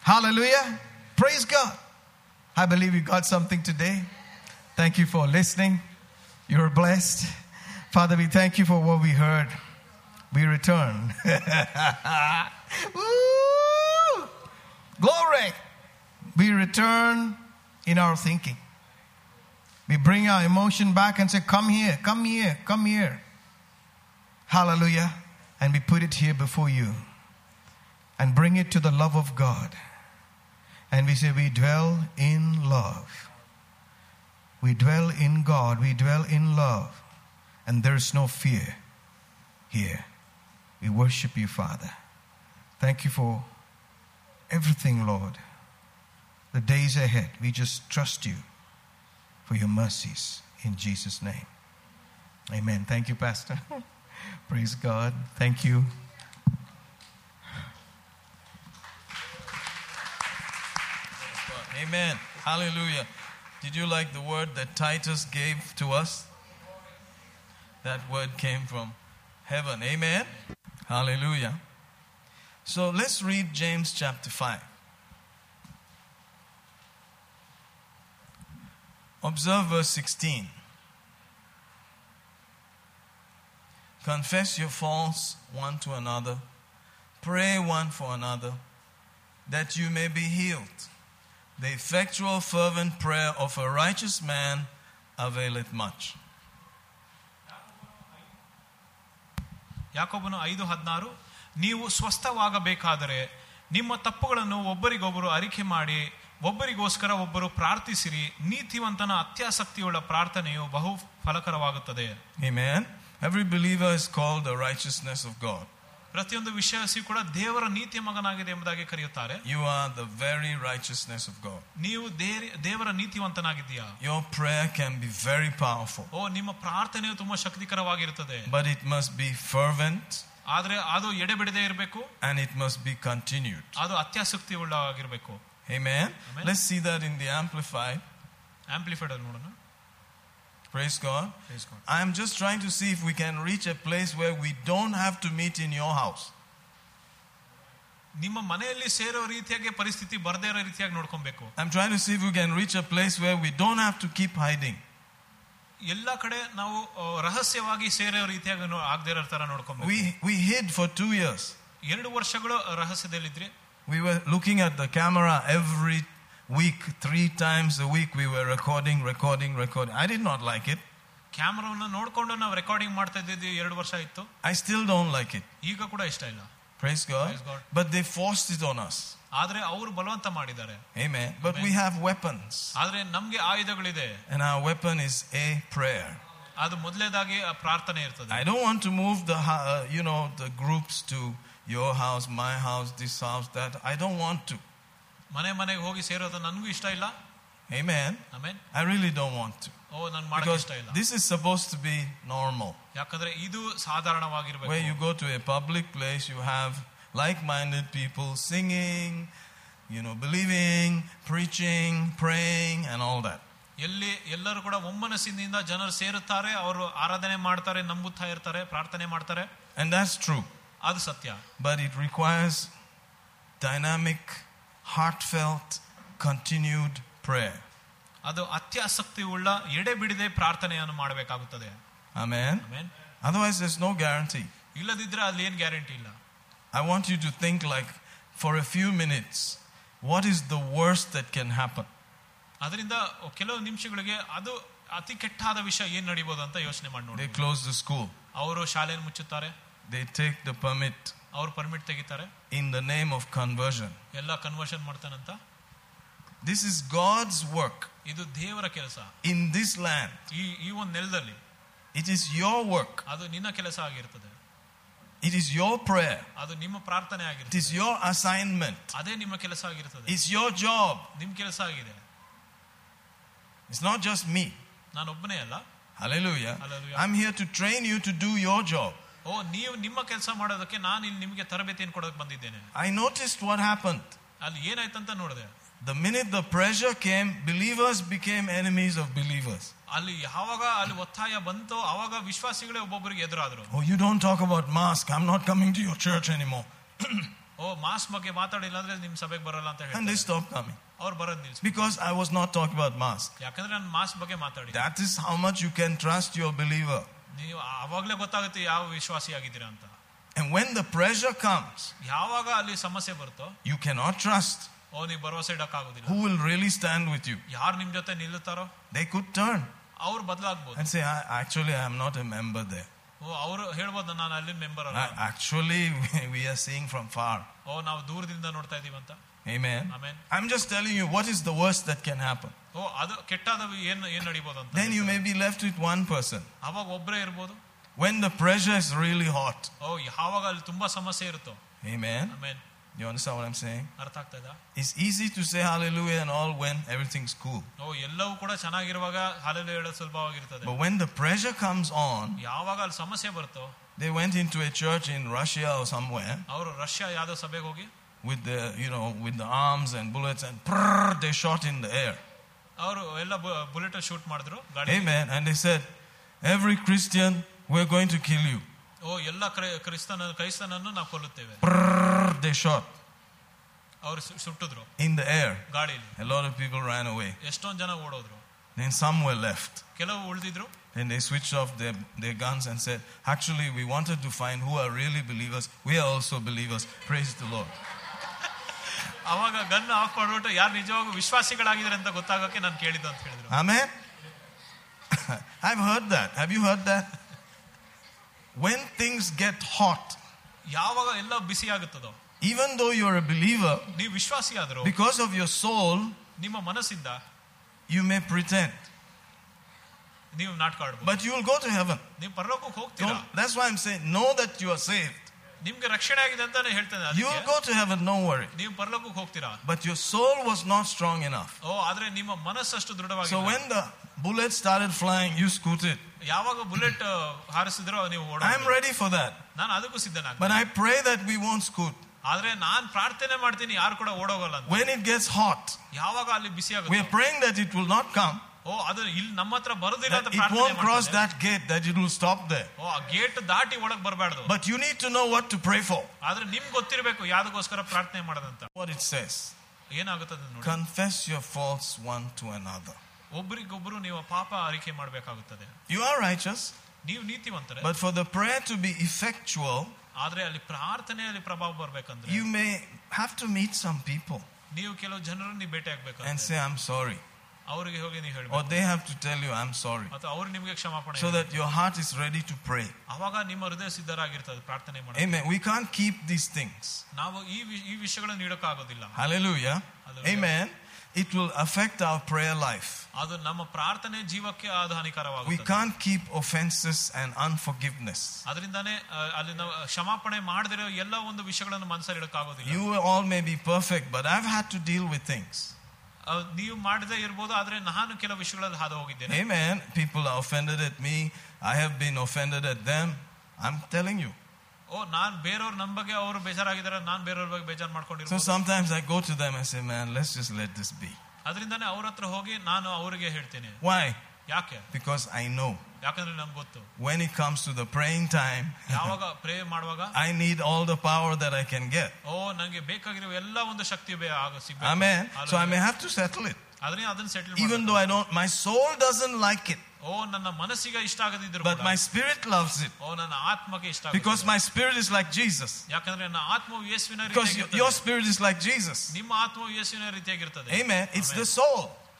Hallelujah. Praise God. I believe you got something today. Thank you for listening. You're blessed. Father, we thank you for what we heard. We return. Glory. We return in our thinking. We bring our emotion back and say, Come here, come here, come here. Hallelujah. And we put it here before you and bring it to the love of God. And we say, We dwell in love. We dwell in God. We dwell in love. And there is no fear here. We worship you, Father. Thank you for everything, Lord. The days ahead, we just trust you for your mercies in Jesus' name. Amen. Thank you, Pastor. Praise God. Thank you.
Amen. Hallelujah. Did you like the word that Titus gave to us? That word came from heaven. Amen. Hallelujah. So let's read James chapter 5. Observe verse 16. Confess your faults one to another, pray one for another, that you may be healed. The effectual, fervent prayer of a righteous man availeth much.
ಯಾಕೊಬ್ಬನು ಐದು ಹದಿನಾರು ನೀವು ಸ್ವಸ್ಥವಾಗಬೇಕಾದರೆ ನಿಮ್ಮ ತಪ್ಪುಗಳನ್ನು ಒಬ್ಬರಿಗೊಬ್ಬರು ಅರಿಕೆ ಮಾಡಿ ಒಬ್ಬರಿಗೋಸ್ಕರ ಒಬ್ಬರು ಪ್ರಾರ್ಥಿಸಿರಿ ನೀತಿವಂತನ ಅತ್ಯಾಸಕ್ತಿಯುಳ್ಳ ಪ್ರಾರ್ಥನೆಯು ಬಹು ಫಲಕರವಾಗುತ್ತದೆ
Amen. Every believer is called the righteousness of God.
ಪ್ರತಿಯೊಂದು ವಿಷಯಸಿ ಕೂಡ ದೇವರ ನೀತಿ ಮಗನಾಗಿದೆ ಎಂಬುದಾಗಿ ಕರೆಯುತ್ತಾರೆ
You are the very righteousness of God.
ನೀವು ದೇ- ದೇವರ ನೀತಿವಂತನಾಗಿದ್ದೀಯಾ
Your prayer can be very powerful,
ಓ ನಿಮ್ಮ ಪ್ರಾರ್ಥನೆಯು ತುಂಬಾ ಶಕ್ತಿಕರವಾಗಿರುತ್ತದೆ
but it must be fervent
ಆದ್ರೆ ಅದು ಎಡೆಬಿಡದೆ ಇರಬೇಕು
and it must be continued.
ಅದು ಅತ್ಯಾಸಕ್ತಿ ಉಳ್ಳವಾಗಿರ್ಬೇಕು
Amen.
Amen.
Let's see that in the Amplified.
Amplified ಅಲ್ಲಿ ನೋಡೋಣ
Praise God.
Praise God.
I'm just trying to see if we can reach a place where we don't have to meet in your house.
ನಿಮ್ಮ ಮನೆಯಲ್ಲಿ ಸೇರೋ ರೀತಿಯಾಗಿ ಪರಿಸ್ಥಿತಿ ಬರದೇ ಇರೋ ರೀತಿಯಾಗಿ ನೋಡ್ಕೊಬೇಕು
I'm trying to see if we can reach a place where we don't have to keep hiding.
ಎಲ್ಲ ಕಡೆ ನಾವು ಆ, ರಹಸ್ಯವಾಗಿ ಸೇರೋ ರೀತಿಯಾಗಿ ನೋ- ಆಗದೇ ಇರೋ ತರ ನೋಡ್ಕೊಬೇಕು
We, we hid for two years.
ಎರಡು ವರ್ಷಗಳು ರಹಸ್ಯದಲ್ಲಿದ್ರಿ
We were looking at the camera every week, three times a week. We were recording, recording, recording. I did not like it.
ಕ್ಯಾಮ್ರಾವನ್ನ ನೋಡ್ಕೊಂಡು ನಾವು ರೆಕಾರ್ಡಿಂಗ್ ಮಾಡ್ತಾ ಇದ್ದಿದ್ದು ಎರಡು ವರ್ಷ ಇತ್ತು
I still don't like it.
ಈಗ ಕೂಡ ಇಷ್ಟ ಇಲ್ಲ
Praise God.
Praise God.
But they forced it on us.
ಆದ್ರೆ ಅವರು ಬಲವಂತ ಮಾಡಿದ್ದಾರೆ
Amen. But we have weapons.
ಆದ್ರೆ ನಮ್ಗೆ ಆಯುಧಗಳಿದೆ
And our weapon is a prayer.
ಅದು ಮೊದಲೇದಾಗಿ ಆ ಪ್ರಾರ್ಥನೆ ಇರ್ತದೆ
I don't want to move the, ho- uh, you know, the groups to your house, my house, this house, that. I don't want to.
ಮನೆ ಮನೆಗೆ ಹೋಗಿ ಸೇರೋದು ನನಗೂ ಇಷ್ಟ ಇಲ್ಲ
Amen.
ಆಮೇಲೆ
I really don't want to.
ಓ ನನ್ ಮಾಡಕ್
Because
ಇಷ್ಟ ಇಲ್ಲ
this is supposed to be normal.
ಯಾಕಂದ್ರೆ ಇದು
Where you
ಸಾಧಾರಣವಾಗಿರ್ಬೇಕು
go to a public place, you have like minded people singing, you know, believing, preaching, praying, and all that.
ಎಲ್ಲಿ ಎಲ್ಲರೂ ಕೂಡ ಒಮ್ಮನಸ್ಸಿನಿಂದ ಜನರು ಸೇರುತ್ತಾರೆ ಅವರು ಆರಾಧನೆ ಮಾಡ್ತಾರೆ ನಂಬುತ್ತಾ ಇರ್ತಾರೆ ಪ್ರಾರ್ಥನೆ ಮಾಡ್ತಾರೆ
And that's true.
ಅದು ಸತ್ಯ
But it requires dynamic, heartfelt, continued prayer.
ಅದು ಅತ್ಯಾಸಕ್ತಿ ಉಳ್ಳ ಎಡೆ ಬಿಡದೆ ಪ್ರಾರ್ಥನೆಯನ್ನು ಮಾಡಬೇಕಾಗುತ್ತದೆ
Amen.
Amen.
Otherwise, there's no guarantee.
ಇಲ್ಲದಿದ್ರೆ ಅಲ್ಲಿ ಏನ್ ಗ್ಯಾರಂಟಿ ಇಲ್ಲ
I want you to think like for a few minutes, what is the worst that can happen?
ಅದರಿಂದ ಕೆಲವು ನಿಮಿಷಗಳಿಗೆ ಅದು ಅತಿ ಕೆಟ್ಟಾದ ವಿಷಯ ಏನ್ ನಡಿಬಹುದು ಅಂತ ಯೋಚನೆ ಮಾಡಿ ನೋಡಿ
They close the school,
ಅವರು ಶಾಲೆಯನ್ನು ಮುಚ್ಚುತ್ತಾರೆ
they take the permit
ಅವ್ರು ಪರ್ಮಿಟ್ ತೆಗಿತಾರೆ
in the name of conversion.
ಎಲ್ಲ conversion ಮಾಡ್ತಾನಂತ
This is God's work
ಇದು ದೇವರ ಕೆಲಸ
in this land.
ಈ ಈ ಒಂದು ನೆಲದಲ್ಲಿ
It is your work,
ಅದು ನಿನ್ನ ಕೆಲಸ ಆಗಿರ್ತದೆ
it is your prayer,
ಅದು ನಿಮ್ಮ ಪ್ರಾರ್ಥನೆ
it
ಆಗಿರ್ತದೆ
is your assignment,
ಅದೇ ನಿಮ್ಮ ಕೆಲಸ ಆಗಿರ್ತದೆ
it's your job.
ನಿಮ್ ಕೆಲಸ ಆಗಿದೆ
It's not just me.
ನಾನು ಒಬ್ಬನೇ ಅಲ್ಲ
Hallelujah.
Hallelujah.
I'm here to train you to do your job.
ಓ ನೀವು ನಿಮ್ಮ ಕೆಲಸ ಮಾಡೋದಕ್ಕೆ ನಾನು ಇಲ್ಲಿ ನಿಮಗೆ ತರಬೇತಿಯನ್ನು ಕೊಡೋಕೆ ಬಂದಿದ್ದೇನೆ
I noticed what happened.
ಅಲ್ಲಿ ಏನಾಯ್ತಂತ ನೋಡಿದೆ
The minute the pressure came, believers became enemies of believers.
ಅಲ್ಲಿ ಯಾವಾಗ ಅಲ್ಲಿ ಒತ್ತಾಯ ಬಂತೋ ಅವಾಗ ವಿಶ್ವಾಸಿಗಳೇ ಒಬ್ಬೊಬ್ಬರಿಗೆ ಎದುರಾದ್ರು
Oh, you don't talk about mask. I'm not coming to your church anymore.
O mask ಬಗ್ಗೆ ಮಾತಾಡಿಲ್ಲ ಅಂದ್ರೆ ನಿಮ್ ಸಭೆಗೆ ಬರಲ್ಲ ಅಂತ
And they
ಹೇಳಿ
stopped coming.
ಅವ್ರು ಬರೋದ್ ನಿಲ್ಸಿ
Because I was not talking about mask.
ಯಾಕಂದ್ರೆ ನಾನು ಮಾಸ್ ಬಗ್ಗೆ ಮಾತಾಡಿ
That is how much you can trust your believer.
ನೀವು ಅವಾಗ್ಲೇ ಗೊತ್ತಾಗುತ್ತೆ ಯಾವ ವಿಶ್ವಾಸಿ ಆಗಿದ್ದೀರಾ ಅಂತ
And when the pressure comes,
ಯಾವಾಗ ಅಲ್ಲಿ ಸಮಸ್ಯೆ ಬರುತ್ತೋ
you cannot trust.
ಓ ನೀವು ಭರವಸೆ ಇಡಕ್ಕಾಗೋದಿಲ್ಲ
Who will really stand with you?
ಯಾರು ನಿಮ್ ಜೊತೆ ನಿಲ್ಲುತ್ತಾರೋ
They could turn
ಅವ್ರು ಬದಲಾಗ್ಬೋದು
and say, I, Actually, I am not a member there.
ಓ ಅವರು ಹೇಳ್ಬೋದು ನಾನು ಅಲ್ಲಿ ಮೆಂಬರ್ ಅಲ್ಲ
I- actually, we are seeing from far.
ಓ ನಾವು ದೂರದಿಂದ ನೋಡ್ತಾ ಇದೀವಿ ಅಂತ
Amen.
Amen.
I'm just telling you what is the worst that can happen.
ಓ ಅದು ಕೆಟ್ಟಾದ ಏನ್ ಏನ್ ನಡಿಬೋದು ಅಂತ
Then you may be left with one person.
ಅವಾಗ ಒಬ್ಬರೇ ಇರ್ಬೋದು
When the pressure is really hot.
ಓ ಯಾವಾಗ ಅಲ್ಲಿ ತುಂಬಾ ಸಮಸ್ಯೆ ಇರುತ್ತೋ
Amen.
ಆಮೇಲೆ
You understand what I'm saying?
ಅರ್ಥ ಆಗ್ತಾ ಇದ್ದ
It's easy to say hallelujah and all when everything's cool.
ಓ ಎಲ್ಲವೂ ಕೂಡ ಚೆನ್ನಾಗಿರುವಾಗ ಹಾಲೆಲ್ಲ ಹೇಳೋದು ಸುಲಭವಾಗಿರ್ತದೆ
But when the pressure comes on,
ಯಾವಾಗ ಅಲ್ಲಿ ಸಮಸ್ಯೆ ಬರುತ್ತೋ
they went into a church in Russia or somewhere
ಅವರು ರಷ್ಯಾ ಯಾವ್ದೋ ಸಭೆಗೆ ಹೋಗಿ
with the, you know, with the arms and bullets and prrr, they shot in the air.
ಅವರು ಎಲ್ಲ ಬುಲೆಟ್ ಶೂಟ್ ಮಾಡಿದ್ರು ಗಾಡಿ
Amen. And they said, every Christian, we're going to kill you.
ಓ ಎಲ್ಲ CRY- ಕ್ರಿಸ್ತನ ಕ್ರೈಸ್ತನನ್ನು ನಾವು ಕೊಲ್ಲುತ್ತೇವೆ
Prrr, they shot
ಅವರು ಸು- ಸುಟ್ಟಿದ್ರು
in the air.
ಗಾಳಿಲಿ
A lot of people ran away.
ಎಷ್ಟೊಂದ್ ಜನ ಓಡೋದ್ರು
Then some were left.
ಕೆಲವು ಉಳಿದಿದ್ರು
Then they switched off their, their guns and said, Actually, we wanted to find who are really believers. We are also believers. Praise the Lord.
ಅವಾಗ gun off ಮಾಡ್ಬಿಟ್ಟು ಯಾರು ನಿಜವಾಗೂ ವಿಶ್ವಾಸಿಗಳಾಗಿದ್ದಾರೆ ಅಂತ ಗೊತ್ತಾಗಕ್ಕೆ ನಾನು ಕೇಳಿದ್ದು ಅಂತ ಹೇಳಿದ್ರು
Amen. I've heard that. Have you heard that? When things get hot,
ಯಾವಾಗ ಎಲ್ಲ ಬಿಸಿ ಆಗುತ್ತದೋ
even though you're a believer,
ನೀವು ವಿಶ್ವಾಸಿ ಆದ್ರು
because of your soul,
ನಿಮ್ಮ ಮನಸ್ಸಿಂದ
you may pretend.
ನೀವು ನಾಟಕ ಆಡ್ಬೋದು
But you will go to heaven.
ನೀವು ಪರಲೋಕಕ್ಕೆ ಹೋಗ್ತೀರಾ
Don't, that's why I'm saying, know that you are saved.
ನಿಮ್ಗೆ ರಕ್ಷಣೆ ಆಗಿದೆ ಅಂತಾನೆ ಹೇಳ್ತೇನೆ
You will
ಅದಕ್ಕೆ
go to heaven, don't worry.
ನೀವು ಪರಲೋಕಕ್ಕೆ ಹೋಗ್ತೀರಾ
But your soul was not strong enough.
ಓ ಆದ್ರೆ ನಿಮ್ಮ ಮನಸ್ಸಷ್ಟು
So
ದೃಢವಾಗಿ
when the bullets started flying, you scooted.
ಯಾವಾಗ ಬುಲೆಟ್ ಹಾರಿಸಿದ್ರೋ ನೀವು ಓಡ
I'm ready for that.
ನಾನು ಅದಕ್ಕೂ ಸಿದ್ಧನಾಗ
But I pray that we won't scoot.
ಆದ್ರೆ ನಾನ್ ಪ್ರಾರ್ಥನೆ ಮಾಡ್ತೀನಿ ಯಾರು ಕೂಡ ಓಡೋಗಲ್ಲ ಅಂತ
When it gets hot,
ಯಾವಾಗ ಅಲ್ಲಿ ಬಿಸಿ
we
ಆಗುತ್ತೆ
are praying that it will not come.
ಓ ಅದು ಇಲ್ಲಿ ನಮ್ಮ ಹತ್ರ ಬರೋದಿಲ್ಲ
That
ಅಂತ
it
ಪ್ರಾರ್ಥನೆ
won't cross
ಮಾಡ್ತೇನೆ.
that gate, that it will stop there.
ಓ ಆ ಗೇಟ್ ದಾಟಿ ಒಳಗ್ ಬರಬಾರ್ದು
But you need to know what to pray for.
ಆದ್ರೆ ನಿಮ್ಗೆ ಗೊತ್ತಿರಬೇಕು ಯಾವ್ದಕ್ಕೋಸ್ಕರ ಪ್ರಾರ್ಥನೆ ಮಾಡೋದಂತ
What it says.
ಏನಾಗುತ್ತದೆ ನೋಡಿ
Confess your faults one to another.
ಒಬ್ರಿಗೊಬ್ರು ನೀವು ಪಾಪ ಅರಿಕೆ ಮಾಡ್ಬೇಕಾಗುತ್ತದೆ
You are righteous,
ನೀವು ನೀತಿವಂತರೆ
but for the prayer to be effectual,
ಆದ್ರೆ ಅಲ್ಲಿ ಪ್ರಾರ್ಥನೆಯಲ್ಲಿ ಪ್ರಭಾವ ಬರ್ಬೇಕಂದ್ರೆ
you may have to meet some people
ನೀವು ಕೆಲವು ಜನರನ್ನು ನೀವು ಭೇಟಿ ಆಗ್ಬೇಕು
and say, I'm sorry.
ಅವ್ರಿಗೆ ಹೋಗಿ ನೀವು
Or
ಹೇಳ್ಬೇಕು
they have to tell you, I'm sorry.
ಅಥವಾ ಅವ್ರು ನಿಮ್ಗೆ ಕ್ಷಮಾಪಣೆ
So
ಹೇಳ್ಬೇಕು.
that your heart is ready to pray.
ಅವಾಗ ನಿಮ್ಮ ಹೃದಯ ಸಿದ್ಧರಾಗಿರ್ತದೆ ಪ್ರಾರ್ಥನೆ ಮಾಡಿ
Amen. We can't keep these things.
ನಾವು ಈ ವಿ- ಈ ವಿಷಯಗಳನ್ನು ನೀಡಕ್ಕಾಗೋದಿಲ್ಲ
Hallelujah.
Hallelujah.
Amen. It will affect our prayer life.
ಅದು ನಮ್ಮ ಪ್ರಾರ್ಥನೆ ಜೀವಕ್ಕೆ ಅದು
We
ಹಾನಿಕರವಾಗುತ್ತೆ
can't keep offenses and unforgiveness.
ಅದರಿಂದಾನೇ ಆ, ಅಲ್ಲಿ ನಾವು ಕ್ಷಮಾಪಣೆ ಮಾಡದಿರೋ ಎಲ್ಲ ಒಂದು ವಿಷಯಗಳನ್ನು ಮನಸ್ಸಲ್ಲಿ ಇಡಕ್ಕಾಗೋದಿಲ್ಲ
You all may be perfect, but I've had to deal with things.
ಆ, ನೀವು ಮಾಡದೇ ಇರ್ಬೋದು ಆದ್ರೆ ನಾನು ಕೆಲವು ವಿಷಯಗಳಲ್ಲಿ ಹಾದು ಹೋಗಿದ್ದೇನೆ
Amen. People are offended at me. I have been offended at them. I'm telling you.
ಓ ನಾನ್ ಬೇರೆಯವ್ರ ನಮ್ ಬಗ್ಗೆ ಅವರು ಬೇಜಾರಾಗಿದ್ದಾರೆ ನಾನ್ ಬೇರೆಯವ್ರ ಬಗ್ಗೆ ಬೇಜಾರ್
So
ಮಾಡ್ಕೊಂಡಿರ್ಬೋದು
sometimes I go to them and say, man, let's just let this be.
ಅದರಿಂದಾನೇ ಅವ್ರ ಹತ್ರ ಹೋಗಿ ನಾನು ಅವರಿಗೆ ಹೇಳ್ತೇನೆ
Why?
ಯಾಕೆ
Because I know
ಯಾಕಂದ್ರೆ ನಂಗೆ ಗೊತ್ತು
when it comes to the praying time,
ಯಾವಾಗ ಪ್ರೇ ಮಾಡುವಾಗ
I need all the power that I can get.
ಓ ನಂಗೆ ಬೇಕಾಗಿರೋ ಎಲ್ಲ ಒಂದು ಶಕ್ತಿ ಬೇ- ಆಗ ಸಿಗ್ಬೇಕು.
Amen. So I
Hallelujah.
may have to settle it.
ಆದ್ರೆ ಅದನ್ನ settle
Even though I don't, my soul doesn't like it,
ಓ ನನ್ನ ಮನಸ್ಸಿಗೆ ಇಷ್ಟ ಆಗದಿದ್ರು
but
ಕೂಡ,
my spirit loves it.
ಓ ನನ್ನ ಆತ್ಮಗೆ ಇಷ್ಟ
Because
ಆಗುತ್ತೆ.
my spirit is like Jesus.
ಯಾಕಂದ್ರೆ ನನ್ನ ಆತ್ಮವು ಯೇಸುವಿನ
Because your,
ರೀತಿಯಾಗಿರ್ತದೆ.
your spirit is like Jesus.
ನಿಮ್ಮ ಆತ್ಮವು ಯೇಸುವಿನ ರೀತಿಯಾಗಿರ್ತದೆ
Amen. It's the
Amen.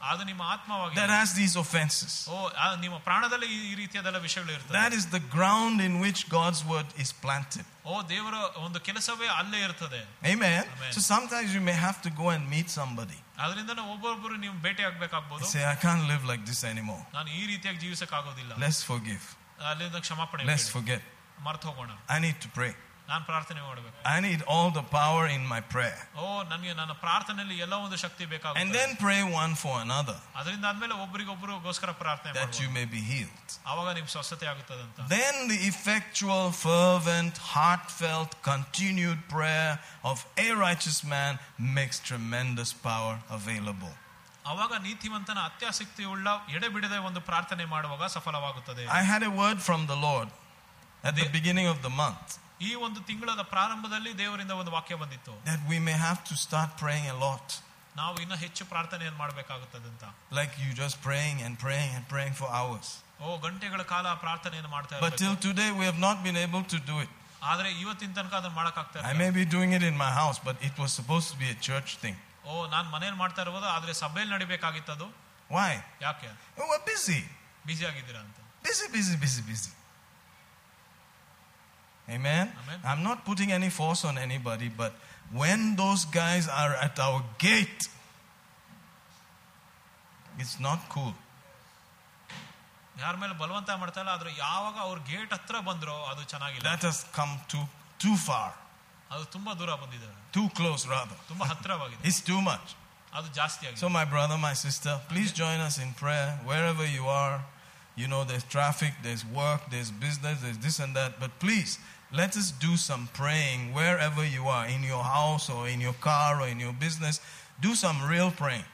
soul
ಅದು ನಿಮ್ಮ ಆತ್ಮವಾಗಿ
that has these offenses.
ಓ ಆ ನಿಮ್ಮ ಪ್ರಾಣದಲ್ಲಿ ಈ- ಈ ರೀತಿಯಾದೆಲ್ಲ ವಿಷಯಗಳು ಇರ್ತದೆ
That is the ground in which God's word is planted.
ಓ ದೇವರ ಒಂದು ಕೆಲಸವೇ ಅಲ್ಲೇ ಇರ್ತದೆ
Amen.
Amen.
So sometimes you may have to go and meet somebody.
ಅದರಿಂದ ಒಬ್ಬೊಬ್ಬರು ನೀವು ಭೇಟಿ ಆಗ್ಬೇಕಾಗ್ಬೋದು
Say, I can't live like this anymore.
ನಾನು ಈ ರೀತಿಯಾಗಿ ಜೀವಿಸಕ್ ಆಗೋದಿಲ್ಲ
Let's forgive.
ಅಲ್ಲಿಂದ ಕ್ಷಮಾಪಣೆ
Let's forget.
ಮರ್ತು ಹೋಗೋಣ
I need to pray.
ನಾನು ಪ್ರಾರ್ಥನೆ ಮಾಡಬೇಕು
I need all the power in my prayer.
ಓ ನನಗೆ ನನ್ನ ಪ್ರಾರ್ಥನೆಯಲ್ಲಿ ಎಲ್ಲ ಒಂದು ಶಕ್ತಿ
And
ಬೇಕಾಗುತ್ತೆ
then pray one for another
ಅದರಿಂದ ಆದ್ಮೇಲೆ ಒಬ್ಬರಿಗೊಬ್ಬರಿಗೋಸ್ಕರ ಪ್ರಾರ್ಥನೆ
that you
ಮಾಡ್ಬೋದು.
may be healed.
ಆವಾಗ ನಿಮ್ ಸ್ವಸ್ಥತೆ ಆಗುತ್ತದೆ ಅಂತ
Then the effectual, fervent, heartfelt, continued prayer of a righteous man makes tremendous power available.
ಅವಾಗ ನೀತಿವಂತನ ಅತ್ಯಾಸಕ್ತಿ ಉಳ್ಳ ಎಡೆಬಿಡದೆ ಒಂದು ಪ್ರಾರ್ಥನೆ ಮಾಡುವಾಗ ಸಫಲವಾಗುತ್ತದೆ
I had a word from the Lord at the beginning of the month
ಈ ಒಂದು ತಿಂಗಳದ ಪ್ರಾರಂಭದಲ್ಲಿ ದೇವರಿಂದ ಒಂದು ವಾಕ್ಯ ಬಂದಿತ್ತು
that we may have to start praying a lot.
ನಾವು ಇನ್ನ ಹೆಚ್ಚು ಪ್ರಾರ್ಥನೆಯನ್ನು ಮಾಡಬೇಕಾಗುತ್ತದೆ ಅಂತ
Like you just praying and praying and praying for hours.
ಓ ಗಂಟೆಗಳ ಕಾಲ ಪ್ರಾರ್ಥನೆಯನ್ನು ಮಾಡ್ತಾ
But till
ಇರ್ಬೇಕು.
today, we have not been able to do it.
ಆದ್ರೆ ಇವತ್ತಿನ ತನಕ ಅದನ್ನ ಮಾಡಕ್ಕಾಗ್ತಾ
I
ಇಲ್ಲ
may be doing it in my house, but it was supposed to be a church thing.
ಓ ನಾನ್ ಮನೇಲಿ ಮಾಡ್ತಾ ಇರ್ಬೋದು ಆದ್ರೆ ಸಭೆಯಲ್ಲಿ ನಡಿಬೇಕಾಗಿತ್ತದು
Why?
ಯಾಕೆ
We were busy.
ಬಿಸಿ ಆಗಿದ್ದೀರಾ ಅಂತ
Busy, busy, busy, busy. Amen?
Amen.
I'm not putting any force on anybody, but when those guys are at our gate, it's not cool.
ಯಾರ ಮೇಲೆ ಬಲವಂತ ಮಾಡ್ತಾ ಇಲ್ಲ ಆದ್ರೆ ಯಾವಾಗ ಅವ್ರ ಗೇಟ್ ಹತ್ರ ಬಂದ್ರೋ ಅದು ಚೆನ್ನಾಗಿಲ್ಲ
That has come too, too far.
ಅದು ತುಂಬಾ ದೂರ ಬಂದಿದ್ದಾರೆ
Too close, rather.
ತುಂಬಾ ಹತ್ರವಾಗಿದೆ
It's too much.
ಅದು ಜಾಸ್ತಿ ಆಗಿದೆ
So, my brother, my sister, please join us in prayer wherever you are. You know, there's traffic, there's work, there's business, there's this and that. But please, let us do some praying wherever you are in your house or in your car or in your business. Do some real praying.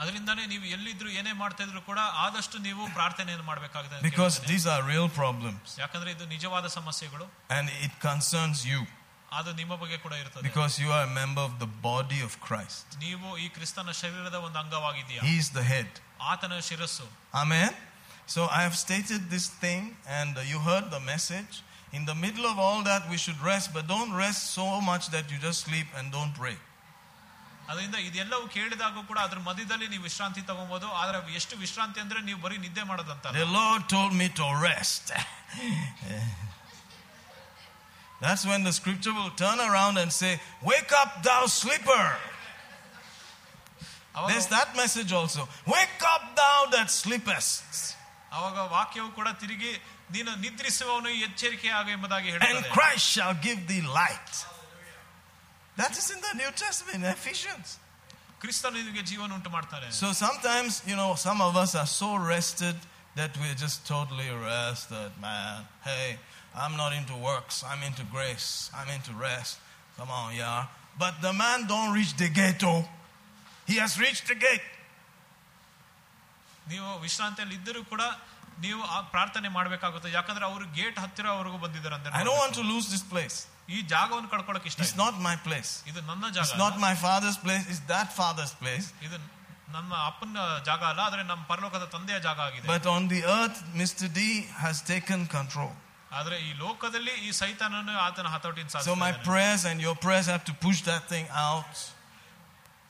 ಅದರಿಂದಾನೇ ನೀವು ಎಲ್ಲಿದ್ರು ಏನೇ ಮಾಡ್ತಾ ಇದ್ರು ಕೂಡ ಆದಷ್ಟು ನೀವು ಪ್ರಾರ್ಥನೆಯನ್ನು ಮಾಡಬೇಕಾಗಿದೆ ಅಂತ
Because
ಕೇಳ್ತೇನೆ.
these are real problems.
ಯಾಕಂದ್ರೆ ಇದು ನಿಜವಾದ ಸಮಸ್ಯೆಗಳು
And it concerns you
ಅದು ನಿಮ್ಮ ಬಗ್ಗೆ ಕೂಡ ಇರ್ತದೆ
because you are a member of the body of Christ.
ನೀವು ಈ ಕ್ರಿಸ್ತನ ಶರೀರದ ಒಂದು ಅಂಗವಾಗಿದೆಯಾ
He is the head.
ಆತನ ಶಿರಸ್ಸು
Amen. So I have stated this thing, and uh, you heard the message. In the middle of all that, we should rest, but don't rest so much that you just sleep and don't pray.
ಅದರಿಂದ ಇದೆಲ್ಲವೂ ಕೇಳಿದಾಗೂ ಕೂಡ ಅದ್ರ ಮಧ್ಯದಲ್ಲಿ ನೀವು ವಿಶ್ರಾಂತಿ ತಗೊಬಹುದು ಆದ್ರೆ ಎಷ್ಟು ವಿಶ್ರಾಂತಿ ಅಂದ್ರೆ ನೀವು ಬರೀ ನಿದ್ದೆ ಮಾಡೋದಂತ
The Lord told me to rest. That's when the scripture will turn around and say, Wake up, thou sleeper. There's that message also. Wake up, thou that sleepest,
ಅವಾಗ ವಾಕ್ಯವು ಕೂಡ ತಿರುಗಿ ನೀನು ನಿದ್ರಿಸುವವನು ಎಚ್ಚರಿಕೆ ಆಗ ಎಂಬುದಾಗಿ
and
ಹೇಳ್ತದೆ
Christ shall give thee light. That is in the New Testament, Ephesians.
ಕ್ರಿಸ್ತನು ನಿನಗೆ ಜೀವನ ಉಂಟು ಮಾಡ್ತಾನೆ
So sometimes, you know, some of us are so rested that we're just totally rested, man. Hey, I'm not into works, I'm into grace, I'm into rest. Come on, yeah. But the man don't reach the gate, oh. He has reached the gate.
ನೀವು ವಿಶ್ರಾಂತಿಯಲ್ಲಿ ಇದ್ದರೂ ಕೂಡ ನೀವು ಆ ಪ್ರಾರ್ಥನೆ ಮಾಡಬೇಕಾಗುತ್ತೆ ಯಾಕಂದ್ರೆ ಅವರು gate ಹತ್ತಿರ ಅವ್ರಿಗೂ ಬಂದಿದ್ದಾರೆ ಅಂತ
I don't want to lose this place.
ಈ ಜಾಗವನ್ನು ಕಳ್ಕೊಳಕ್ ಇಷ್ಟ
It's
ಇಲ್ಲ.
not my place.
ಇದು ನನ್ನ
It's
ಜಾಗ
not
ಅಲ್ಲ.
my father's place, it's that father's place.
ಇದು ನನ್ನ ಅಪ್ಪನ ಜಾಗ ಅಲ್ಲ ಆದ್ರೆ ನಮ್ಮ ಪರಲೋಕದ ತಂದೆಯ ಜಾಗ ಆಗಿದೆ
But on the earth, Mr. D has taken control.
ಆದ್ರೆ ಈ ಲೋಕದಲ್ಲಿ ಈ ಸೈತಾನನು ಆತನ ಹತೋಟಿನ
So my
ಸಾಧಿಸಿದ್ದಾನೆ.
prayers and your prayers have to push that thing out.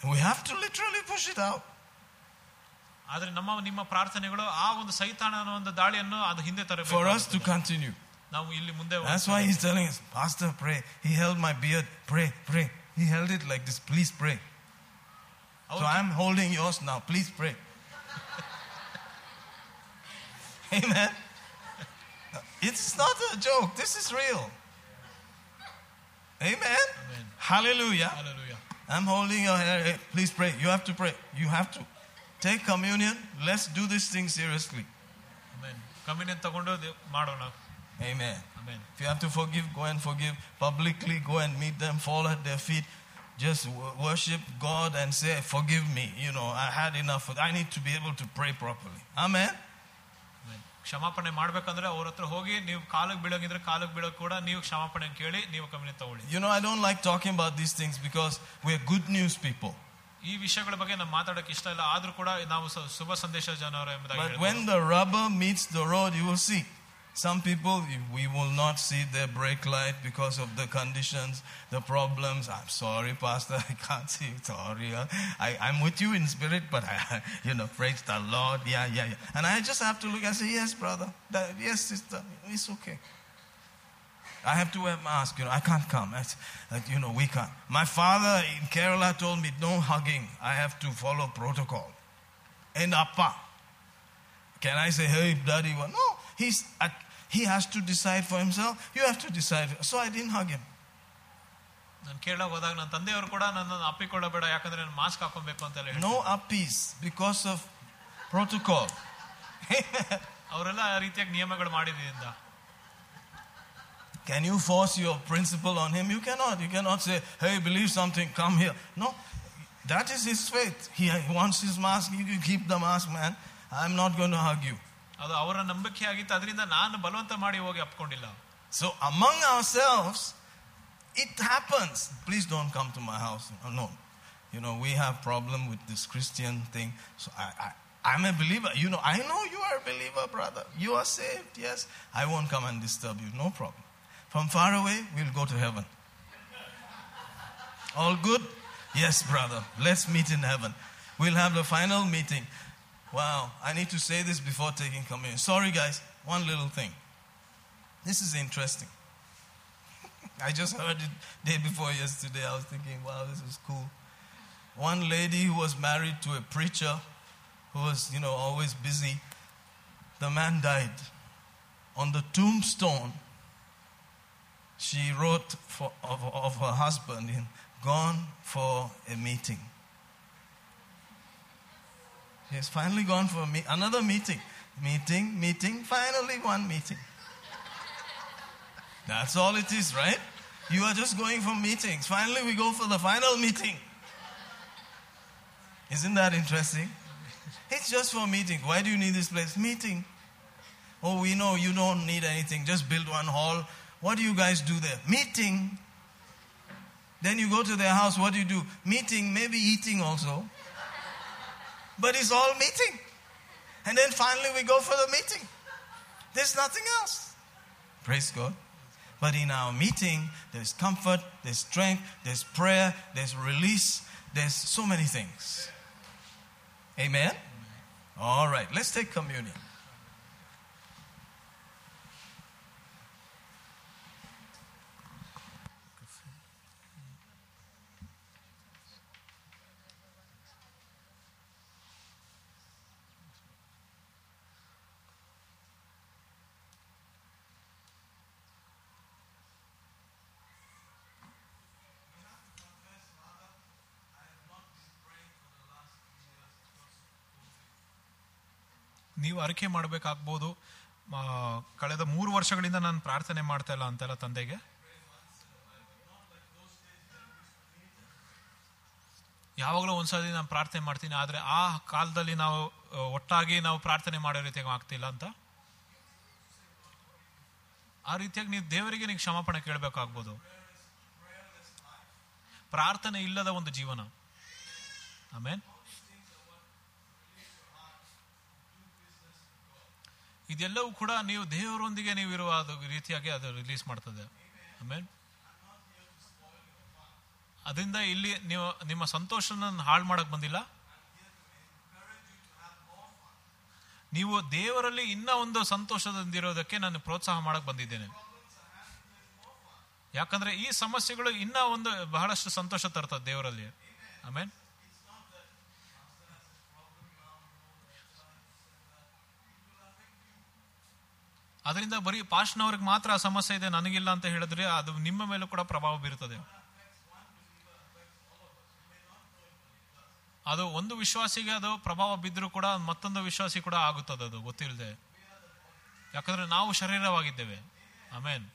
And we have to literally push it out.
ಆದ್ರೆ ನಮ್ಮ ನಿಮ್ಮ ಪ್ರಾರ್ಥನೆಗಳು ಆ ಒಂದು ಸೈತಾನನ ಒಂದು ದಾಳಿಯನ್ನು ಅದು ಹಿಂದೆ
For us to
ತರಬೇಕು
continue.
ನಾವು ಇಲ್ಲಿ ಮುಂದೆ
That's why he's telling us, Pastor, pray. He held my beard. Pray, pray. He held it like this. Please pray. So
ಅವ್ರು-
I'm holding yours now. Please pray. Amen. It's not a joke. This is real. Amen.
Amen.
Hallelujah.
Hallelujah.
I'm holding your hair. Hey, please pray. You have to pray. You have to. Take communion. Let's do this thing seriously.
Amen. Communion ತಗೊಂಡು ದೇವ್- ಮಾಡೋಣ
Amen.
Amen.
If you have to forgive, go and forgive. Publicly, go and meet them, fall at their feet. Just wo- worship God and say, Forgive me. You know, I had enough. I need to be able to pray properly. Amen.
Amen. ಕ್ಷಮಾಪಣೆ ಮಾಡ್ಬೇಕಂದ್ರೆ ಅವ್ರ ಹತ್ರ ಹೋಗಿ ನೀವು ಕಾಲಿಗೆ ಬೀಳೋಗಿದ್ರೆ ಕಾಲಿಗೆ ಬೀಳೋ ಕೂಡ ನೀವು ಕ್ಷಮಾಪಣೆ ಕೇಳಿ ನೀವು ಕಮ್ಮಿ ತಗೊಳ್ಳಿ
You know, I don't like talking about these things because we're good news people.
ಈ ವಿಷಯಗಳ ಬಗ್ಗೆ ನಾವು ಮಾತಾಡಕ್ಕೆ ಇಷ್ಟ ಇಲ್ಲ ಆದ್ರೂ ಕೂಡ ನಾವು ಸ- ಶುಭ ಸಂದೇಶ ಜನರು ಎಂಬುದಾಗಿ
But
ಹೇಳ್ಬೋದು.
when the rubber meets the road, you will see. Some people, we will not see their brake light because of the conditions, the problems. I'm sorry, Pastor, I can't see. Sorry. uh, I, I'm with you in spirit, but I, you know, praise the Lord. Yeah, yeah, yeah. And I just have to look and say, yes, brother. That, yes, sister. It's okay. I have to wear mask. You know, I can't come. That's, that, you know, we can't. My father in Kerala told me, no hugging. I have to follow protocol. And Appa. Can I say, hey, daddy? Well, no. He's, at, he has to decide for himself. You have to decide. So I didn't hug him.
ನಾನು ಕೇರಳ ಹೋದಾಗ ನನ್ನ ತಂದೆಯವರು ಕೂಡ ನನ್ನನ್ನು ಅಪ್ಪಿಕೊಳ್ಳಬೇಡ ಯಾಕಂದ್ರೆ ನಾನು mask ಹಾಕೊಬೇಕು ಅಂತ ಹೇಳಿ
No uppies because of protocol.
ಅವರೆಲ್ಲ ಆ ರೀತಿಯಾಗಿ ನಿಯಮಗಳು ಮಾಡಿದ್ರಿಂದ
Can you force your principle on him? You cannot. You cannot say, hey, believe something, come here. No. That is his faith. He wants his mask. You you keep the mask, man. I'm not going to hug you.
ಅದು ಅವರ ನಂಬಿಕೆ ಆಗಿತ್ತು ಅದರಿಂದ ನಾನು ಬಲವಂತ ಮಾಡಿ ಹೋಗಿ ಅಪ್ಕೊಂಡಿಲ್ಲ
So among ourselves, it happens. Please don't come to my house. No, no. You know, we have problem with this Christian thing. So I, I, I'm a believer. You know, I know you are a believer, brother. You are saved. Yes. I won't come and disturb you. No problem. From far away, we'll go to heaven. All good? Yes, brother. Let's meet in heaven. We'll have the final meeting. Wow. I need to say this before taking communion. Sorry, guys. One little thing. This is interesting. I just heard it day before yesterday. I was thinking, wow, this is cool. One lady who was married to a preacher who was, you know, always busy. The man died. On the tombstone, she wrote for, of, of her husband in gone for a meeting. He has finally gone for me- another meeting. Meeting, meeting, finally one meeting. That's all it is, right? You are just going for meetings. Finally, we go for the final meeting. Isn't that interesting? It's just for meeting. Why do you need this place? Meeting. Oh, we know you don't need anything. Just build one hall. What do you guys do there? Meeting. Then you go to their house. What do you do? Meeting, maybe eating also. But it's all meeting. And then finally we go for the meeting. There's nothing else. Praise God. But in our meeting, there's comfort, there's strength, there's prayer, there's release, there's so many things. Amen? All right, let's take communion.
ನೀವು ಅರಿಕೆ ಮಾಡಬೇಕಾಗ್ಬೋದು. ಕಳೆದ ಮೂರು ವರ್ಷಗಳಿಂದ ನಾನು ಪ್ರಾರ್ಥನೆ ಮಾಡ್ತಾ ಇಲ್ಲ ಅಂತೆಲ್ಲ ತಂದೆಗೆ. ಯಾವಾಗಲೂ ಒಂದ್ಸಲಿ ನಾನು ಪ್ರಾರ್ಥನೆ ಮಾಡ್ತೀನಿ, ಆದರೆ ಆ ಕಾಲದಲ್ಲಿ ನಾವು ಒಟ್ಟಾಗಿ ನಾವು ಪ್ರಾರ್ಥನೆ ಮಾಡೋ ರೀತಿಯಾಗಿ ಆಗ್ತಿಲ್ಲ ಅಂತ. ಆ ರೀತಿಯಾಗಿ ನೀವು ದೇವರಿಗೆ ನೀವು ಕ್ಷಮಾಪಣೆ ಕೇಳಬೇಕಾಗ್ಬೋದು. ಪ್ರಾರ್ಥನೆ ಇಲ್ಲದ ಒಂದು ಜೀವನ. ಆಮೇನ್? ಇದೆಲ್ಲವೂ ಕೂಡ ನೀವು ದೇವರೊಂದಿಗೆ ನೀವು ಇರುವ ಅದು ರೀತಿಯಾಗಿ ಅದು ರಿಲೀಸ್ ಮಾಡ್ತದೆ. ಆಮೇಲೆ? ಅದರಿಂದ ಇಲ್ಲಿ ನೀವು, ನಿಮ್ಮ ಸಂತೋಷನ ಹಾಳು ಮಾಡಕ್ ಬಂದಿಲ್ಲ? ನೀವು ದೇವರಲ್ಲಿ ಇನ್ನ ಒಂದು ಸಂತೋಷದಿಂದಿರೋದಕ್ಕೆ ನಾನು ಪ್ರೋತ್ಸಾಹ ಮಾಡಕ್ ಬಂದಿದ್ದೇನೆ. ಯಾಕಂದ್ರೆ ಈ ಸಮಸ್ಯೆಗಳು ಇನ್ನ ಒಂದು ಬಹಳಷ್ಟು ಸಂತೋಷ ತರ್ತದೆ ದೇವರಲ್ಲಿ. ಆಮೇಲೆ? ಅದರಿಂದ ಬರೀ ಪಾಸ್ಟ್ನವ್ರಿಗೆ ಮಾತ್ರ ಆ ಸಮಸ್ಯೆ ಇದೆ, ನನಗಿಲ್ಲ ಅಂತ ಹೇಳಿದ್ರೆ ಅದು ನಿಮ್ಮ ಮೇಲೂ ಕೂಡ ಪ್ರಭಾವ ಬೀರುತ್ತದೆ. ಅದು ಒಂದು ವಿಶ್ವಾಸಿಗೆ ಅದು ಪ್ರಭಾವ ಬಿದ್ದರೂ ಕೂಡ ಮತ್ತೊಂದು ವಿಶ್ವಾಸಿ ಕೂಡ ಆಗುತ್ತದೆ ಅದು, ಗೊತ್ತಿಲ್ಲದೆ. ಯಾಕಂದ್ರೆ ನಾವು ಶರೀರವಾಗಿದ್ದೇವೆ. ಆಮೇನ್.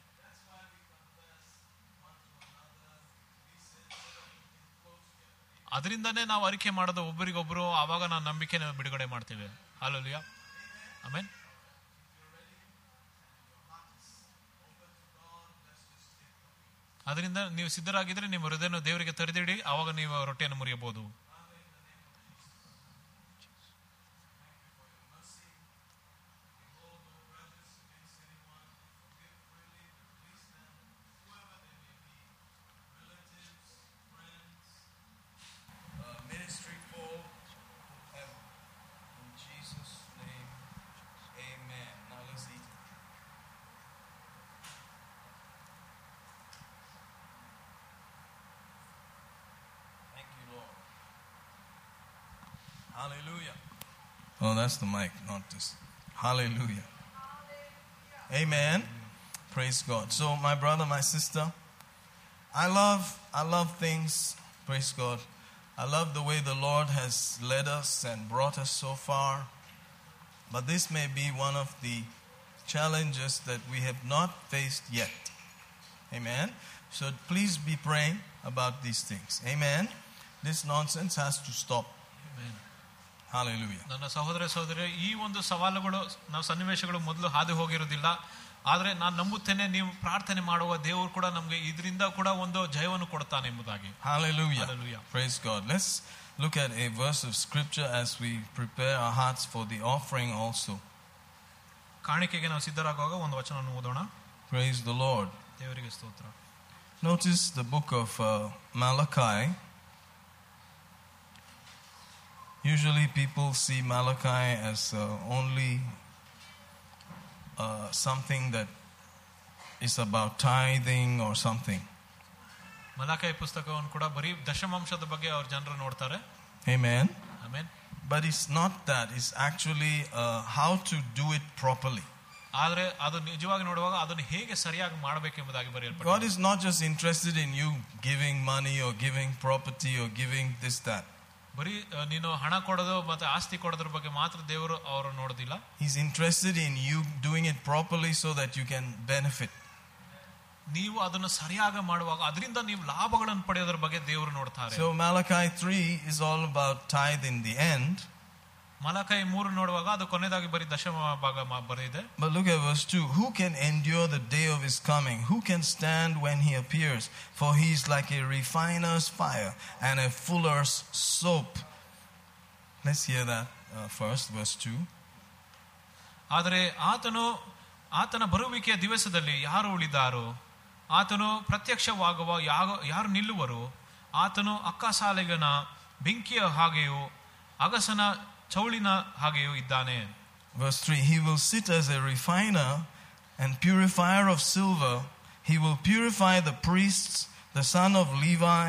ಅದರಿಂದನೇ ನಾವು ಅರಿಕೆ ಮಾಡೋದು ಒಬ್ಬರಿಗೊಬ್ಬರು ಆವಾಗ ನಾವು ನಂಬಿಕೆ ಬಿಡುಗಡೆ ಮಾಡ್ತೇವೆ. ಹಾಲಲಿಯ ಆಮೇನ್. ಅದರಿಂದ ನೀವು ಸಿದ್ಧರಾಗಿದ್ರೆ ನಿಮ್ಮ ಹೃದಯನ ದೇವರಿಗೆ ತರೆದಿಡಿ ಅವಾಗ ನೀವು ರೊಟ್ಟಿಯನ್ನು ಮುರಿಯಬಹುದು.
Hallelujah. Oh, that's the mic, not this. Hallelujah. Amen. Praise God. So, my brother, my sister, I love, I love things. Praise God. I love the way the Lord has led us and brought us so far. But this may be one of the challenges that we have not faced yet. Amen. So please be praying about these things. Amen. This nonsense has to stop. Hallelujah.
ನನ್ನ ಸಹೋದರ ಸಹೋದರಿ ಈ ಒಂದು ಸವಾಲುಗಳು ನಾವು ಸನ್ನಿವೇಶಗಳು ಮೊದಲು ಹಾದು ಹೋಗಿರೋದಿಲ್ಲ ಆದ್ರೆ ನಾನು ನಂಬುತ್ತೇನೆ ನೀವು ಪ್ರಾರ್ಥನೆ ಮಾಡುವ ದೇವರು ಕೂಡ ನಮ್ಗೆ ಇದರಿಂದ ಕೂಡ ಒಂದು ಜಯವನ್ನು ಕೊಡ್ತಾನೆ ಎಂಬುದಾಗಿ
Hallelujah.
Hallelujah.
Praise God. Let's look at a verse of scripture as we prepare our hearts for the offering also.
ಕಾಣಿಕೆಗೆ ನಾವು ಸಿದ್ಧರಾಗುವಾಗ ಒಂದು ವಚನವನ್ನು ಓದೋಣ
Praise the Lord.
ದೇವರಿಗೆ ಸ್ತೋತ್ರ
Notice the book of uh, Malachi. Usually, people see Malachi as uh, only uh, something that is about tithing or something.
ಮಲಾಕಾಯಿ ಪುಸ್ತಕವನ್ನು ಕೂಡ ಬರೀ ದಶಮಾಂಶದ ಬಗ್ಗೆ ಅವ್ರ ಜನರು ನೋಡ್ತಾರೆ
Amen.
ಆಮೇಲೆ
But it's not that, it's actually uh, how to do it properly.
ಆದ್ರೆ ಅದು ನಿಜವಾಗಿ ನೋಡುವಾಗ ಅದನ್ನು ಹೇಗೆ ಸರಿಯಾಗಿ ಮಾಡಬೇಕೆಂಬುದಾಗಿ
God
ಬರೆಯಲ್ಪಟ್ಟಿದೆ
is not just interested in you giving money or giving property or giving this, that.
ಬರೀ ಆ, ನೀನು ಹಣ ಕೊಡೋದು ಮತ್ತೆ ಆಸ್ತಿ ಕೊಡೋದ್ರ ಬಗ್ಗೆ ಮಾತ್ರ ದೇವರು ಅವರು ನೋಡೋದಿಲ್ಲ
He's interested in you doing it properly so that you can benefit.
ನೀವು ಅದನ್ನು ಸರಿಯಾಗಿ ಮಾಡುವಾಗ ಅದರಿಂದ ನೀವು ಲಾಭಗಳನ್ನು ಪಡೆಯೋದ್ರ ಬಗ್ಗೆ ದೇವರು ನೋಡ್ತಾರೆ
So Malachi 3 is all about tithe in the end.
Malachi ಮೂರು ನೋಡುವಾಗ ಅದು ಕೊನೆಯದಾಗಿ ಬರೀ ದಶಮ ಭಾಗ ಬರೆದಿದೆ
But look at verse 2. Who can endure the day of his coming? Who can stand when he appears? For he is like a refiner's fire and a fuller's soap. Let's hear that uh, first, verse 2.
ಆದರೆ ಆತನು ಆತನ ಬರುವಿಕೆಯ ದಿವಸದಲ್ಲಿ ಯಾರು ಉಳಿದಾರೋ ಆತನು ಪ್ರತ್ಯಕ್ಷವಾಗುವ ಯಾವ ಯಾರು ನಿಲ್ಲುವರು ಆತನು ಅಕ್ಕಸಾಲಿಗನ ಬೆಂಕಿಯ ಹಾಗೆಯೂ ಅಗಸನ ಚೌಳಿನ ಹಾಗೆಯೂ ಇದ್ದಾನೆ
Verse 3 He will sit as a refiner and purifier of silver. He will purify the priests, the son of Levi,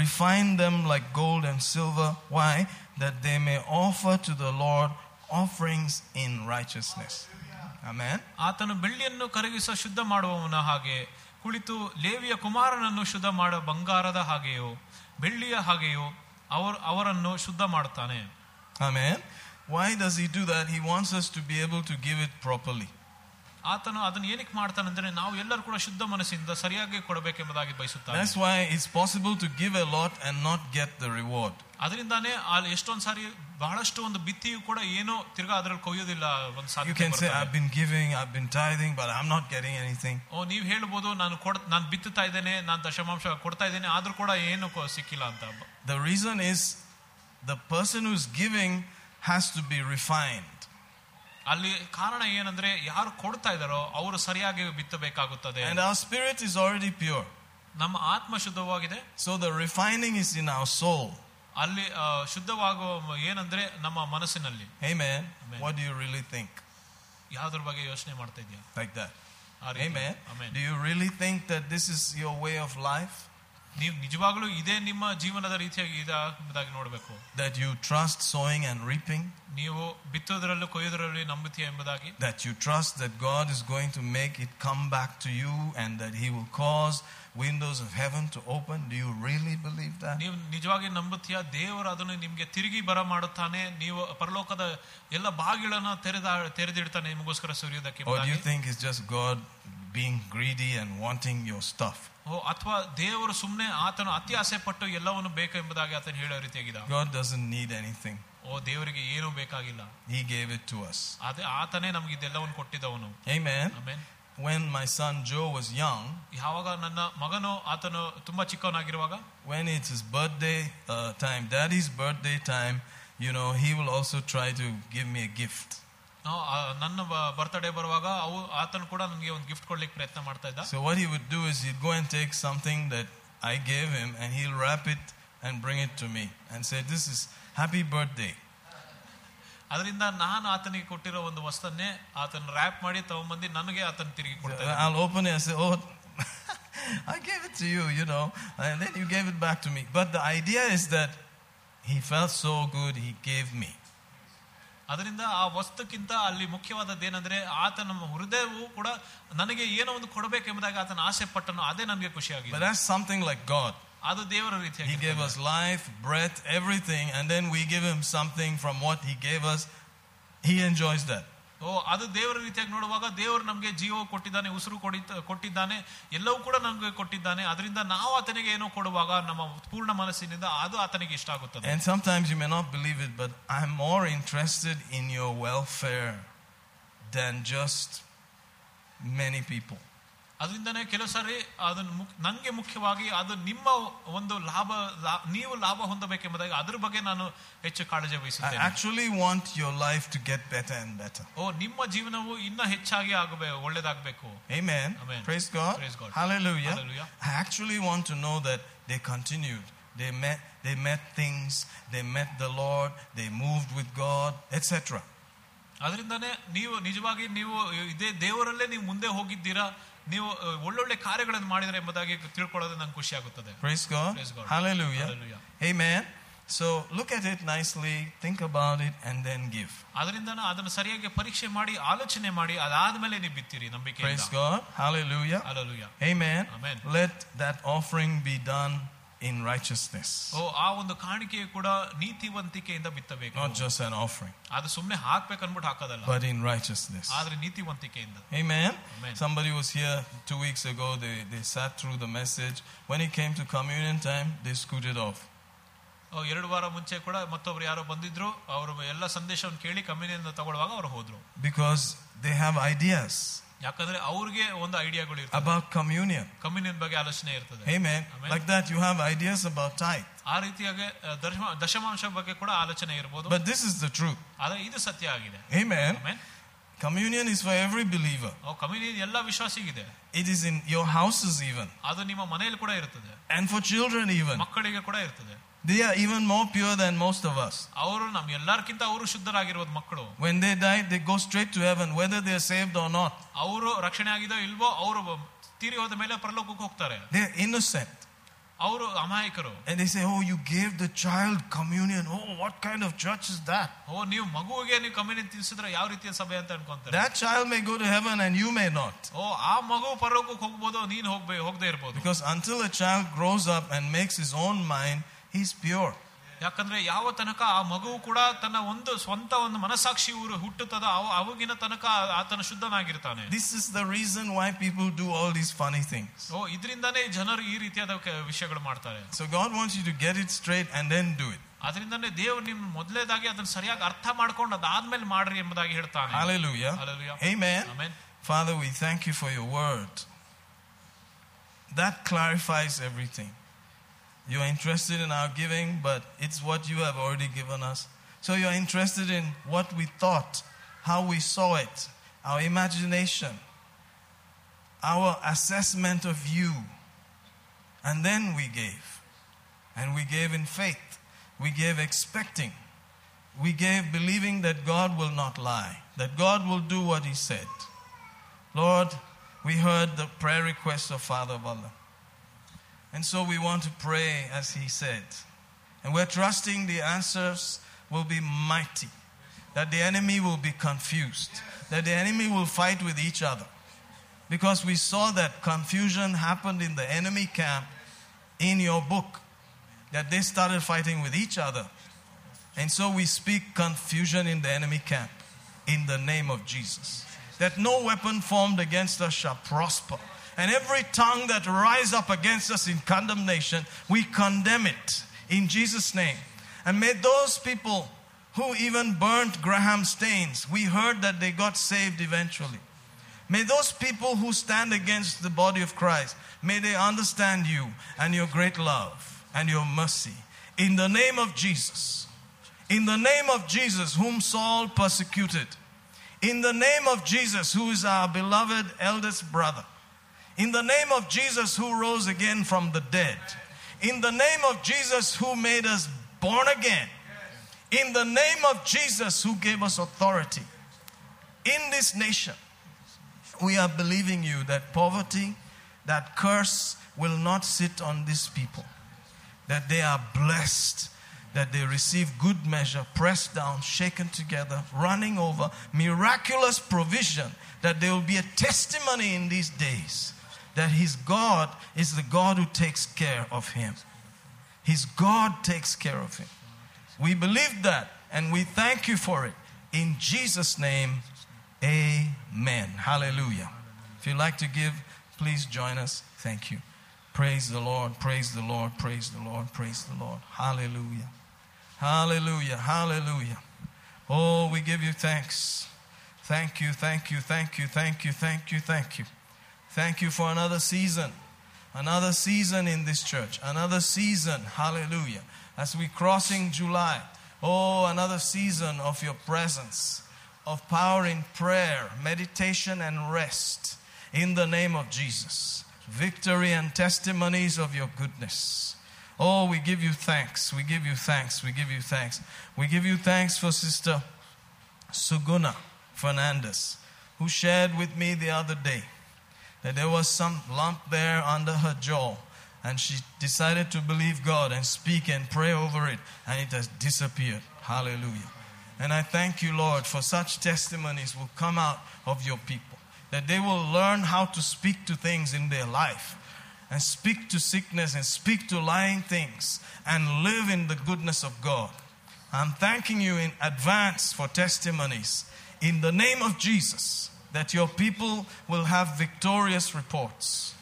refine them like gold and silver. Why? That they may offer to the Lord offerings in righteousness. Amen.
ಆತನು ಬೆಳ್ಳಿಯನ್ನು ಕರಗಿಸ ಶುದ್ಧ ಮಾಡುವವನ ಹಾಗೆ ಕುಳಿತು ಲೇವಿಯ ಕುಮಾರನನ್ನು ಶುದ್ಧ ಮಾಡುವ ಬಂಗಾರದ ಹಾಗೆಯೋ ಬೆಳ್ಳಿಯ ಹಾಗೆಯೋ ಅವರು ಅವರನ್ನು ಶುದ್ಧ ಮಾಡುತ್ತಾನೆ
Amen. Why does he do that? He wants us to be able to give it properly.
ಆತನು ಅದನ್ನು ಏನಕ್ಕೆ ಮಾಡ್ತಾನಂದ್ರೆ ನಾವು ಎಲ್ಲರೂ ಕೂಡ ಶುದ್ಧ ಮನಸ್ಸಿಂದ ಸರಿಯಾಗಿ ಕೊಡಬೇಕೆಂಬುದಾಗಿ ಬಯಸುತ್ತಾನೆ
That's why it's possible to give a lot and not get the reward.
ಅದರಿಂದಾನೇ ಅಲ್ಲಿ ಎಷ್ಟೊಂದ್ ಸಾರಿ ಬಹಳಷ್ಟು ಒಂದು ಬಿತ್ತಿಯು ಕೂಡ ಏನೋ ತಿರ್ಗಾ ಅದ್ರಲ್ಲಿ ಕೊಯ್ಯೋದಿಲ್ಲ ಒಂದು
You
ಸಾಧ್ಯತೆ
can say,
ಬರ್ತದೆ.
I've been giving, I've been tithing, but I'm not getting anything.
ಓ ನೀವ್ ಹೇಳ್ಬೋದು ನಾನು ಕೊಡ್ ನಾನು ಬಿತ್ತುತ್ತಾ ಇದ್ದೇನೆ ನಾನು ದಶಮಾಂಶ ಕೊಡ್ತಾ ಇದ್ದೇನೆ ಆದ್ರೂ ಕೂಡ ಏನು ಕೊ- ಸಿಕ್ಕಿಲ್ಲ ಅಂತ
The reason is the person who's giving has to be refined.
ಅಲ್ಲಿ ಕಾರಣ ಏನಂದ್ರೆ ಯಾರು ಕೊಡ್ತಾ ಇದಾರೋ ಅವರು ಸರಿಯಾಗಿ ಬಿತ್ತಬೇಕಾಗುತ್ತದೆ
And our spirit is already pure.
ನಮ್ಮ ಆತ್ಮ ಶುದ್ಧವಾಗಿದೆ
So the refining is in our soul.
ಅಲ್ಲಿ ಆ, ಶುದ್ಧವಾಗುವ ಏನಂದ್ರೆ ನಮ್ಮ ಮನಸ್ಸಿನಲ್ಲಿ
Amen.
Amen.
What do you really think?
ಯಾವ್ದ್ರ ಬಗ್ಗೆ ಯೋಚನೆ ಮಾಡ್ತಾ ಇದೆಯಾ
Like that.
ಆ ರೀತಿ.
Amen.
Amen.
Do you really think that this is your way of life?
ನೀವು ನಿಜವಾಗ್ಲೂ ಇದೇ ನಿಮ್ಮ ಜೀವನದ ರೀತಿಯಾಗಿ ಇದ ಎಂಬುದಾಗಿ ನೋಡಬೇಕು
That you trust sowing and reaping?
ನೀವು ಬಿತ್ತೋದ್ರಲ್ಲೂ ಕೊಯ್ಯೋದ್ರಲ್ಲಿ ನಂಬುತ್ತೀಯ ಎಂಬುದಾಗಿ
That you trust that God is going to make it come back to you and that He will cause windows of heaven to open? Do you really believe that?
ನೀವು ನಿಜವಾಗಿ ನಂಬುತ್ತೀಯ ದೇವರು ಅದನ್ನು ನಿಮ್ಗೆ ತಿರುಗಿ ಬರ ಮಾಡುತ್ತಾನೆ ನೀವು ಪರಲೋಕದ ಎಲ್ಲ ಬಾಗಿಲನ್ನ ತೆರೆದ ತೆರೆದಿಡ್ತಾನೆ ನಿಮಗೋಸ್ಕರ ಸುರಿಯೋದಕ್ಕೆ
Or do you
ಎಂಬುದಾಗಿ.
think it's just God being greedy and wanting your stuff?
ಓ ಅಥವಾ ದೇವರು ಸುಮ್ಮನೆ ಆತನು ಅತಿ ಆಸೆ ಪಟ್ಟು ಎಲ್ಲವನ್ನು ಬೇಕು ಎಂಬುದಾಗಿ ಆತನು ಹೇಳೋ ರೀತಿಯಾಗಿದ್ದ
God doesn't need anything.
ಓ ದೇವರಿಗೆ ಏನೂ ಬೇಕಾಗಿಲ್ಲ
He gave it to us.
ಅದೇ ಆತನೇ ನಮ್ಗೆ ಇದೆಲ್ಲವನ್ನು ಕೊಟ್ಟಿದ್ದವನು
Amen.
ಆಮೇಲೆ
when my son Joe was young,
ಯಾವಾಗ ನನ್ನ ಮಗನು ಆತನು ತುಂಬಾ ಚಿಕ್ಕವನಾಗಿರುವಾಗ
when it's his birthday uh, time, daddy's birthday time, you know, he will also try to give me a gift.
ಆ, ಆ, ನನ್ನ ಬರ್ತ್ಡೇ ಬರುವಾಗ ಅವು ಆತನು ಕೂಡ ನನಗೆ ಒಂದು ಗಿಫ್ಟ್ ಕೊಡ್ಲಿಕ್ಕೆ ಪ್ರಯತ್ನ ಮಾಡ್ತಾ ಇದ್ದ
So what he would do is he'd go and take something that I gave him and he'll wrap it and bring it to me and say, This is happy birthday.
ಅದರಿಂದ ನಾನು ಆತನಿಗೆ ಕೊಟ್ಟಿರೋ ಒಂದು ವಸ್ತನ್ನೇ ಆತನ ರ್ಯಾಪ್ ಮಾಡಿ ತಗೊಂಬಂದು ನನಗೆ ಆತನ ತಿರುಗಿ ಕೊಡ್ತಾ ಇದ್ದ.
I'll open it and say, Oh, I gave it to you, you know, and then you gave it back to me. But the idea is that he felt so good, he gave me.
ಅದರಿಂದ ಆ ವಸ್ತುಕ್ಕಿಂತ ಅಲ್ಲಿ ಮುಖ್ಯವಾದದ್ದು ಏನಂದ್ರೆ ಆತನ ಹೃದಯವು ಕೂಡ ನನಗೆ ಏನೋ ಒಂದು ಕೊಡಬೇಕೆಂಬುದಾಗಿ ಆತನ ಆಸೆ ಪಟ್ಟನು ಅದೇ ನನಗೆ ಖುಷಿಯಾಗಿದೆ.
ಸಮಥಿಂಗ್ ಲೈಕ್ ಗಾಡ್
ಅದು ದೇವರ ರೀತಿ
gave us life breath everything and then we give him something from what he gave us he enjoys that
ಓ ಅದು ದೇವರ ರೀತಿಯಾಗಿ ನೋಡುವಾಗ ದೇವರು ನಮಗೆ ಜೀವ ಕೊಟ್ಟಿದ್ದಾನೆ ಉಸಿರು ಕೊಡಿ- ಕೊಟ್ಟಿದ್ದಾನೆ ಎಲ್ಲವೂ ಕೂಡ ನಮಗೆ ಕೊಟ್ಟಿದ್ದಾನೆ ಅದರಿಂದ ನಾವು ಆತನಿಗೆ ಏನೋ ಕೊಡುವಾಗ ನಮ್ಮ ಪೂರ್ಣ ಮನಸ್ಸಿನಿಂದ ಅದು ಆತನಿಗೆ ಇಷ್ಟ ಆಗುತ್ತದೆ
And sometimes you may not believe it, but I'm more interested in your welfare than just many people.
ಅದರಿಂದನೇ ಕೆಲವು ಸಾರಿ ಅದನ್ನು ಮುಕ್- ನಂಗೆ ಮುಖ್ಯವಾಗಿ ಅದು ನಿಮ್ಮ ಒಂದು ಲಾಭ ಲಾ- ನೀವು ಲಾಭ ಹೊಂದಬೇಕೆಂಬುದಾಗಿ ಅದ್ರ ಬಗ್ಗೆ ನಾನು ಹೆಚ್ಚು ಕಾಳಜಿ
I
ವಹಿಸುತ್ತೇನೆ
actually want your life to get better and better.
ಓ ನಿಮ್ಮ ಜೀವನವು ಇನ್ನ ಹೆಚ್ಚಾಗಿ ಆಗಬೇಕು ಒಳ್ಳೇದಾಗಬೇಕು
Amen.
Amen.
Praise God.
Praise God.
Hallelujah.
Hallelujah.
I actually want to know that they continued. They met, they met things, they met the Lord, they moved with God, etc.
ಅದರಿಂದನೇ ನೀವು ನಿಜವಾಗಿ ನೀವು ಇದೇ ದೇವರಲ್ಲೇ ನೀವು ಮುಂದೆ ಹೋಗಿದ್ದೀರಾ ನೀವು ಅಹ್, ಒಳ್ಳೊಳ್ಳೆ ಕಾರ್ಯಗಳನ್ನು ಮಾಡಿದ್ರೆ ಎಂಬುದಾಗಿ ತಿಳ್ಕೊಳ್ಳೋದು ನಂಗೆ ಖುಷಿ ಆಗುತ್ತದೆ
Praise God.
Praise God.
Hallelujah.
Hallelujah.
Amen. So look at it nicely, think about it, and then give.
ಅದರಿಂದ ಅದನ್ನು ಸರಿಯಾಗಿ ಪರೀಕ್ಷೆ ಮಾಡಿ ಆಲೋಚನೆ ಮಾಡಿ ಅದಾದ್ಮೇಲೆ ನೀವು ಬಿತ್ತೀರಿ
Praise
ನಂಬಿಕೆ
God. Hallelujah.
Alleluia
Amen.
Amen.
Let that offering be done in righteousness,
ಓ ಆ ಒಂದು ಕಾಣಿಕೆಯು ಕೂಡ ನೀತಿವಂತಿಕೆಯಿಂದ ಬಿತ್ತಬೇಕು
not just an offering,
ಅದು ಸುಮ್ಮನೆ ಹಾಕ್ಬೇಕು ಅನ್ಬಿಟ್ಟು ಹಾಕೋದಲ್ಲ
but in righteousness.
ಆದ್ರೆ ನೀತಿವಂತಿಕೆಯಿಂದ
Amen.
Amen.
Somebody was here two weeks ago. They, they sat through the message. When it came to communion time, they scooted off.
ಓ, ಎರಡು ವಾರ ಮುಂಚೆ ಕೂಡ ಮತ್ತೊಬ್ರು ಯಾರೋ ಬಂದಿದ್ರು ಅವರು ಎಲ್ಲ ಸಂದೇಶವನ್ನು ಕೇಳಿ ಕಮ್ಯುನಿಯಿಂದ ತಗೊಳ್ಳುವಾಗ ಅವ್ರು ಹೋದ್ರು
Because they have ideas
ಯಾಕಂದ್ರೆ ಅವ್ರಿಗೆ ಒಂದು ಐಡಿಯಾಗಳು ಇರ್ತವೆ
about communion.
ಕಮ್ಯುನಿಯನ್ ಬಗ್ಗೆ ಆಲೋಚನೆ ಇರ್ತದೆ
Amen.
Amen.
Like that, you have ideas about tithe.
ಆ ರೀತಿಯಾಗಿ ಅಹ್, ದಶಮ- ದಶಮಾಂಶ ಬಗ್ಗೆ ಕೂಡ ಆಲೋಚನೆ ಇರಬಹುದು
But this is the truth.
ಆದ್ರೆ ಇದು ಸತ್ಯ ಆಗಿದೆ
Amen.
ಆಮೇಲೆ
Communion is for every believer.
Communion ಎಲ್ಲ ವಿಶ್ವಾಸಿಗಿದೆ
It is in your houses, even,
ಅದು ನಿಮ್ಮ ಮನೆಯಲ್ಲಿ ಕೂಡ ಇರ್ತದೆ
and for children, even.
ಮಕ್ಕಳಿಗೆ ಕೂಡ ಇರ್ತದೆ
They are even more pure than most of us.
ಅವರು ನಮ್ ಎಲ್ಲರಿಗಿಂತ ಅವರು ಶುದ್ಧರಾಗಿರೋದು ಮಕ್ಕಳು
When they die, they go straight to heaven, whether they are saved or not.
ಅವರು ರಕ್ಷಣೆ ಆಗಿದೋ ಇಲ್ವೋ ಅವರು ತೀರಿ ಹೋದ ಮೇಲೆ ಪರಲೋಕಕ್ಕೆ ಹೋಗ್ತಾರೆ
They are innocent.
ಅವರು ಅಮಾಯಕರು
And they say, Oh, you gave the child communion. Oh, what kind of church is that?
ಓ ನೀವು ಮಗುವಿಗೆ ನೀವು ಕಮ್ಯುನಿಯನ್ ತಿನ್ಸಿದ್ರೆ ಯಾವ ರೀತಿಯ ಸಭೆ ಅಂತ ಅನ್ಕೊಂತಾರೆ
That child may go to heaven and you may not.
ಓ ಆ ಮಗು ಪರಲೋಕಕ್ಕೆ ಹೋಗ್ಬೋದು ನೀನ್ ಹೋಗ್ಬೇ ಹೋಗದೆ ಇರ್ಬೋದು
Because until a child grows up and makes his own mind, he's pure.
ಯಾಕಂದ್ರೆ ಯಾವ ತನಕ ಆ ಮಗುವು ಕೂಡ ತನ್ನ ಒಂದು ಸ್ವಂತ ಒಂದು ಮನಸ್ಸಾಕ್ಷಿ ಊರು ಹುಟ್ಟುತ್ತದ ಅವ- ಅವಾಗಿನ ತನಕ ಆತನ ಶುದ್ಧನಾಗಿರ್ತಾನೆ
This is the reason why people do all these funny things.
ಓ ಇದರಿಂದಾನೇ ಜನರು ಈ ರೀತಿಯಾದ ಕ- ವಿಷಯಗಳು ಮಾಡ್ತಾರೆ
So God wants you to get it straight and then do it.
ಅದರಿಂದಾನೇ ದೇವರು ನಿಮ್ ಮೊದಲೇದಾಗಿ ಅದನ್ನ ಸರಿಯಾಗಿ ಅರ್ಥ ಮಾಡ್ಕೊಂಡು ಅದಾದ್ಮೇಲೆ ಮಾಡ್ರಿ ಎಂಬುದಾಗಿ ಹೇಳ್ತಾನೆ
Hallelujah.
Hallelujah.
Amen.
Amen.
Father, we thank you for your word. That clarifies everything. You are interested in our giving, but it's what you have already given us. So you're interested in what we thought, how we saw it, our imagination, our assessment of you. And then we gave. And we gave in faith. We gave expecting. We gave believing that God will not lie, that God will do what He said. Lord, we heard the prayer request of Father Valla. And so we want to pray as He said. And we're trusting the answers will be mighty, that the enemy will be confused, that the enemy will fight with each other. Because we saw that confusion happened in the enemy camp in your book, that they started fighting with each other. And so we speak confusion in the enemy camp in the name of Jesus. That no weapon formed against us shall prosper. And every tongue that rise up against us in condemnation, we condemn it in Jesus' name. And may those people who even burnt Graham Staines, we heard that they got saved eventually. May those people who stand against the body of Christ, may they understand you and your great love and your mercy. In the name of Jesus. In the name of Jesus, whom Saul persecuted. In the name of Jesus, who is our beloved eldest brother. In the name of Jesus, who rose again from the dead. In the name of Jesus, who made us born again. In the name of Jesus, who gave us authority. In this nation, we are believing you that poverty, that curse will not sit on these people, that they are blessed, that they receive good measure, pressed down, shaken together, running over, miraculous provision, that there will be a testimony in these days that his God is the God who takes care of him. His God takes care of him. We believe that and we thank you for it. In Jesus' name, amen. Hallelujah. If you'd like to give, please join us. Thank you. Praise the Lord, praise the Lord, praise the Lord, praise the Lord. Hallelujah. Hallelujah, hallelujah. Oh, we give you thanks. Thank you, thank you, thank you, thank you, thank you, thank you. Thank you for another season. Another season in this church. Another season. Hallelujah. As we're crossing July. Oh, another season of your presence, of power in prayer, meditation, and rest in the name of Jesus. Victory and testimonies of your goodness. Oh, we give you thanks. We give you thanks. We give you thanks. We give you thanks for Sister Suguna Fernandez, who shared with me the other day that there was some lump there under her jaw. And she decided to believe God and speak and pray over it, and it has disappeared. Hallelujah. And I thank you, Lord, for such testimonies will come out of your people. That they will learn how to speak to things in their life and speak to sickness and speak to lying things and live in the goodness of God. I'm thanking you in advance for testimonies in the name of Jesus that your people will have victorious reports.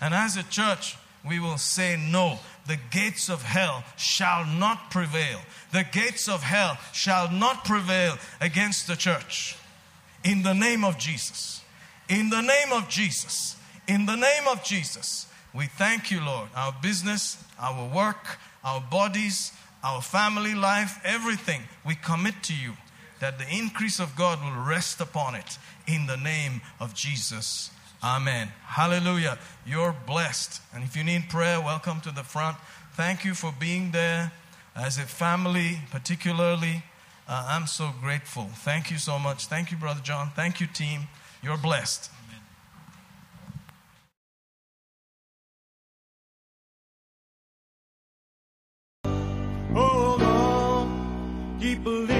And as a church, we will say, No, the gates of hell shall not prevail. The gates of hell shall not prevail against the church. In the name of Jesus. In the name of Jesus. In the name of Jesus. We thank you, Lord. Our business, our work, our bodies, our family life, everything we commit to you that the increase of God will rest upon it in the name of Jesus. Amen. Hallelujah. You're blessed. And if you need prayer, welcome to the front. Thank you for being there as a family, particularly. Uh, I'm so grateful. Thank you so much. Thank you, Brother John. Thank you, team. You're blessed.
Oh Lord, keep believing.